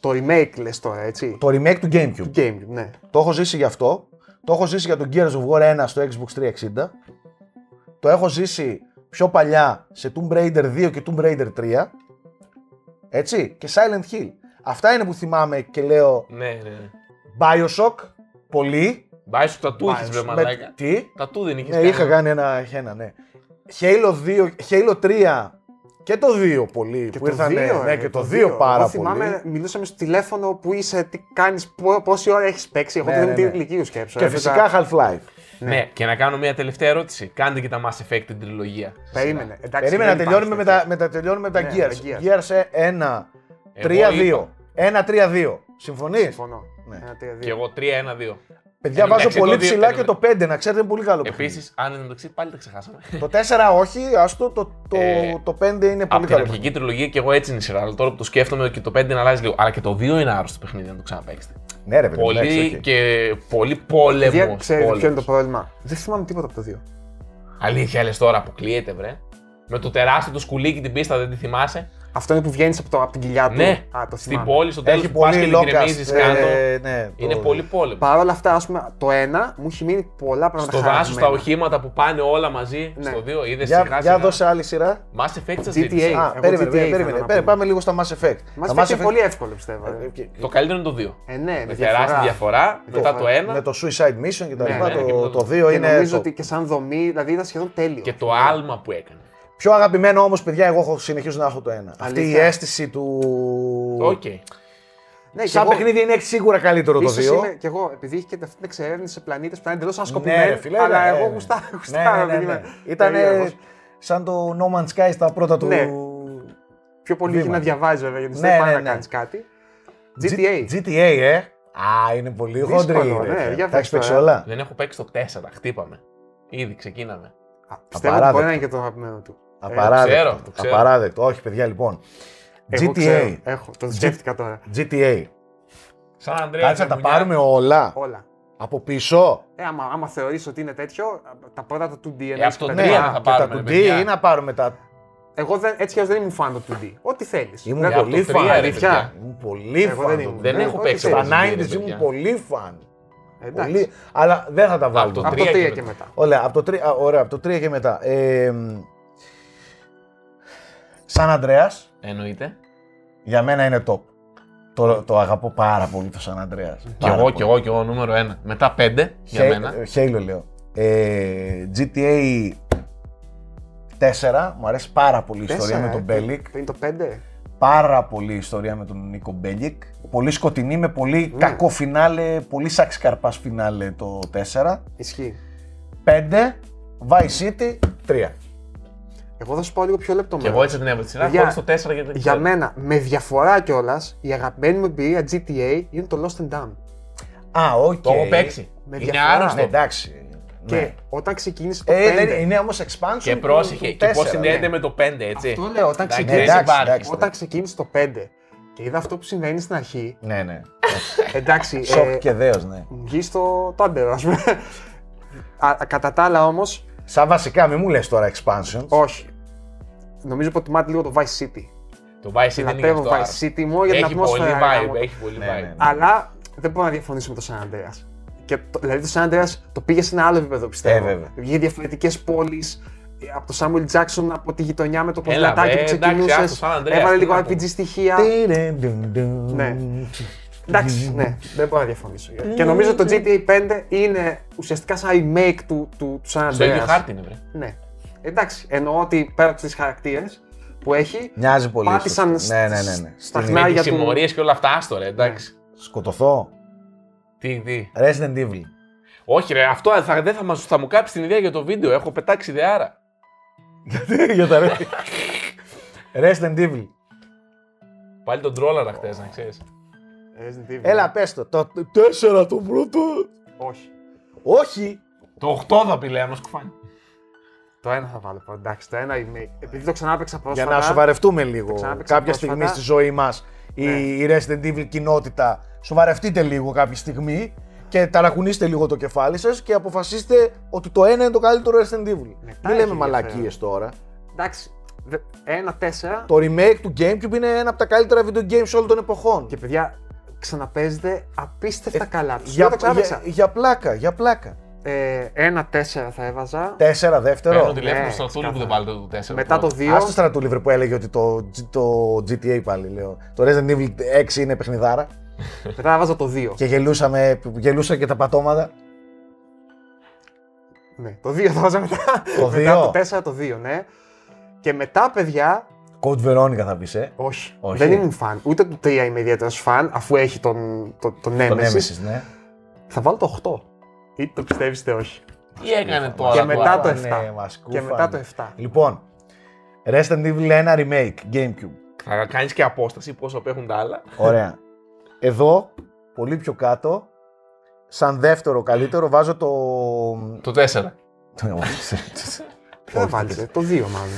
C: το remake λες τώρα, έτσι.
A: το remake του GameCube.
C: Του Gamecube, ναι.
A: Το έχω ζήσει γι' αυτό. Το έχω ζήσει για τον Gears of War 1 στο Xbox 360. Το έχω ζήσει πιο παλιά σε Tomb Raider 2 και Tomb Raider 3. Έτσι. Και Silent Hill. Αυτά είναι που θυμάμαι και λέω
B: Ναι, ναι. ναι.
A: Bioshock. Πολύ.
B: Μπάει σου τα του έχεις βρε
A: Με-
B: μαλάκα.
A: Τι;
B: Τα του δεν είχες
A: Ναι, είχα κάνει ένα, ένα, ναι. Halo 2, Halo 3 και το δύο πολύ
C: και
A: που
C: το
A: ήρθαν.
C: Δύο,
A: ναι,
C: ε,
A: και το, το
C: δύο,
A: δύο
C: πάρα
A: πολύ.
C: Θυμάμαι, μιλούσαμε στο τηλέφωνο που είσαι, τι κάνεις, πόση ώρα έχεις παίξει. Εγώ
A: ναι,
C: δεν
A: ναι, ναι.
C: την σκέψω.
A: Και φυσικά Half-Life.
B: Ναι. ναι. και να κάνω μια τελευταία ερώτηση. Κάντε και τα Mass Effect την τριλογία.
C: Περίμενε. Εντάξει,
A: Περίμενε
C: να
A: τελειώνουμε με τα, με τα, τελειώνουμε με τα
C: ναι,
A: Gears. Gears 1,
B: 3,
A: 2. 1, 3, 2. Συμφωνείς;
C: Συμφωνώ.
A: Ναι.
C: 1, 3, 2.
B: Και εγώ 3,
A: 1,
B: 2. Παιδιά,
A: βάζω πολύ ψηλά και το 5, να ξέρετε είναι πολύ καλό.
B: Επίσης, αν είναι μεταξύ, πάλι τα ξεχάσαμε.
A: Το 4 όχι, άστο, το, το, το ε, 5 είναι πολύ καλό.
B: Από την αρχική τριλογία και εγώ έτσι είναι η σειρά. Αλλά τώρα που το σκέφτομαι και το 5 αλλάζει λίγο. Αλλά και το 2 είναι άρρωστο παιχνίδι να το ξαναπέξετε.
A: Ναι, ρε παιδί.
B: Πολύ και πολύ
C: πόλεμος. Ξέρετε ποιο είναι το πρόβλημα; Δεν θυμάμαι τίποτα από το 2.
B: Αλήθεια, λες τώρα, αποκλείεται, βρε. Με το τεράστιο το σκουλίκι την πίστα δεν τη θυμάσαι.
C: Αυτό είναι που βγαίνεις από, το- από την κοιλιά του.
B: Ναι,
C: Α, το
B: στην
C: θυμάμαι.
B: πόλη στο τέλος
A: Έχει
B: που πας και
A: πολύ
B: την
A: λόκαστ.
B: γκρεμίζει κάτω.
A: ε, ναι,
B: Είναι
A: το-
B: πολύ πόλεμος.
C: Παρ' όλα αυτά, ας πούμε, το 1 μου έχει μείνει πολλά πράγματα
B: Στο δάσος τα
C: χαραγμένα.
B: οχήματα που πάνε όλα μαζί.
C: Ναι.
B: Στο 2 είδες
A: Για,
B: σιγά
A: για
B: σιγά.
A: δώσε άλλη σειρά.
B: Mass Effect σας
C: GTA.
B: ζήτησα.
A: Α,
C: εγώ
A: περίμενε,
C: GTA
A: περίμενε,
C: ήθελα
A: περίμενε,
C: να
A: περίμενε,
C: πούμε.
A: πάμε λίγο στα Mass Effect.
C: Mass
A: Τα
C: Effect είναι πολύ εύκολο, πιστεύω. ε.
A: Ε, και-
B: Το καλύτερο είναι το 2.
C: Ε, ναι, με
B: Με τεράστια διαφορά. Μετά το 1.
A: Με το Suicide Mission και τα
C: Ναι,
A: λοιπά,
B: ναι, και
A: το,
B: μετά
A: το
B: το-
A: 2
C: Και
A: είναι
C: νομίζω
A: το
C: ότι και σαν δομή, δηλαδή ήταν σχεδόν τέλειο.
B: Και το άλμα που έκανε.
A: Πιο αγαπημένο όμως, παιδιά, εγώ έχω συνεχίζω να έχω το 1. Αυτή η
C: Αλήθεια.
A: αίσθηση του...
B: Οκ.
C: Ναι, και
A: Σαν
C: εγώ-
A: παιχνίδι είναι σίγουρα καλύτερο το
C: Ίσως
A: 2.
C: είμαι κι εγώ, επειδή έχει και αυτή την εξερεύνηση σε πλανήτες που είναι εντελώς
A: Ναι,
C: ανασκοπημένοι.
A: ρε φίλε,
C: αλλά
A: ναι,
C: εγώ
A: ναι.
C: γουστάρω.
A: Ναι,
C: γουστάρω,
A: ναι, ναι,
C: δεν
A: ναι.
C: είμαι
A: Ήταν
C: περίεργος.
A: σαν το No Man's Sky στα πρώτα του.
C: Ναι. Πιο πολύ έχει
A: βήματα.
C: να διαβάζει βέβαια, γιατί
A: Ναι,
C: δεν πάει
A: ναι,
C: να
A: ναι.
C: κάνεις κάτι.
A: G-
C: GTA.
A: GTA, ε. Α, είναι πολύ
C: Δύσκολο,
A: χοντρή.
C: ναι,
A: ρε.
C: για
A: Τα έχεις
C: πες το,
A: παίξει
C: ε.
A: όλα;
B: Δεν έχω παίξει το 4. Χτύπαμε. Ήδη ξεκίναμε.
C: Α, Πιστεύω ότι
A: Απαράδεκτο.
C: μπορεί να είναι και το αγαπημένο του.
A: Απαράδεκτο.
B: ξέρω, το ξέρω.
A: Απαράδεκτο. Όχι, παιδιά, λοιπόν.
C: Εγώ ξέρω,
A: GTA.
C: Έχω, το σκέφτηκα τώρα.
A: GTA.
B: Σαν Ανδρέα.
A: Κάτσε να τα πάρουμε όλα.
C: Όλα.
A: Από πίσω.
C: Ε, άμα, άμα θεωρείς ότι είναι τέτοιο, τα πρώτα το 2D
B: Ε,
C: εννοείς
B: αυτό
C: και
B: ναι,
C: τα
B: τρία
C: λοιπά.
B: θα
A: και τα
B: πάρουμε,
A: 2D
B: παιδιά.
A: ή να πάρουμε τα.
C: Εγώ δεν, έτσι κι αλλιώς δεν ήμουν φαν το 2D. Ό,τι θέλεις.
A: Ήμουν
C: Δεν-
B: από
A: πολύ
B: το τρία,
A: φαν.
B: ρε,
C: αλήθεια.
B: παιδιά.
A: Ήμουν πολύ
C: Εγώ
A: φαν.
C: δεν ήμουν.
B: Δεν
C: Ναι,
B: έχω
C: ό,τι
B: παίξει
C: θέλεις.
A: Στα
B: Resident Evil,
A: 90s ήμουν
B: παιδιά.
A: πολύ φαν.
C: Εντάξει.
A: Πολύ, αλλά δεν θα τα
B: Από
A: βάλουμε.
B: το
C: Από το
B: 3
C: 3
B: και
C: και
B: μετά.
C: μετά.
A: Ωραία, από το 3, α, ωραία, από το 3 και μετά. Ε, μ, San Andreas,
B: Εννοείται.
A: για μένα είναι top. Το, το αγαπώ πάρα πολύ το San Andreas.
B: Κι εγώ, κι εγώ, κι εγώ νούμερο 1. Μετά 5 για μένα.
A: Halo λέω. Ε, GTA 4, μου αρέσει πάρα πολύ η ιστορία
C: Τέσσερα,
A: με τον
C: ε,
A: Bellic.
C: Είναι το 5.
A: Πάρα πολύ η ιστορία με τον Niko Bellic. Πολύ σκοτεινή με πολύ
C: Ναι.
A: κακό φινάλε, πολύ σαξ καρπάς φινάλε το 4.
C: Ισχύει.
A: 5, Vice City 3.
C: Εγώ θα σου πω λίγο πιο
B: Κι
C: λεπτομέρεια.
B: εγώ έτσι την έβαλα τη σειρά.
C: Παιδιά,
B: Χωρίς το 4 γιατί δεν
C: Για
B: ξέρω.
C: μένα, με διαφορά κιόλας, η αγαπημένη μου εμπειρία GTA είναι το Lost and Damned.
A: Α, οκ.
B: Το έχω παίξει.
C: Με
B: Είναι
C: διαφορά.
B: άρρωστο.
A: Ναι, εντάξει.
C: Και
A: Ναι.
C: όταν ξεκίνησε το
A: Ε,
C: 5.
A: δεν είναι, είναι όμως expansion
B: Και
A: του-
B: πρόσεχε.
A: του
B: Και πώς
A: 4,
B: συνδέεται
A: ναι.
B: με το 5, έτσι.
C: Αυτό λέω, όταν
B: Εντάξει,
C: ξεκίνησε,
B: δεν
A: εντάξει,
B: υπάρχει.
A: εντάξει.
C: όταν ξεκίνησε το 5 και είδα αυτό που συμβαίνει στην αρχή.
A: Ναι, ναι.
C: Εντάξει, [laughs]
A: Σοκ
C: ε,
A: και δέος, ναι.
C: μου βγήκε το άντερο, ας πούμε. Α, κατά τα άλλα όμω,
A: Σαν βασικά, μην μου λες τώρα expansions.
C: όχι. Νομίζω προτιμάτε λίγο το Vice City.
B: Το Vice City είναι γι'
C: Λατρεύω
B: αυτό.
C: Vice
B: άρρωστο.
C: City μόνο για την
B: Έχει πολύ
C: ατμόσφαιρα.
B: vibe.
C: γάμο.
B: Έχει πολύ
A: Ναι, ναι,
B: vibe.
A: ναι.
C: Αλλά δεν μπορώ να διαφωνήσω με το San Andreas. Και το, δηλαδή το San Andreas το πήγε σε ένα άλλο επίπεδο πιστεύω.
A: Ε, βέβαια.
C: Βγήκε διαφορετικές πόλεις. Από το Samuel Jackson από τη γειτονιά με το
B: Έλα,
C: κοσμετάκι
B: βρε,
C: που
B: εντάξει,
C: ξεκινούσες.
B: άστο, San Andreas,
C: Έβαλε
B: τι
C: λίγο
B: να
C: RPG
B: πούμε.
C: στοιχεία. Ναι.
A: Ναι.
C: Εντάξει, ναι, δεν μπορώ να διαφωνήσω. Και νομίζω το GTA 5 είναι ουσιαστικά σαν remake του, του, του San
B: Στο ίδιο
C: Andreas.
B: χάρτη είναι, βρε.
C: Ναι. Εντάξει, εννοώ ότι πέρα από τις χαρακτήρες που έχει,
A: Μοιάζει πολύ.
C: πάτησαν
A: στο- Ναι, ναι, ναι. ναι.
C: στα
A: Στην-
C: χνάρια
B: Με τι
C: του.
B: συμμορίε και όλα αυτά, άστο ρε, εντάξει.
A: Σκοτωθώ.
B: Τι, τι.
A: Resident Evil.
B: Όχι, ρε, αυτό θα, δεν θα, μας, θα μου κάψει την ιδέα για το βίντεο. Έχω πετάξει ιδεάρα.
A: Γιατί [laughs] για τα Resident Evil.
B: Πάλι τον τρόλαρα χτε, να ξέρεις.
C: Resident Evil.
A: Έλα, πες το. Το 4 το πρώτο.
C: Όχι.
A: Όχι.
B: Το 8 θα πει, λέει, άμα σκουφάνει.
C: Το ένα θα βάλω πρώτα. Εντάξει, το ένα είναι. Επειδή το ξανά έπαιξα πρόσφατα.
A: Για να σοβαρευτούμε λίγο.
C: ξαναπαίξα
A: Κάποια
C: πρόσφατα.
A: στιγμή στη ζωή μας η,
C: Ναι.
A: η Resident Evil κοινότητα. Σοβαρευτείτε λίγο κάποια στιγμή και ταρακουνήστε λίγο το κεφάλι σας και αποφασίστε ότι το ένα είναι το καλύτερο Resident Evil.
C: Μετά
A: Μην
C: έχει
A: λέμε μαλακίες
C: ενδιαφέρον.
A: τώρα.
C: Εντάξει. δε- Ένα τέσσερα.
A: Το remake του GameCube είναι ένα από τα καλύτερα video games όλων των εποχών.
C: Και παιδιά, ξαναπέζεται απίστευτα καλά. Τους
A: Ε, για,
C: λέω, το
A: για,
C: ξαναπαίξα.
A: για πλάκα, για πλάκα.
C: Ε, ένα τέσσερα θα έβαζα.
A: Τέσσερα, δεύτερο.
B: Παίρνω τηλέφωνο
C: ναι,
B: στο Στρατούλη που δεν
C: ξεκάθαρα.
B: βάλετε το 4.
C: Μετά το 2.
A: Άστο στρατούλιβρε που έλεγε ότι το, G- το GTA πάλι λέω. Το Resident Evil 6 είναι παιχνιδάρα
C: Μετά θα βάζα το 2.
A: και γελούσαμε, γελούσαν και τα πατώματα.
C: Ναι, το 2 θα βάζα μετά.
A: Το
C: μετά
A: δύο;
C: το 4 το 2, ναι. Και μετά, παιδιά,
A: Code Veronica θα πεις, ε;
C: όχι.
A: Όχι.
C: Δεν ήμουν φαν. Ούτε του 3 είμαι ιδιαίτερος φαν, αφού έχει τον, τον, τον
A: Το
C: Nemesis.
A: Nemesis, ναι.
C: Θα βάλω το 8. Είτε το πιστεύει είτε όχι;
B: Τι έκανε τώρα.
C: Και
B: τώρα;
C: μετά το
A: Κούφανε,
C: 7.
A: μας
C: Και μετά το
A: κούφανε.
C: 7.
A: Λοιπόν, Resident Evil 1 Remake, Gamecube.
B: Θα κάνεις και απόσταση πόσο απέχουν τα άλλα.
A: Ωραία. Εδώ, πολύ πιο κάτω, σαν δεύτερο καλύτερο, βάζω το...
B: Το 4.
C: Ποιο θα βάλεις, το 2 μάλλον.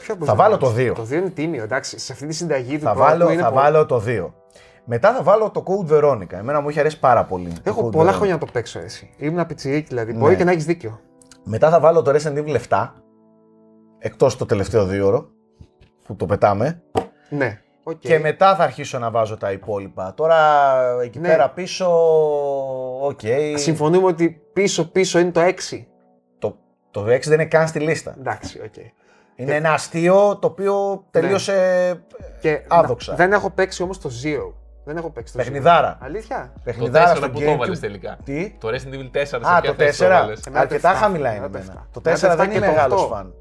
C: Ποιο μπορείς
A: Θα
C: να
A: βάλω
C: βάλεις;
A: το δύο.
C: Το 2 είναι τίμιο, εντάξει. Σε αυτή τη συνταγή του
A: θα
C: πρώτου
A: βάλω,
C: είναι
A: θα
C: πολύ-
A: βάλω το 2. Μετά θα βάλω το Code Veronica. Εμένα μου είχε αρέσει πάρα πολύ. το
C: Έχω
A: Code
C: πολλά
A: Veronica.
C: χρόνια να το παίξω εσύ. Ήμουν πιτσιρίκι δηλαδή.
A: Ναι.
C: Μπορεί και να έχεις δίκιο.
A: Μετά θα βάλω το Resident Evil 7. Εκτός το τελευταίο δύο ώρο που το πετάμε.
C: Ναι. οκ.
A: Και μετά θα αρχίσω να βάζω τα υπόλοιπα. Τώρα εκεί
C: Ναι.
A: πέρα πίσω, οκ.
C: Συμφωνούμε ότι πίσω-πίσω είναι το 6.
A: Το, το 6 δεν είναι καν στη λίστα.
C: Εντάξει, οκ.
A: Είναι ένα αστείο το οποίο τελείωσε
C: Και
A: άδοξα.
C: να- δεν έχω παίξει όμως το Zero. Δεν έχω παίξει το
A: Παιχνιδάρα.
C: Zero. Αλήθεια;
B: Το
A: παιχνιδάρα
B: 4
A: στο
B: που το έβαλες
A: Gamecube.
B: τελικά.
A: Τι;
B: Το Resident Evil 4 σε
A: Α,
B: ποια
A: το
B: θέση
A: 4.
B: έβαλες;
C: Εμένα το
A: Αρκετά
C: 7.
A: χαμηλά είναι
C: Εμένα το
A: εμένα.
C: 7.
A: Το
C: Εμένα
A: 4
C: το
A: δεν
C: 7
A: είναι
C: και το
A: μεγάλος
C: 8.
A: φαν.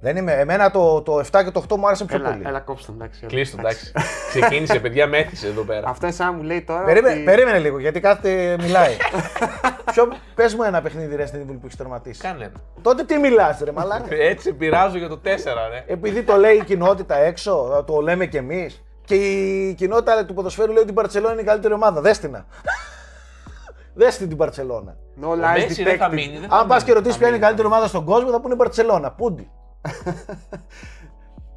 A: Δεν είμαι. Εμένα το, το 7 και το 8 μου άρεσαν πιο
C: Έλα,
A: πολύ.
C: έλα κόψτε τον, εντάξει.
B: Κλείστο, εντάξει. Ξεκίνησε, παιδιά, μέθησε εδώ πέρα.
C: Αυτό είναι σαν να μου λέει τώρα.
A: Περίμενε,
C: ότι...
A: περίμενε λίγο γιατί κάθεται μιλάει. [laughs] Ποιο, πες μου ένα παιχνίδι Resident Evil που έχεις τερματίσει.
B: Κάνε ένα.
A: Τότε τι μιλάς ρε μαλάκα.
B: Έτσι σε πειράζω για το 4, ρε.
A: Επειδή το λέει η κοινότητα έξω, το λέμε κι εμείς. Και η κοινότητα του ποδοσφαίρου λέει ότι η Μπαρσελόνα είναι η καλύτερη ομάδα. Δες την. να. [laughs] Δες την την Μπαρσελόνα.
C: No
B: Ο
C: lies
B: Μέση δεν θα
C: detected.
B: μείνει. δεν θα
A: Αν πας
B: μείνει.
A: και ρωτήσεις
C: θα
A: ποια είναι η
C: μείνει,
A: καλύτερη
C: θα
A: ομάδα στον κόσμο, θα πούνε η Μπαρσελόνα. Πούντι. [laughs]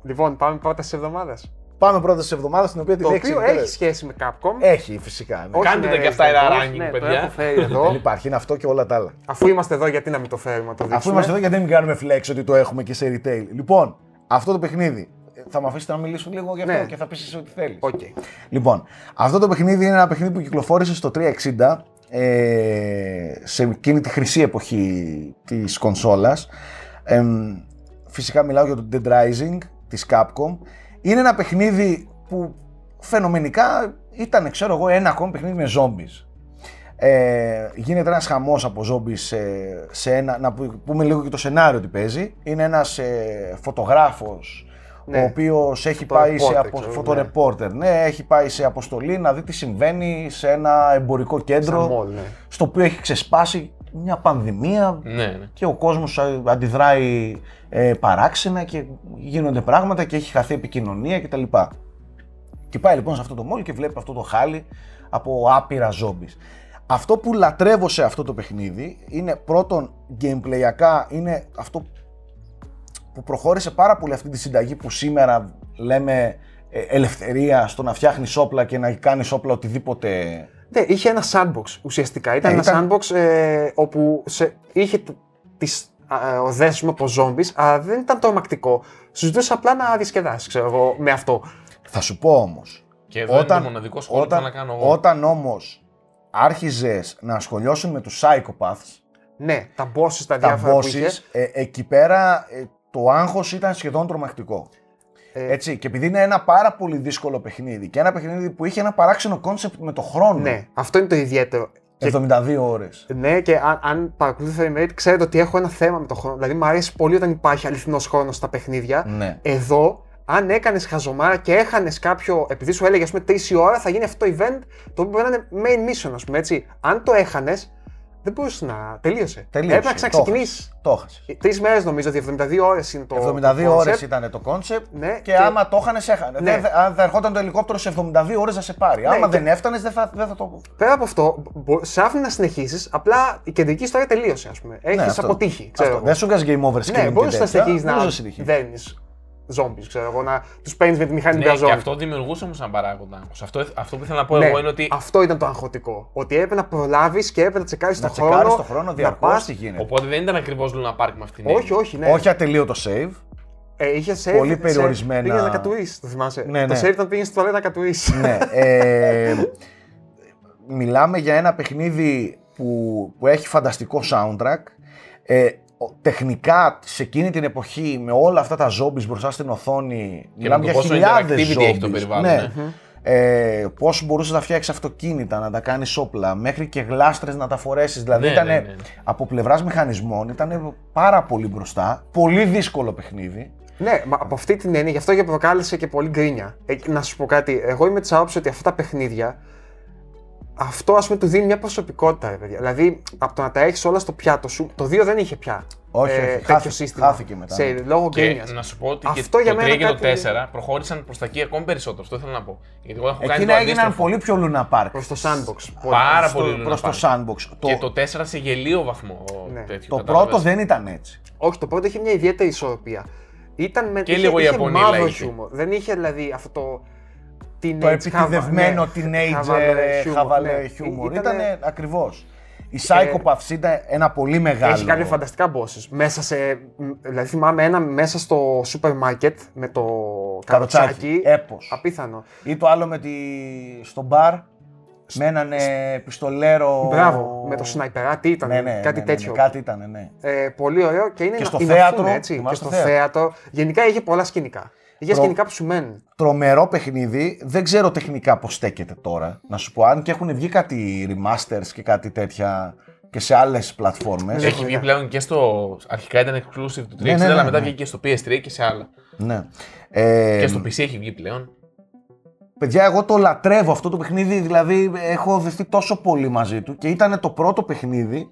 C: Λοιπόν, πάμε πρώτα τη εβδομάδα.
A: Πάμε πρώτα σε εβδομάδα στην οποία την
C: Το
A: έχεις
C: οποίο
A: επιτέλει.
C: έχει σχέση με Capcom.
A: Έχει φυσικά. Ναι.
C: Όχι
B: Κάντε
C: με
B: τα κι αυτά
C: Resident
B: ένα
C: Evil,
B: ranking,
C: ναι,
B: παιδιά.
C: Το έχω φέρει εδώ.
A: Δεν υπάρχει, είναι αυτό και όλα τα άλλα.
C: Αφού είμαστε εδώ, γιατί να μην το φέρουμε να το δείξουμε.
A: Αφού είμαστε εδώ, γιατί δεν μην κάνουμε flex ότι το έχουμε και σε retail. Λοιπόν, αυτό το παιχνίδι. Ε, Θα με αφήσετε να μιλήσω λίγο γι' αυτό
C: Ναι.
A: και θα πεις εσύ ό,τι θέλεις.
C: Οκ.
A: Λοιπόν, αυτό το παιχνίδι είναι ένα παιχνίδι που κυκλοφόρησε στο 360 ε, σε εκείνη τη χρυσή εποχή της κονσόλας. Εμ, φυσικά μιλάω για το Dead Rising της Capcom. Είναι ένα παιχνίδι που φαινομενικά ήταν, ξέρω εγώ, ένα ακόμη παιχνίδι με zombies. Ε, γίνεται ένας χαμός από zombies σε, σε ένα, να που- πούμε λίγο και το σενάριο τι παίζει. Είναι ένας ε, φωτογράφος
C: Ναι.
A: ο οποίος έχει
C: Photo
A: πάει σε
C: reporter,
A: απο...
C: ξέρω,
A: φωτορεπόρτερ. Ναι. έχει πάει σε αποστολή να δει τι συμβαίνει σε ένα εμπορικό κέντρο
C: Σαν μόλ, ναι.
A: στο οποίο έχει ξεσπάσει μια πανδημία
B: Ναι, ναι.
A: και ο κόσμος α- αντιδράει ε, παράξενα και γίνονται πράγματα και έχει χαθεί επικοινωνία κτλ. Και πάει λοιπόν σε αυτό το μόλ και βλέπει αυτό το χάλι από άπειρα zombies. Αυτό που λατρεύω σε αυτό το παιχνίδι είναι πρώτον gameplayακά είναι αυτό που προχώρησε πάρα πολύ αυτή τη συνταγή που σήμερα λέμε ε, ελευθερία στο να φτιάχνεις όπλα και να κάνεις όπλα οτιδήποτε
C: Ναι, είχε ένα sandbox ουσιαστικά. Ήταν
A: Ε,
C: ένα
A: ήταν-
C: sandbox ε, όπου σε, είχε τ- τις α, οδέσεις από zombies, αλλά δεν ήταν τρομακτικό. Σου ζητούσε απλά να διασκεδάσεις, ξέρω εγώ, με αυτό.
A: Θα σου πω όμως,
B: Και εδώ είναι το μοναδικό σχόλιο που
A: όταν,
B: θέλω να κάνω εγώ.
A: όταν όμως άρχιζες να ασχολιόσουν με τους psychopaths,
C: Ναι, τα bosses, τα
A: τα
C: διάφορα που είχες.
A: bosses, ε, εκεί πέρα ε, το άγχος ήταν σχεδόν τρομακτικό.
C: Ε,
A: Έτσι, και επειδή είναι ένα πάρα πολύ δύσκολο παιχνίδι και ένα παιχνίδι που είχε ένα παράξενο κόνσεπτ με το χρόνο.
C: ναι, αυτό είναι το ιδιαίτερο. Και
A: 72 ώρες.
C: Ναι, και αν, αν παρακολουθείτε Frame Rate, ξέρετε ότι έχω ένα θέμα με το χρόνο. Δηλαδή, μου αρέσει πολύ όταν υπάρχει αληθινός χρόνος στα παιχνίδια.
A: Ναι.
C: Εδώ, αν έκανες χαζομάρα και έχανες κάποιο. Επειδή σου έλεγε, ας πούμε, 3 η ώρα θα γίνει αυτό το event, το οποίο μπορεί να είναι main mission, ας πούμε έτσι. Αν το έχανες, Δεν μπορούσε να. Τελείωσε.
A: Τελείωσε.
C: Έπρεπε να ξαναξεκινήσει.
A: Το έχασες.
C: Τρεις μέρες νομίζω ότι 72 ώρες είναι το.
A: 72
C: το
A: ώρες
C: concept.
A: ήταν το κόνσεπτ
C: Ναι,
A: και,
C: και-
A: άμα το είχαν, σε έχανε.
C: Ναι.
A: Δεν- αν θα ερχόταν το ελικόπτερο σε 72 ώρες να σε πάρει. άμα
C: και-
A: δεν έφτανες, δεν θα, δεν θα το.
C: Πέρα από αυτό, μπο- σε άφηνε να συνεχίσεις, απλά η κεντρική ιστορία τελείωσε, ας πούμε. Έχεις
A: Ναι, αυτό.
C: αποτύχει. Ξέρω
A: Αυτό.
C: εγώ.
A: Δεν σου βγάζει game over screen.
C: Ναι, μπορεί
A: και
C: να
A: τέτοια.
C: συνεχίσεις
A: Μπορείς
C: να
A: συνεχίσεις.
C: δένεις zombies, ξέρω εγώ, να τους παίρνει με τη μηχανή
B: Ναι,
C: του
B: και
C: ζόμπι.
B: αυτό δημιουργούσε όμως ένα παράγοντα. άγχος. Αυτό, αυτό που ήθελα να πω
C: Ναι,
B: εγώ είναι ότι.
C: Αυτό ήταν το αγχωτικό. Ότι έπρεπε να προλάβεις και έπρεπε να τσεκάρεις
A: Να
C: τον
A: τσεκάρεις
C: χρόνο.
A: το χρόνο
C: να
A: διαρκώς
C: πας-
A: τι γίνεται.
B: Οπότε δεν ήταν ακριβώς Luna Park με αυτήν την
C: Όχι, όχι, ναι.
A: Όχι ατελείωτο save.
C: Ε, είχε save,
A: Πολύ
C: save,
A: περιορισμένα.
C: Πήγε να κατουρίσει, το θυμάσαι.
A: Ναι,
C: Το
A: ναι.
C: save ήταν πήγε στη τουαλέτα να κατουρίσει.
A: ναι. Ε, μιλάμε για ένα παιχνίδι που, που έχει φανταστικό soundtrack. Ε, ο- τεχνικά σε εκείνη την εποχή με όλα αυτά τα zombies μπροστά στην οθόνη. μιλάμε
B: με το
A: για
B: πόσο
A: χιλιάδες
B: interactivity έχει το
A: zombies.
B: περιβάλλον,
A: Ναι.
B: ναι.
A: Ε, πώς μπορούσες να φτιάξεις αυτοκίνητα, να τα κάνεις όπλα, μέχρι και γλάστρες να τα φορέσεις. Δηλαδή
B: Ναι,
A: ήταν
B: ναι, ναι.
A: από πλευράς μηχανισμών ήταν πάρα πολύ μπροστά. Πολύ δύσκολο παιχνίδι.
C: Ναι, μα από αυτή την έννοια, γι' αυτό και προκάλεσε και πολύ γκρίνια. Ε, να σου πω κάτι, εγώ είμαι της άποψης ότι αυτά τα παιχνίδια, αυτό ας πούμε του δίνει μια προσωπικότητα, ρε παιδιά. Δηλαδή, από το να τα έχεις όλα στο πιάτο σου, το 2 δεν είχε πια.
A: Όχι,
C: ε,
A: όχι,
C: τέτοιο
A: χάθηκε-
C: σύστημα.
A: χάθηκε μετά,
C: Σε,
A: ναι.
C: λόγω
B: Και
C: γκρίνιας.
B: να σου πω ότι
C: Αυτό
B: και
C: για
B: το 3
C: μένα
B: και το
C: κάτι-
B: 4 προχώρησαν προς τα εκεί ακόμη περισσότερο. Αυτό ήθελα να πω. Γιατί εγώ έχω κάνει
A: Εκείνα
B: το
A: έγιναν
B: αντίστροφο.
A: πολύ πιο Luna Park.
C: Προς το sandbox.
B: Πάρα
A: στο-
B: πολύ Luna
A: προς το
B: Park.
A: sandbox. Το,
B: Και το 4 σε γελίο βαθμό.
C: Ναι.
B: τέτοιο,
A: το
B: κατάλαβες.
A: πρώτο δεν ήταν έτσι.
C: Όχι, το πρώτο είχε μια ιδιαίτερη ισορροπία. Ήταν με
B: Και
C: είχε,
B: λίγο
C: είχε
B: Ιαπωνίλα
C: μαύρο
B: είχε.
C: χιούμορ. Δεν είχε δηλαδή αυτό το. Teenage
A: Το επιτιδευμένο
C: χαβα- ναι,
A: teenager
C: χαβαλέ χιούμορ,
A: χαβαλέ
C: ναι.
A: χιούμορ.
C: Ήτανε-
A: Ήταν ακριβώς. Η Psychopaths ήταν ένα πολύ μεγάλο.
C: Έχει κάποια φανταστικά bosses. Μέσα σε. μ, Δηλαδή θυμάμαι ένα μέσα στο σούπερ μάρκετ με το
A: Καροτσάκι.
C: καροτσάκι.
A: Έπος.
C: Απίθανο.
A: Ή το άλλο με τη... στο μπαρ με έναν ε, πιστολέρο.
C: Μπράβο. Με το σναϊπερά, τι ήταν.
A: Ναι, ναι,
C: κάτι
A: ναι, ναι,
C: τέτοιο.
A: ναι, κάτι ήταν, ναι.
C: Ε, πολύ ωραίο και είναι
A: Και
C: να-
A: στο
C: η
A: θέατρο,
C: Ναφούνε, έτσι. Και
A: θυμάσαι
C: στο
A: το θέατρο.
C: θέατρο. Γενικά είχε πολλά σκηνικά. Είχε
A: Προ-
C: σκηνικά που σου μένουν.
A: Τρομερό παιχνίδι. Δεν ξέρω τεχνικά πώς στέκεται τώρα. Να σου πω, αν και έχουν βγει κάτι remasters και κάτι τέτοια και σε άλλες πλατφόρμες.
C: Ναι.
B: Έχει βγει πλέον και στο. Αρχικά ήταν exclusive του 360,
A: Ναι, ναι, ναι,
B: αλλά μετά
A: ναι.
B: βγήκε και στο PS3 και σε άλλα.
A: Ναι. Ε,
B: Και στο PC έχει βγει πλέον.
A: Παιδιά, εγώ το λατρεύω αυτό το παιχνίδι, δηλαδή έχω δεθεί τόσο πολύ μαζί του και ήταν το πρώτο παιχνίδι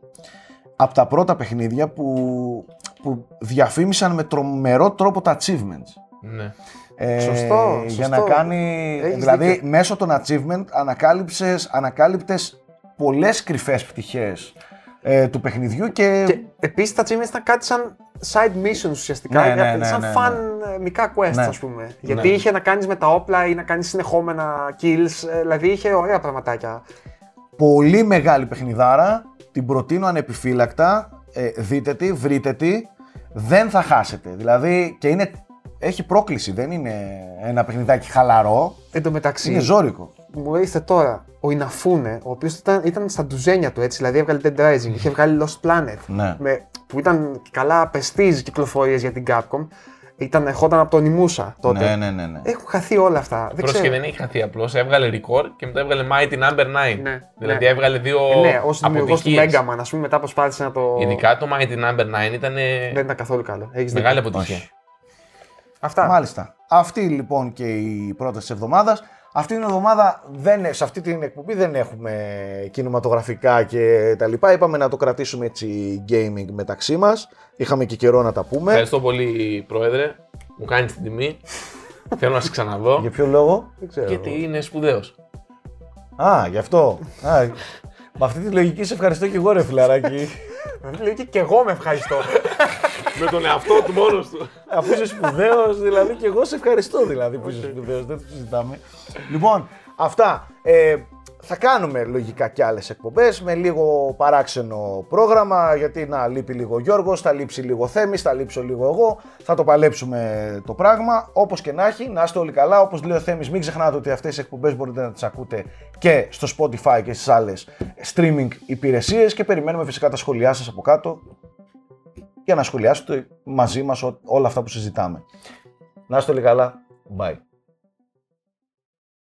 A: από τα πρώτα παιχνίδια που, που διαφήμισαν με τρομερό τρόπο τα achievements.
B: Ναι.
A: Ε,
C: Σωστό,
A: Για
C: σωστό.
A: να κάνει,
C: Έχεις
A: δηλαδή
C: δίκιο.
A: μέσω των achievement ανακάλυψες, ανακάλυπτες πολλές κρυφές πτυχές ε, του παιχνιδιού και,
C: Και επίσης τα achievements ήταν κάτι σαν side missions ουσιαστικά.
A: Ναι, ναι, ναι,
C: σαν
A: ναι, ναι.
C: fun ε, μικρά quests,
A: Ναι.
C: ας πούμε. Γιατί είχε να κάνεις με τα όπλα ή να κάνεις συνεχόμενα kills. ε, Δηλαδή είχε ωραία πραγματάκια.
A: πολύ μεγάλη παιχνιδάρα, την προτείνω ανεπιφύλακτα, ε, δείτε τη, βρείτε τη, δεν θα χάσετε. Δηλαδή και είναι, έχει πρόκληση, δεν είναι ένα παιχνιδάκι χαλαρό,
C: Εν τω μεταξύ,
A: είναι ζώρικο.
C: μου ήρθε τώρα ο Ιναφούνε, ο οποίος ήταν, ήταν στα ντουζένια του έτσι, δηλαδή έβγαλε Dead Rising, είχε βγάλει Lost Planet,
A: Ναι.
C: με, που ήταν καλά πεστή κυκλοφορίες για την Capcom. Ήταν, ερχόταν από τον Ιμούσα τότε.
A: Ναι, ναι, ναι. ναι.
C: Έχουν χαθεί όλα αυτά. Δεν
B: Πρόσεχε,
C: ξέρω.
B: δεν έχει χαθεί απλώς. Έβγαλε record και μετά έβγαλε Mighty Number 9.
C: Ναι,
B: δηλαδή
C: ναι.
B: έβγαλε δύο
C: Ε, ναι, ως δημιουργός του
B: αποτυχίες.
C: Mega Man, ας πούμε, μετά προσπάθησε να το.
B: Ειδικά το Mighty Number 9 ήταν
C: Δεν ήταν καθόλου καλό. Έχεις
B: μεγάλη
C: δίκιο.
B: αποτυχία.
A: Όχι.
C: Αυτά.
A: Μάλιστα. Αυτή λοιπόν και η πρόταση της εβδομάδας. Αυτή την εβδομάδα, δεν, σε αυτή την εκπομπή δεν έχουμε κινηματογραφικά και τα λοιπά. Είπαμε να το κρατήσουμε έτσι gaming μεταξύ μας. Είχαμε και καιρό να τα πούμε.
B: Ευχαριστώ πολύ, Πρόεδρε. Μου κάνει την τιμή. [laughs] Θέλω να σε ξαναδώ.
A: Για ποιο λόγο;
C: Δεν ξέρω.
B: Γιατί είναι σπουδαίος.
A: Α, γι' αυτό. Α, με αυτή τη λογική σε ευχαριστώ και εγώ ρε φιλαράκι. [laughs]
C: Λέει και εγώ με ευχαριστώ. [laughs]
B: Με τον εαυτό του μόνος του.
A: Αφού είσαι σπουδαίος, δηλαδή και εγώ σε ευχαριστώ δηλαδή που είσαι σπουδαίος. Δεν το συζητάμε. Λοιπόν, αυτά. Ε, θα κάνουμε λογικά και άλλες εκπομπές με λίγο παράξενο πρόγραμμα γιατί να λείπει λίγο ο Γιώργος, θα λείψει λίγο ο Θέμης, θα λείψω λίγο εγώ, θα το παλέψουμε το πράγμα όπως και να έχει, να είστε όλοι καλά, όπως λέει ο Θέμης μην ξεχνάτε ότι αυτές τις εκπομπές μπορείτε να τις ακούτε και στο Spotify και στις άλλες streaming υπηρεσίες και περιμένουμε φυσικά τα σχόλιά σας από κάτω για να σχολιάσετε μαζί μας ό- όλα αυτά που συζητάμε. Να είστε όλοι καλά. Bye.